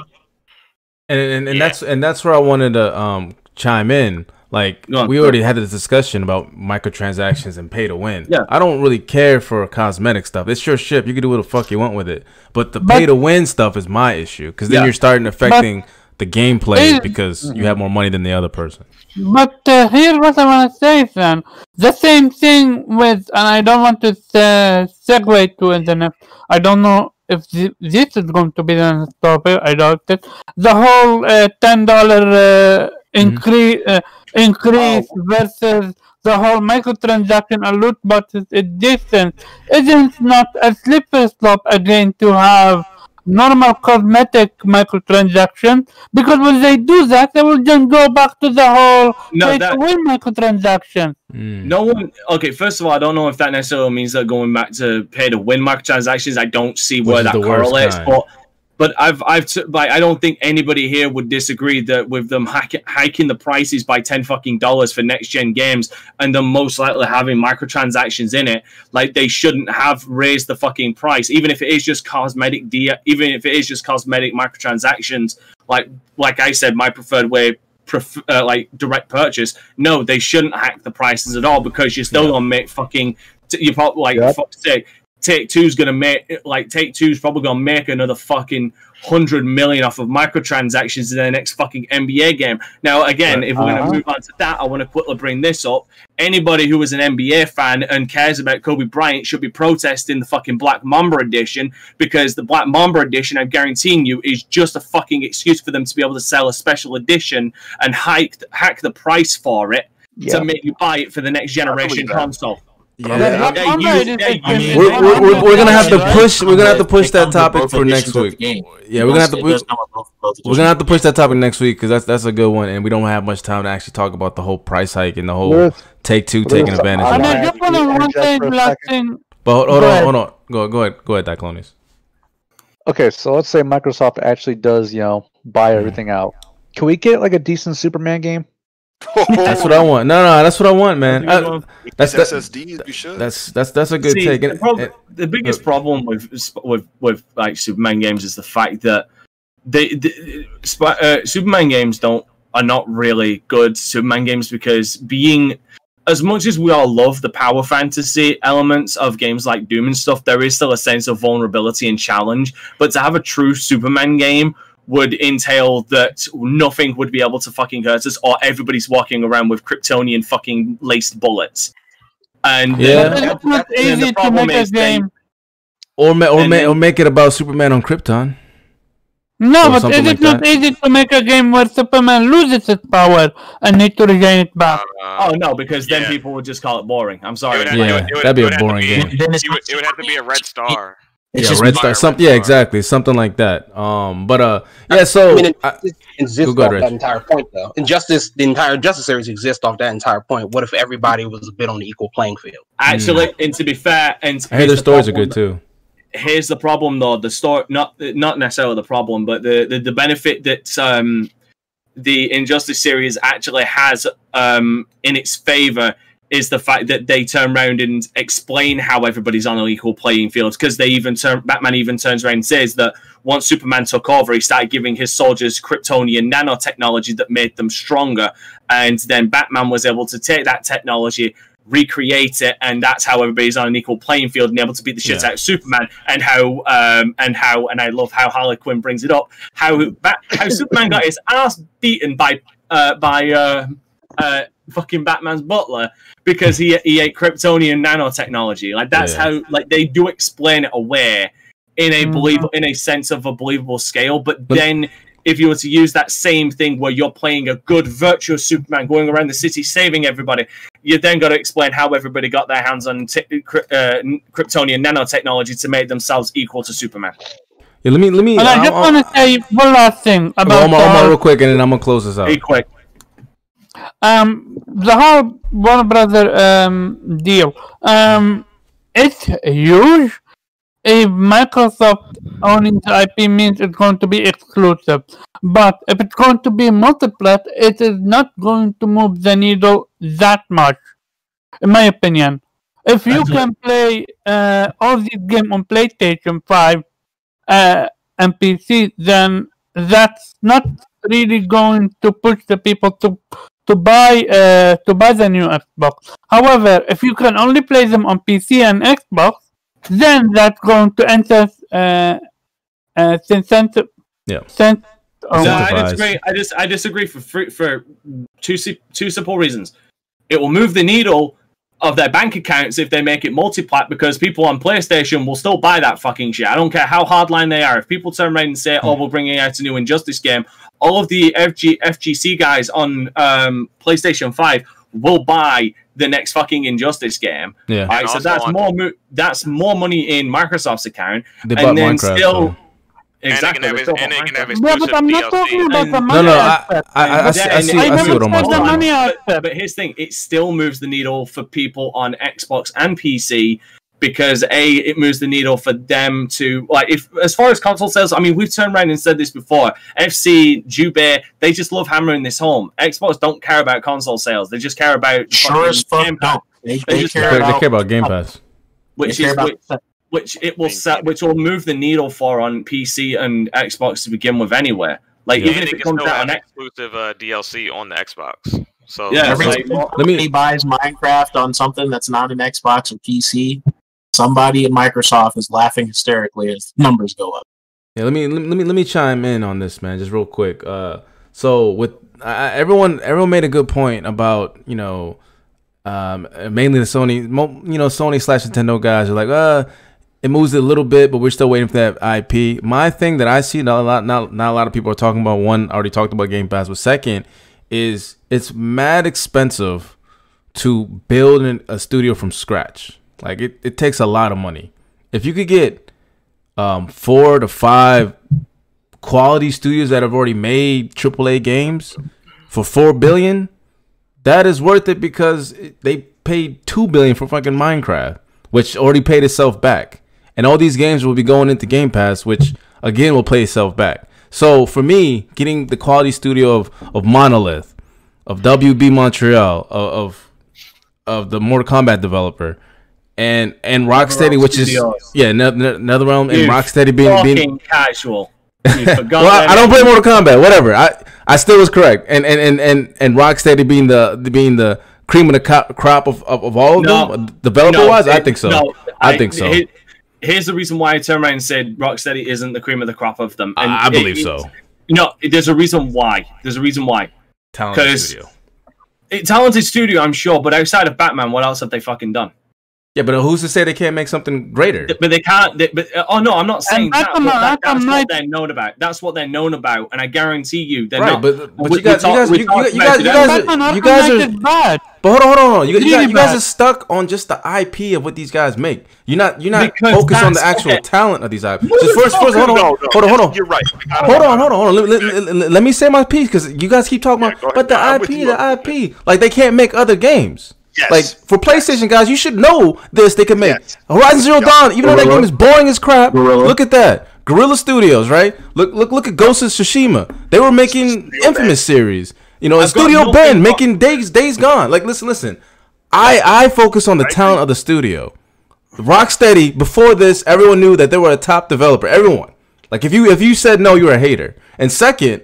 And and, and Yeah. that's and that's where I wanted to um chime in. Like we already had this discussion about microtransactions and pay to win. Yeah. I don't really care for cosmetic stuff. It's your ship. You can do what the fuck you want with it. But the But- pay to win stuff is my issue because then Yeah. you're starting affecting the gameplay because you have more money than the other person. But uh, here's what I want to say, son. The same thing with, and I don't want to uh, segue to it. The next, I don't know if thi- this is going to be the topic. I doubt it. The whole uh, ten dollar uh, increase uh, increase versus the whole microtransaction and loot boxes is different. Isn't not a slippery slope again to have normal cosmetic microtransaction because when they do that, they will then go back to the whole No, that- win microtransaction. Mm. No one. Okay, first of all, I don't know if that necessarily means they're going back to pay to win microtransactions. I don't see Which where is that correlates. But But I've I've t- like I don't think anybody here would disagree that with them hack- hiking the prices by ten fucking dollars for next gen games and them most likely having microtransactions in it, like they shouldn't have raised the fucking price, even if it is just cosmetic de- even if it is just cosmetic microtransactions. Like like I said, my preferred way pref- uh, like direct purchase. No, they shouldn't hack the prices at all because you're still gonna make fucking. T- you probably like Yep. fuck's sake. Take Two's gonna make like Take Two's probably gonna make another fucking hundred million off of microtransactions in their next fucking NBA game. Now, again, Right. if we're Uh-huh. gonna move on to that, I want to quickly bring this up. Anybody who is an NBA fan and cares about Kobe Bryant should be protesting the fucking Black Mamba edition because the Black Mamba edition, I'm guaranteeing you, is just a fucking excuse for them to be able to sell a special edition and hike hack the price for it Yeah. to make you buy it for the next generation that. console. Yeah, Yeah, Mamba you- edition yeah, I mean, we're, we're, we're, we're gonna have to push. We're gonna have to push that topic for next editions of the week. Yeah, we're gonna have to. it does come with both- both We're gonna have to push that topic next week because that's that's a good one, and we don't have much time to actually talk about the whole price hike and the whole take two taking advantage. I of it. Just want to one thing, last thing. But hold, hold on, hold on. Go go ahead, go ahead, Diclonius. Okay, so let's say Microsoft actually does, you know, buy mm-hmm. everything out. Can we get like a decent Superman game? That's what I want. No, no, that's what I want, man. Uh, that's That's that, SSDs. You should. that's that's that's a good See, take. The, prob- and- the biggest problem with with with like Superman games is the fact that they, the uh, Superman games don't are not really good Superman games because being as much as we all love the power fantasy elements of games like Doom and stuff, there is still a sense of vulnerability and challenge. But to have a true Superman game would entail that nothing would be able to fucking hurt us, or everybody's walking around with Kryptonian fucking laced bullets. And Yeah. But that- it's not then the easy to problem make a then- game. or ma- or, and ma- or make it about Superman on Krypton. No, Or but something is like it not that. easy to make a game where Superman loses his power and need to regain it back? Uh, Oh no, because then Yeah. people would just call it boring. I'm sorry. would Yeah, would- it would- that'd be a would have to boring game. Then It would, it would have to be a red star. It's yeah, just Red Star. Something. Yeah, exactly. Something like that. Um, but uh, yeah. So I mean, I- exists go ahead, off Rich. that entire point, though. Injustice, the entire Justice series exists off that entire point. What if everybody was a bit on the equal playing field? Actually, and to be fair, and I hear their stories are good too. Here's the problem, though. The story, not not necessarily the problem, but the the, the benefit that um, the Injustice series actually has um, in its favor is the fact that they turn around and explain how everybody's on an equal playing field. Because they even turn Batman even turns around and says that once Superman took over, he started giving his soldiers Kryptonian nanotechnology that made them stronger, and then Batman was able to take that technology. Recreate it, and that's how everybody's on an equal playing field and able to beat the shit Yeah. out of Superman. And how, um, and how, and I love how Harley Quinn brings it up. How how Superman got his ass beaten by uh, by uh, uh, fucking Batman's butler because he he ate Kryptonian nanotechnology. Like that's Yeah. how like they do explain it away in a believe in a sense of a believable scale. But, But- then if you were to use that same thing where you're playing a good virtuous Superman going around the city saving everybody, you then got to explain how everybody got their hands on t- uh, Kryptonian nanotechnology to make themselves equal to Superman. Yeah, let me let me. And I I'm- just want to say one last thing about Omar, Omar, real quick, and then I'm gonna close this out. Be quick. Um the whole Warner Brother um deal. Um, it's huge. If Microsoft owning the IP means it's going to be exclusive, but if it's going to be multiplat, it is not going to move the needle that much, in my opinion. If you can play uh, all these games on PlayStation Five uh, and PC, then that's not really going to push the people to to buy uh, to buy the new Xbox. However, if you can only play them on PC and Xbox, then that's going to enter uh, uh, incentive. Yeah. Cent- oh, No, I disagree. I just I disagree for free, for two si- two simple reasons. It will move the needle of their bank accounts if they make it multiplat because people on PlayStation will still buy that fucking shit. I don't care how hardline they are. If people turn around and say, "Oh, we're bringing out a new Injustice game," all of the FG FGC guys on um, PlayStation Five will buy the next fucking Injustice game. Yeah, All right, And so that's on- more mo- that's more money in Microsoft's account, they bought and then Minecraft. still so- exactly. and it can have, his, and bought it can have Minecraft. yeah, but I'm not talking DLC. about the And- money No, no, I, aspect. I, I, I, see, I see, I I never see what said Omar's the money aspect. But, but here's the thing: it still moves the needle for people on Xbox and PC because a it moves the needle for them to like if as far as console sales. I mean, we've turned around and said this before. FC, Jubei, they just love hammering this home. Xbox don't care about console sales; they just care about Sure as fuck Game Pass. They, They they just care care, they about, care about Game Pass. which is about which, which it will set, which will move the needle for on PC and Xbox to begin with anyway. Like Yeah. even and if they it comes out have on exclusive uh, DLC on the Xbox. So Yeah, every like- time Let me- somebody buys Minecraft on something that's not an Xbox or PC, somebody at Microsoft is laughing hysterically as numbers go up. Yeah, let me let me let me chime in on this, man, just real quick. Uh, so with I, I- everyone, everyone made a good point about you know, um, mainly the Sony, you know, Sony slash Nintendo guys are like, uh, it moves a little bit, but we're still waiting for that IP. My thing that I see not a lot, not not a lot of people are talking about. One, I already talked about Game Pass, but second is it's mad expensive to build an, a studio from scratch. Like it, it takes a lot of money. If you could get um, four to five quality studios that have already made AAA games for four billion, that is worth it because they paid two billion for fucking Minecraft, which already paid itself back, and all these games will be going into Game Pass, which again will play itself back. So for me, getting the quality studio of of Monolith, of WB Montreal, of of, of the Mortal Kombat developer. And and Rocksteady, which is yeah, Ne- NetherRealm and Rocksteady being being casual. [laughs] Well, I, I don't play Mortal Kombat. Whatever. I I still was correct. And and and and, and Rocksteady being the, being the cream of the crop of, of, of all of No. them, uh, developer No, wise, I think so. no, I, think so. here- here's the reason why I turned around and said Rocksteady isn't the cream of the crop of them. And I, I it- believe it- so. No, there's a reason why. There's a reason why. Talented 'cause- studio. It, talented studio, I'm sure, but outside of Batman, what else have they fucking done? Yeah, but who's to say they can't make something greater? But they can't. They, but uh, oh no, I'm not saying that. Arkham- but that- that's Knight- what they're known about. That's what they're known about, and I guarantee you, they're Right, not. but but we- you guys, we you guys, you, we you, you guys, you guys, are, you guys are. bad. But hold on, hold on, hold. You, you, guys, you guys are stuck on just the IP of what these guys make. You're not, you're not Because focused on the actual okay. talent of these IP. Just first, first, hold on, No, hold no, on, hold on, hold on. You're right. Hold on, hold on, hold on. Let, let- let- let- let me say my piece because you guys keep talking about, but the IP, the IP, like they can't make other games. Yes. Like for PlayStation guys, you should know this. They can make Yes. Horizon Zero Yep. Dawn, even though that game is boring as crap. Guerrilla. Look at that, Guerrilla Studios, right? Look, look, look at Ghost of Tsushima. They were making Studio Infamous series. You know, I've Studio nothing Bend but- making Days Days Gone. Like, listen, listen. I I focus on the talent of the studio. Rocksteady before this, everyone knew that they were a top developer. Everyone. Like if you if you said no, you were a hater. And second,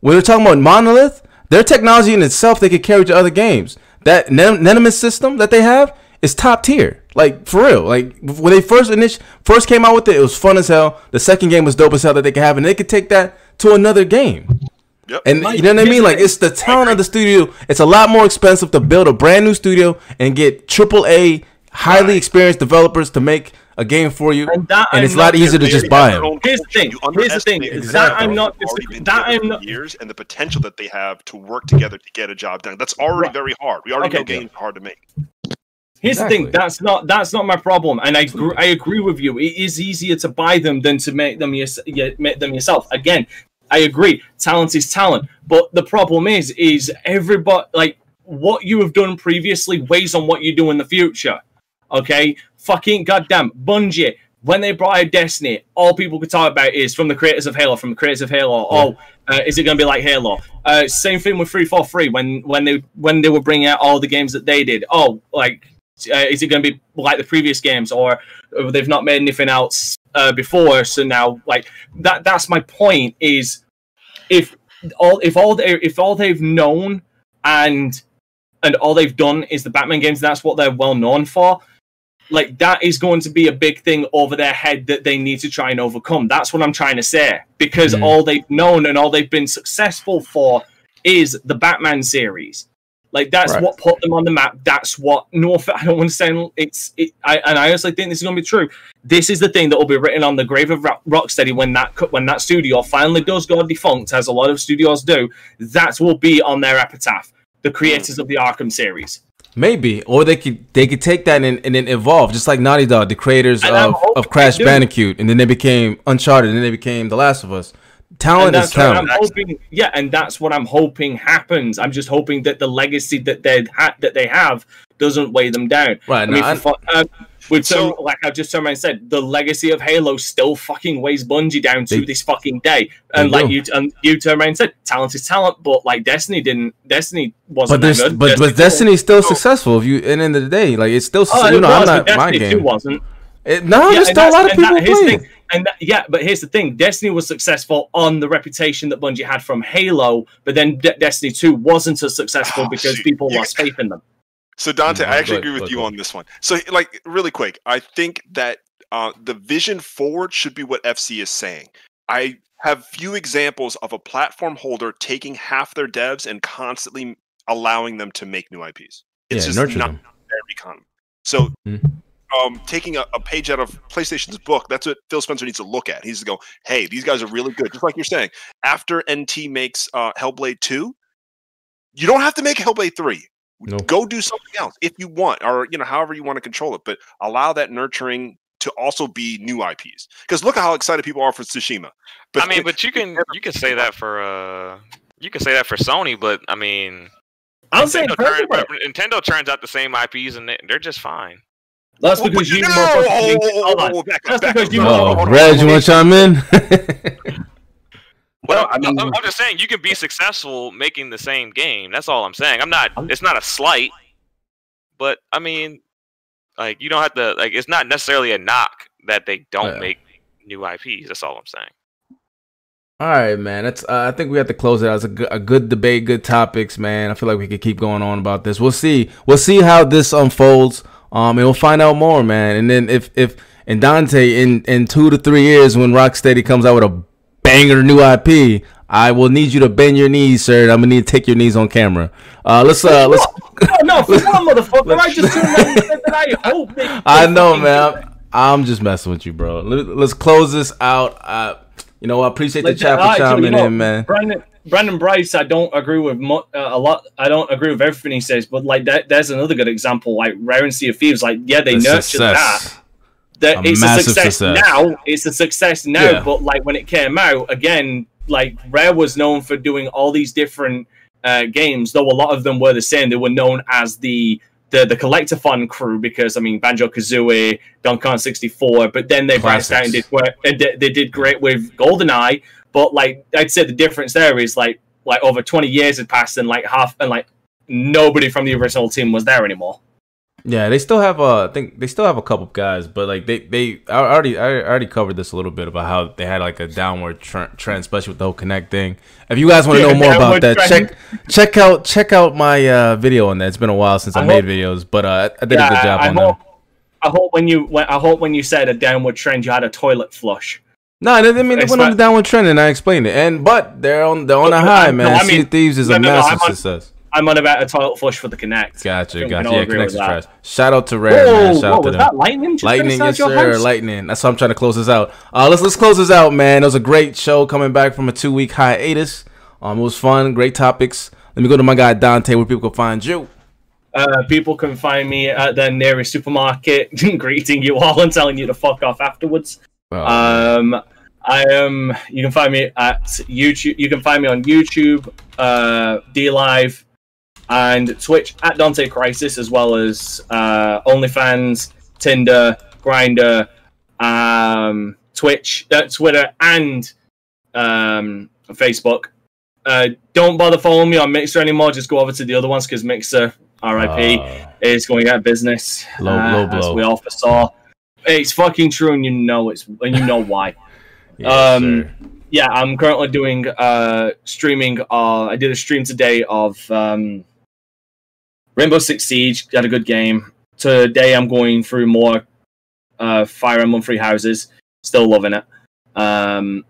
when we're talking about Monolith, their technology in itself they could carry to other games. That Nem- Nemesis system that they have is top tier. Like for real. Like when they first init- first came out with it, it was fun as hell. The second game was dope as hell that they could have, and they could take that to another game. Yep. And you know what I mean? Like it's the talent of the studio. It's a lot more expensive to build a brand new studio and get triple A, highly experienced developers to make a game for you. And And, that I'm it's a lot easier to just buy their them. Here's the thing. Here's the thing. underestimate That I'm not they've already disagre- been that I'm not- years and the potential that they have to work together to get a job done. That's already Right. very hard. We already Okay. know games are hard to make. Here's the thing. That's not that's not my problem, and I gr- I agree with you. It is easier to buy them than to make them your, yeah, make them yourself. Again, I agree. Talent is talent, but the problem is is everybody like what you have done previously weighs on what you do in the future. Okay, fucking goddamn Bungie. When they brought out Destiny, all people could talk about is from the creators of Halo, from the creators of Halo. Oh, uh, is it going to be like Halo? Uh, same thing with three four three. When when they when they were bringing out all the games that they did. Oh, like uh, is it going to be like the previous games, or uh, they've not made anything else uh, before? So now, like that that's my point. Is if all if all they if all they've known and and all they've done is the Batman games, that's what they're well known for. Like that is going to be a big thing over their head that they need to try and overcome. That's what I'm trying to say. Because Mhm. all they've known and all they've been successful for is the Batman series. Like that's Right. what put them on the map. That's what no, [laughs] I don't want to say it's. It, I and I honestly think this is going to be true. This is the thing that will be written on the grave of Rock- Rocksteady when that when that studio finally does go defunct, as a lot of studios do. That will be on their epitaph. The creators of the Arkham series. Maybe, or they could they could take that and, and then evolve, just like Naughty Dog, the creators And of, of Crash. Bandicoot, and then they became Uncharted, and then they became The Last of Us. Talent is that's I'm talent. hoping. Yeah, and that's what I'm hoping happens. I'm just hoping that the legacy that they ha- that they have doesn't weigh them down. Right, I no, mean, I- for, uh, With So- so, like I've just turned around and said, the legacy of Halo still fucking weighs Bungie down to They- this fucking day. And like you, and you turned around and said, talent is talent, but like Destiny didn't. Destiny wasn't. But good. but but Destiny Destiny's still oh. successful. If you at the end of the day, like it's still Oh, you it know was, I'm not my Destiny 2 game. wasn't. It, no, Yeah, there's still a lot of and people playing. and that, yeah, but here's the thing: Destiny was successful on the reputation that Bungie had from Halo, but then De- Destiny Two wasn't as successful Oh, because shoot. people You- lost faith in them. So Dante, Mhm, I actually but- agree with but you on this one. So like really quick, I think that uh, the vision forward should be what FC is saying. I have few examples of a platform holder taking half their devs and constantly allowing them to make new IPs. It's Yeah, just not them. very common. So Mhm. um, taking a, a page out of PlayStation's book, that's what Phil Spencer needs to look at. He needs to go, hey, these guys are really good. Just like you're saying, after NT makes uh, Hellblade 2, you don't have to make Hellblade 3 No. go do something else if you want or you know however you want to control it but allow that nurturing to also be new ips because look at how excited people are for tsushima I mean, but you can you can say that for uh you can say that for Sony, but I mean, I'm saying Nintendo, for turn, everybody. but Nintendo turns out the same IPs and they, they're just fine. That's because you no! motherfuckers Oh, think- oh, hold oh, on. oh, back That's back because up. you Hold on, Oh, hold Reg, you want to chime in? [laughs] Well, I mean- am just saying you can be successful making the same game. That's all I'm saying. I'm not. It's not a slight, but I mean, like you don't have to. Like it's not necessarily a knock that they don't Yeah. make new IPs. That's all I'm saying. All right, man. That's. Uh, I think we have to close it out. It's a good, a good debate, good topics, man. I feel like we could keep going on about this. We'll see. We'll see how this unfolds. Um, and we'll find out more, man. And then if if and Dante in in two to three years when Rocksteady comes out with a banger new IP, I will need you to bend your knees, sir. I'm gonna need to take your knees on camera. Uh, let's uh, let's. No, for one motherfucker, [laughs] I just that I hope. [laughs] I know, man. I'm, I'm just messing with you, bro. Let, let's close this out. Uh, you know, I appreciate the chat for chiming in, man. Brandon, Brandon Bryce, I don't agree with mo- uh, a lot. I don't agree with everything he says, but like that, there's another good example. Like Rare and Sea of Thieves, like yeah, they The nurtured success. That A it's a success, success. now. It's a success now, Yeah. but like when it came out, again, like Rare was known for doing all these different uh, games, though a lot of them were the same. They were known as the the the collector fun crew because I mean Banjo Kazooie, Donkey Kong 64, but then they branched out and did Classics. where- and they, they did great with GoldenEye. But like I'd say the difference there is like like over 20 years had passed and like half and like nobody from the original team was there anymore. Yeah, they still have uh, I think they still have a couple guys, but like they they I already I already covered this a little bit about how they had like a downward tre- trend, especially with the whole Kinect thing. If you guys want to know more about that, trend. check check out check out my uh, video on that. It's been a while since I, I made hope- videos, but uh, I did a good job I, on hope, that. I hope when you when I hope when you said a downward trend, you had a toilet flush. No, I didn't mean they went on the downward trend, and I explained it. And but they're on they're on a high, no, man. I sea mean- of Thieves is no, a no, no, massive success. I'm on about a toilet flush for the Kinect. Gotcha, gotcha. Yeah, Kinect's trash. Shout out to Rare, Whoa, man. Shout whoa, out to was them. that lightning just Lightning, yes, your sir. house? Lightning. That's why I'm trying to close this out. Uh, let's let's close this out, man. It was a great show coming back from a two week hiatus. Um, it was fun, great topics. Let me go to my guy Dante, where people can find you. Uh, people can find me at the nearest supermarket, [laughs] greeting you all and telling you to fuck off afterwards. Um, I am. You can find me at YouTube. You can find me on YouTube, uh, D Live, and Twitch at Dante Crisis, as well as uh, OnlyFans, Tinder, Grindr, um, Twitch, uh, Twitter, and um, Facebook. Uh, don't bother following me on Mixer anymore. Just go over to the other ones because Mixer, RIP, uh, is going out of business. Low- uh, low As blow. we all foresaw. It's fucking true, and you know it's, and you know why. [laughs] yes, um, sir. yeah, I'm currently doing uh streaming. Uh, I did a stream today of um, Rainbow Six Siege. Got a good game. Today I'm going through more uh, Fire Emblem Three Houses. Still loving it. Um,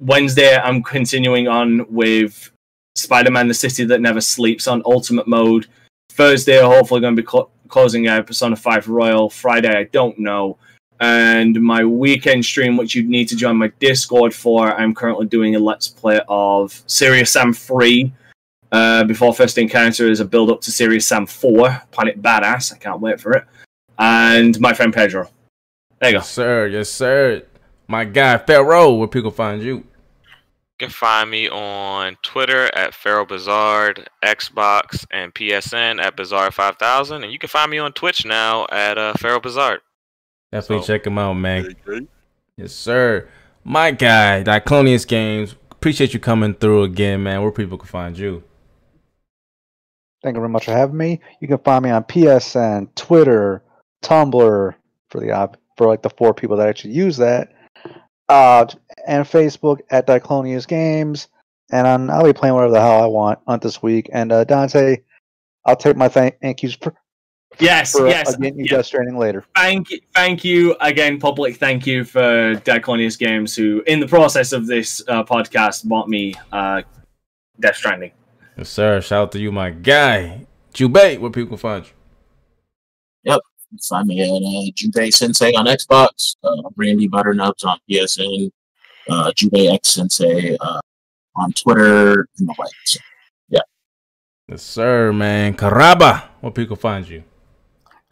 Wednesday I'm continuing on with Spider-Man: The City That Never Sleeps on Ultimate Mode. Thursday, hopefully, going to be cl- closing out Persona 5 Royal. Friday, I don't know and my weekend stream, which you'd need to join my Discord for. I'm currently doing a let's play of Serious Sam 3. Uh, before First Encounter is a build up to Serious Sam 4, Planet Badass. I can't wait for it. And my friend Pedro. There you go. Yes, sir. Yes, sir. My guy Pharaoh, where people find you. You can find me on Twitter at Pharaoh Bizarre, Xbox and PSN at Bizarre5000, and you can find me on Twitch now at uh, Pharaoh Bizarre. Definitely So- check him out, man. Yes, sir. My guy, Diclonius Games. Appreciate you coming through again, man. Where people can find you. Thank you very much for having me. You can find me on PSN, Twitter, Tumblr for the for like the four people that actually use that, uh, and Facebook at Diclonius Games. And on, I'll be playing whatever the hell I want on this week. And uh, Dante, I'll take my thank yous for, Yes, for uh, yes. getting you yeah. Death Stranding later. Thank you, thank you again, public. Thank you for Diclonius Games, who, in the process of this uh, podcast, bought me uh, Death Stranding. Yes, sir. Shout out to you, my guy. Jubei, where people can find you. Yep. Find me at uh, Jubei Sensei on Xbox, uh, Randy Butternubs on PSN, uh, Jubei X Sensei uh, on Twitter, and the like. So, Yes, sir, man. Karaba, where people find you.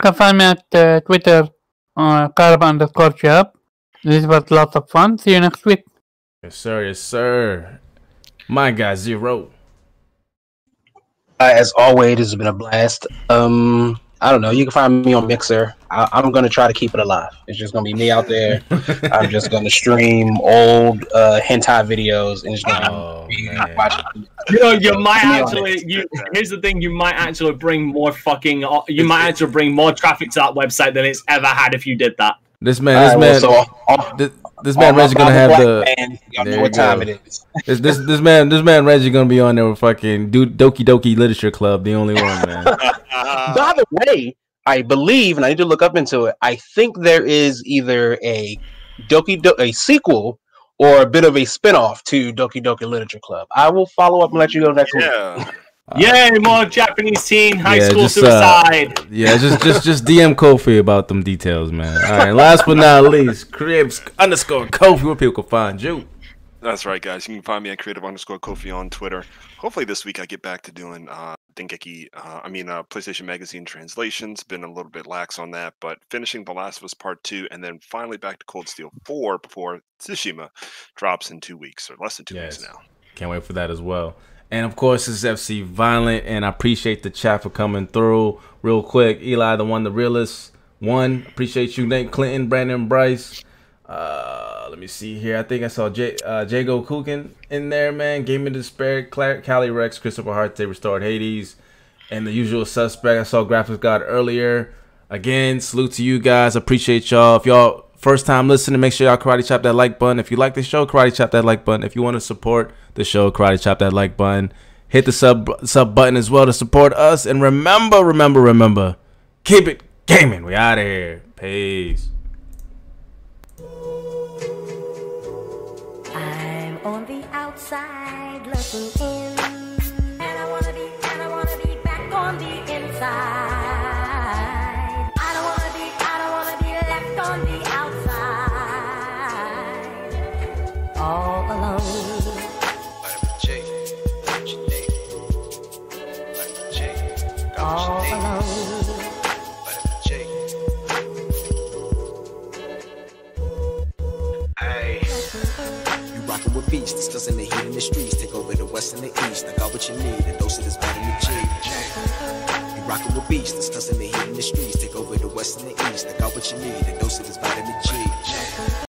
can find me at uh, Twitter, uh, carb underscore chub. This was lots of fun. See you next week. Yes, sir. Yes, sir. My guy, Zero. Uh, as always, it's been a blast. Um, I don't know. You can find me on Mixer. I, I'm gonna try to keep it alive. It's just gonna be me out there. [laughs] I'm just gonna stream old uh, hentai videos and it's gonna Oh, be man. watching. You know, you might actually. You here's the thing: you might actually bring more fucking. You might actually bring more traffic to that website than it's ever had if you did that. This man, this Alright, man, well, so all, this, this man my Reggie gonna have the man, y'all know what time go. it is. this, this this man this man Reggie gonna be on there with fucking Do- Doki Doki Literature Club, the only one, man. [laughs] By the way, I believe, and I need to look up into it. I think there is either a Doki Do- a sequel or a bit of a spin-off to Doki Doki Literature Club. I will follow up and let you know next week. Yeah. Yay, more Japanese teen high Yeah, school just, uh, suicide. yeah, just just just [laughs] DM Kofi about them details, man. All right, last but not least, Cribs underscore Kofi, where people can find you. That's right, guys. You can find me at creative underscore Kofi on Twitter. Hopefully, this week I get back to doing uh, Dengeki, uh, I mean, uh, PlayStation Magazine translations. Been a little bit lax on that, but finishing The Last of Us Part 2 and then finally back to Cold Steel 4 before Tsushima drops in two weeks, or less than two Yes. weeks now. Can't wait for that as well. And of course, this is FC Violent, and I appreciate the chat for coming through. Real quick, Eli, the one, the realest one. Appreciate you, Nate Clinton, Brandon Bryce. Uh, let me see here. I think I saw J, uh, Jago Kukin in there, man. Game of Despair, Cla- Cali Rex, Christopher Hart, they restored Hades, and the usual suspect. I saw Graphics God earlier. Again, salute to you guys. Appreciate y'all. If y'all first time listening, make sure y'all karate chop that like button. If you like the show, karate chop that like button. If you want to support the show, karate chop that like button. Hit the sub sub button as well to support us. And remember, remember, remember, keep it gaming. We out of here. Peace. I'm on the outside looking in, and I wanna be, and I wanna be back on the inside. All alone. All alone. You rockin' with beats, discussing the heat in the streets. Take over the west and the east. I got what you need, a dose of this vitamin G. You rockin' with beats, discussing the heat in the streets. Take over the west and the east. I got what you need, a dose of this vitamin G.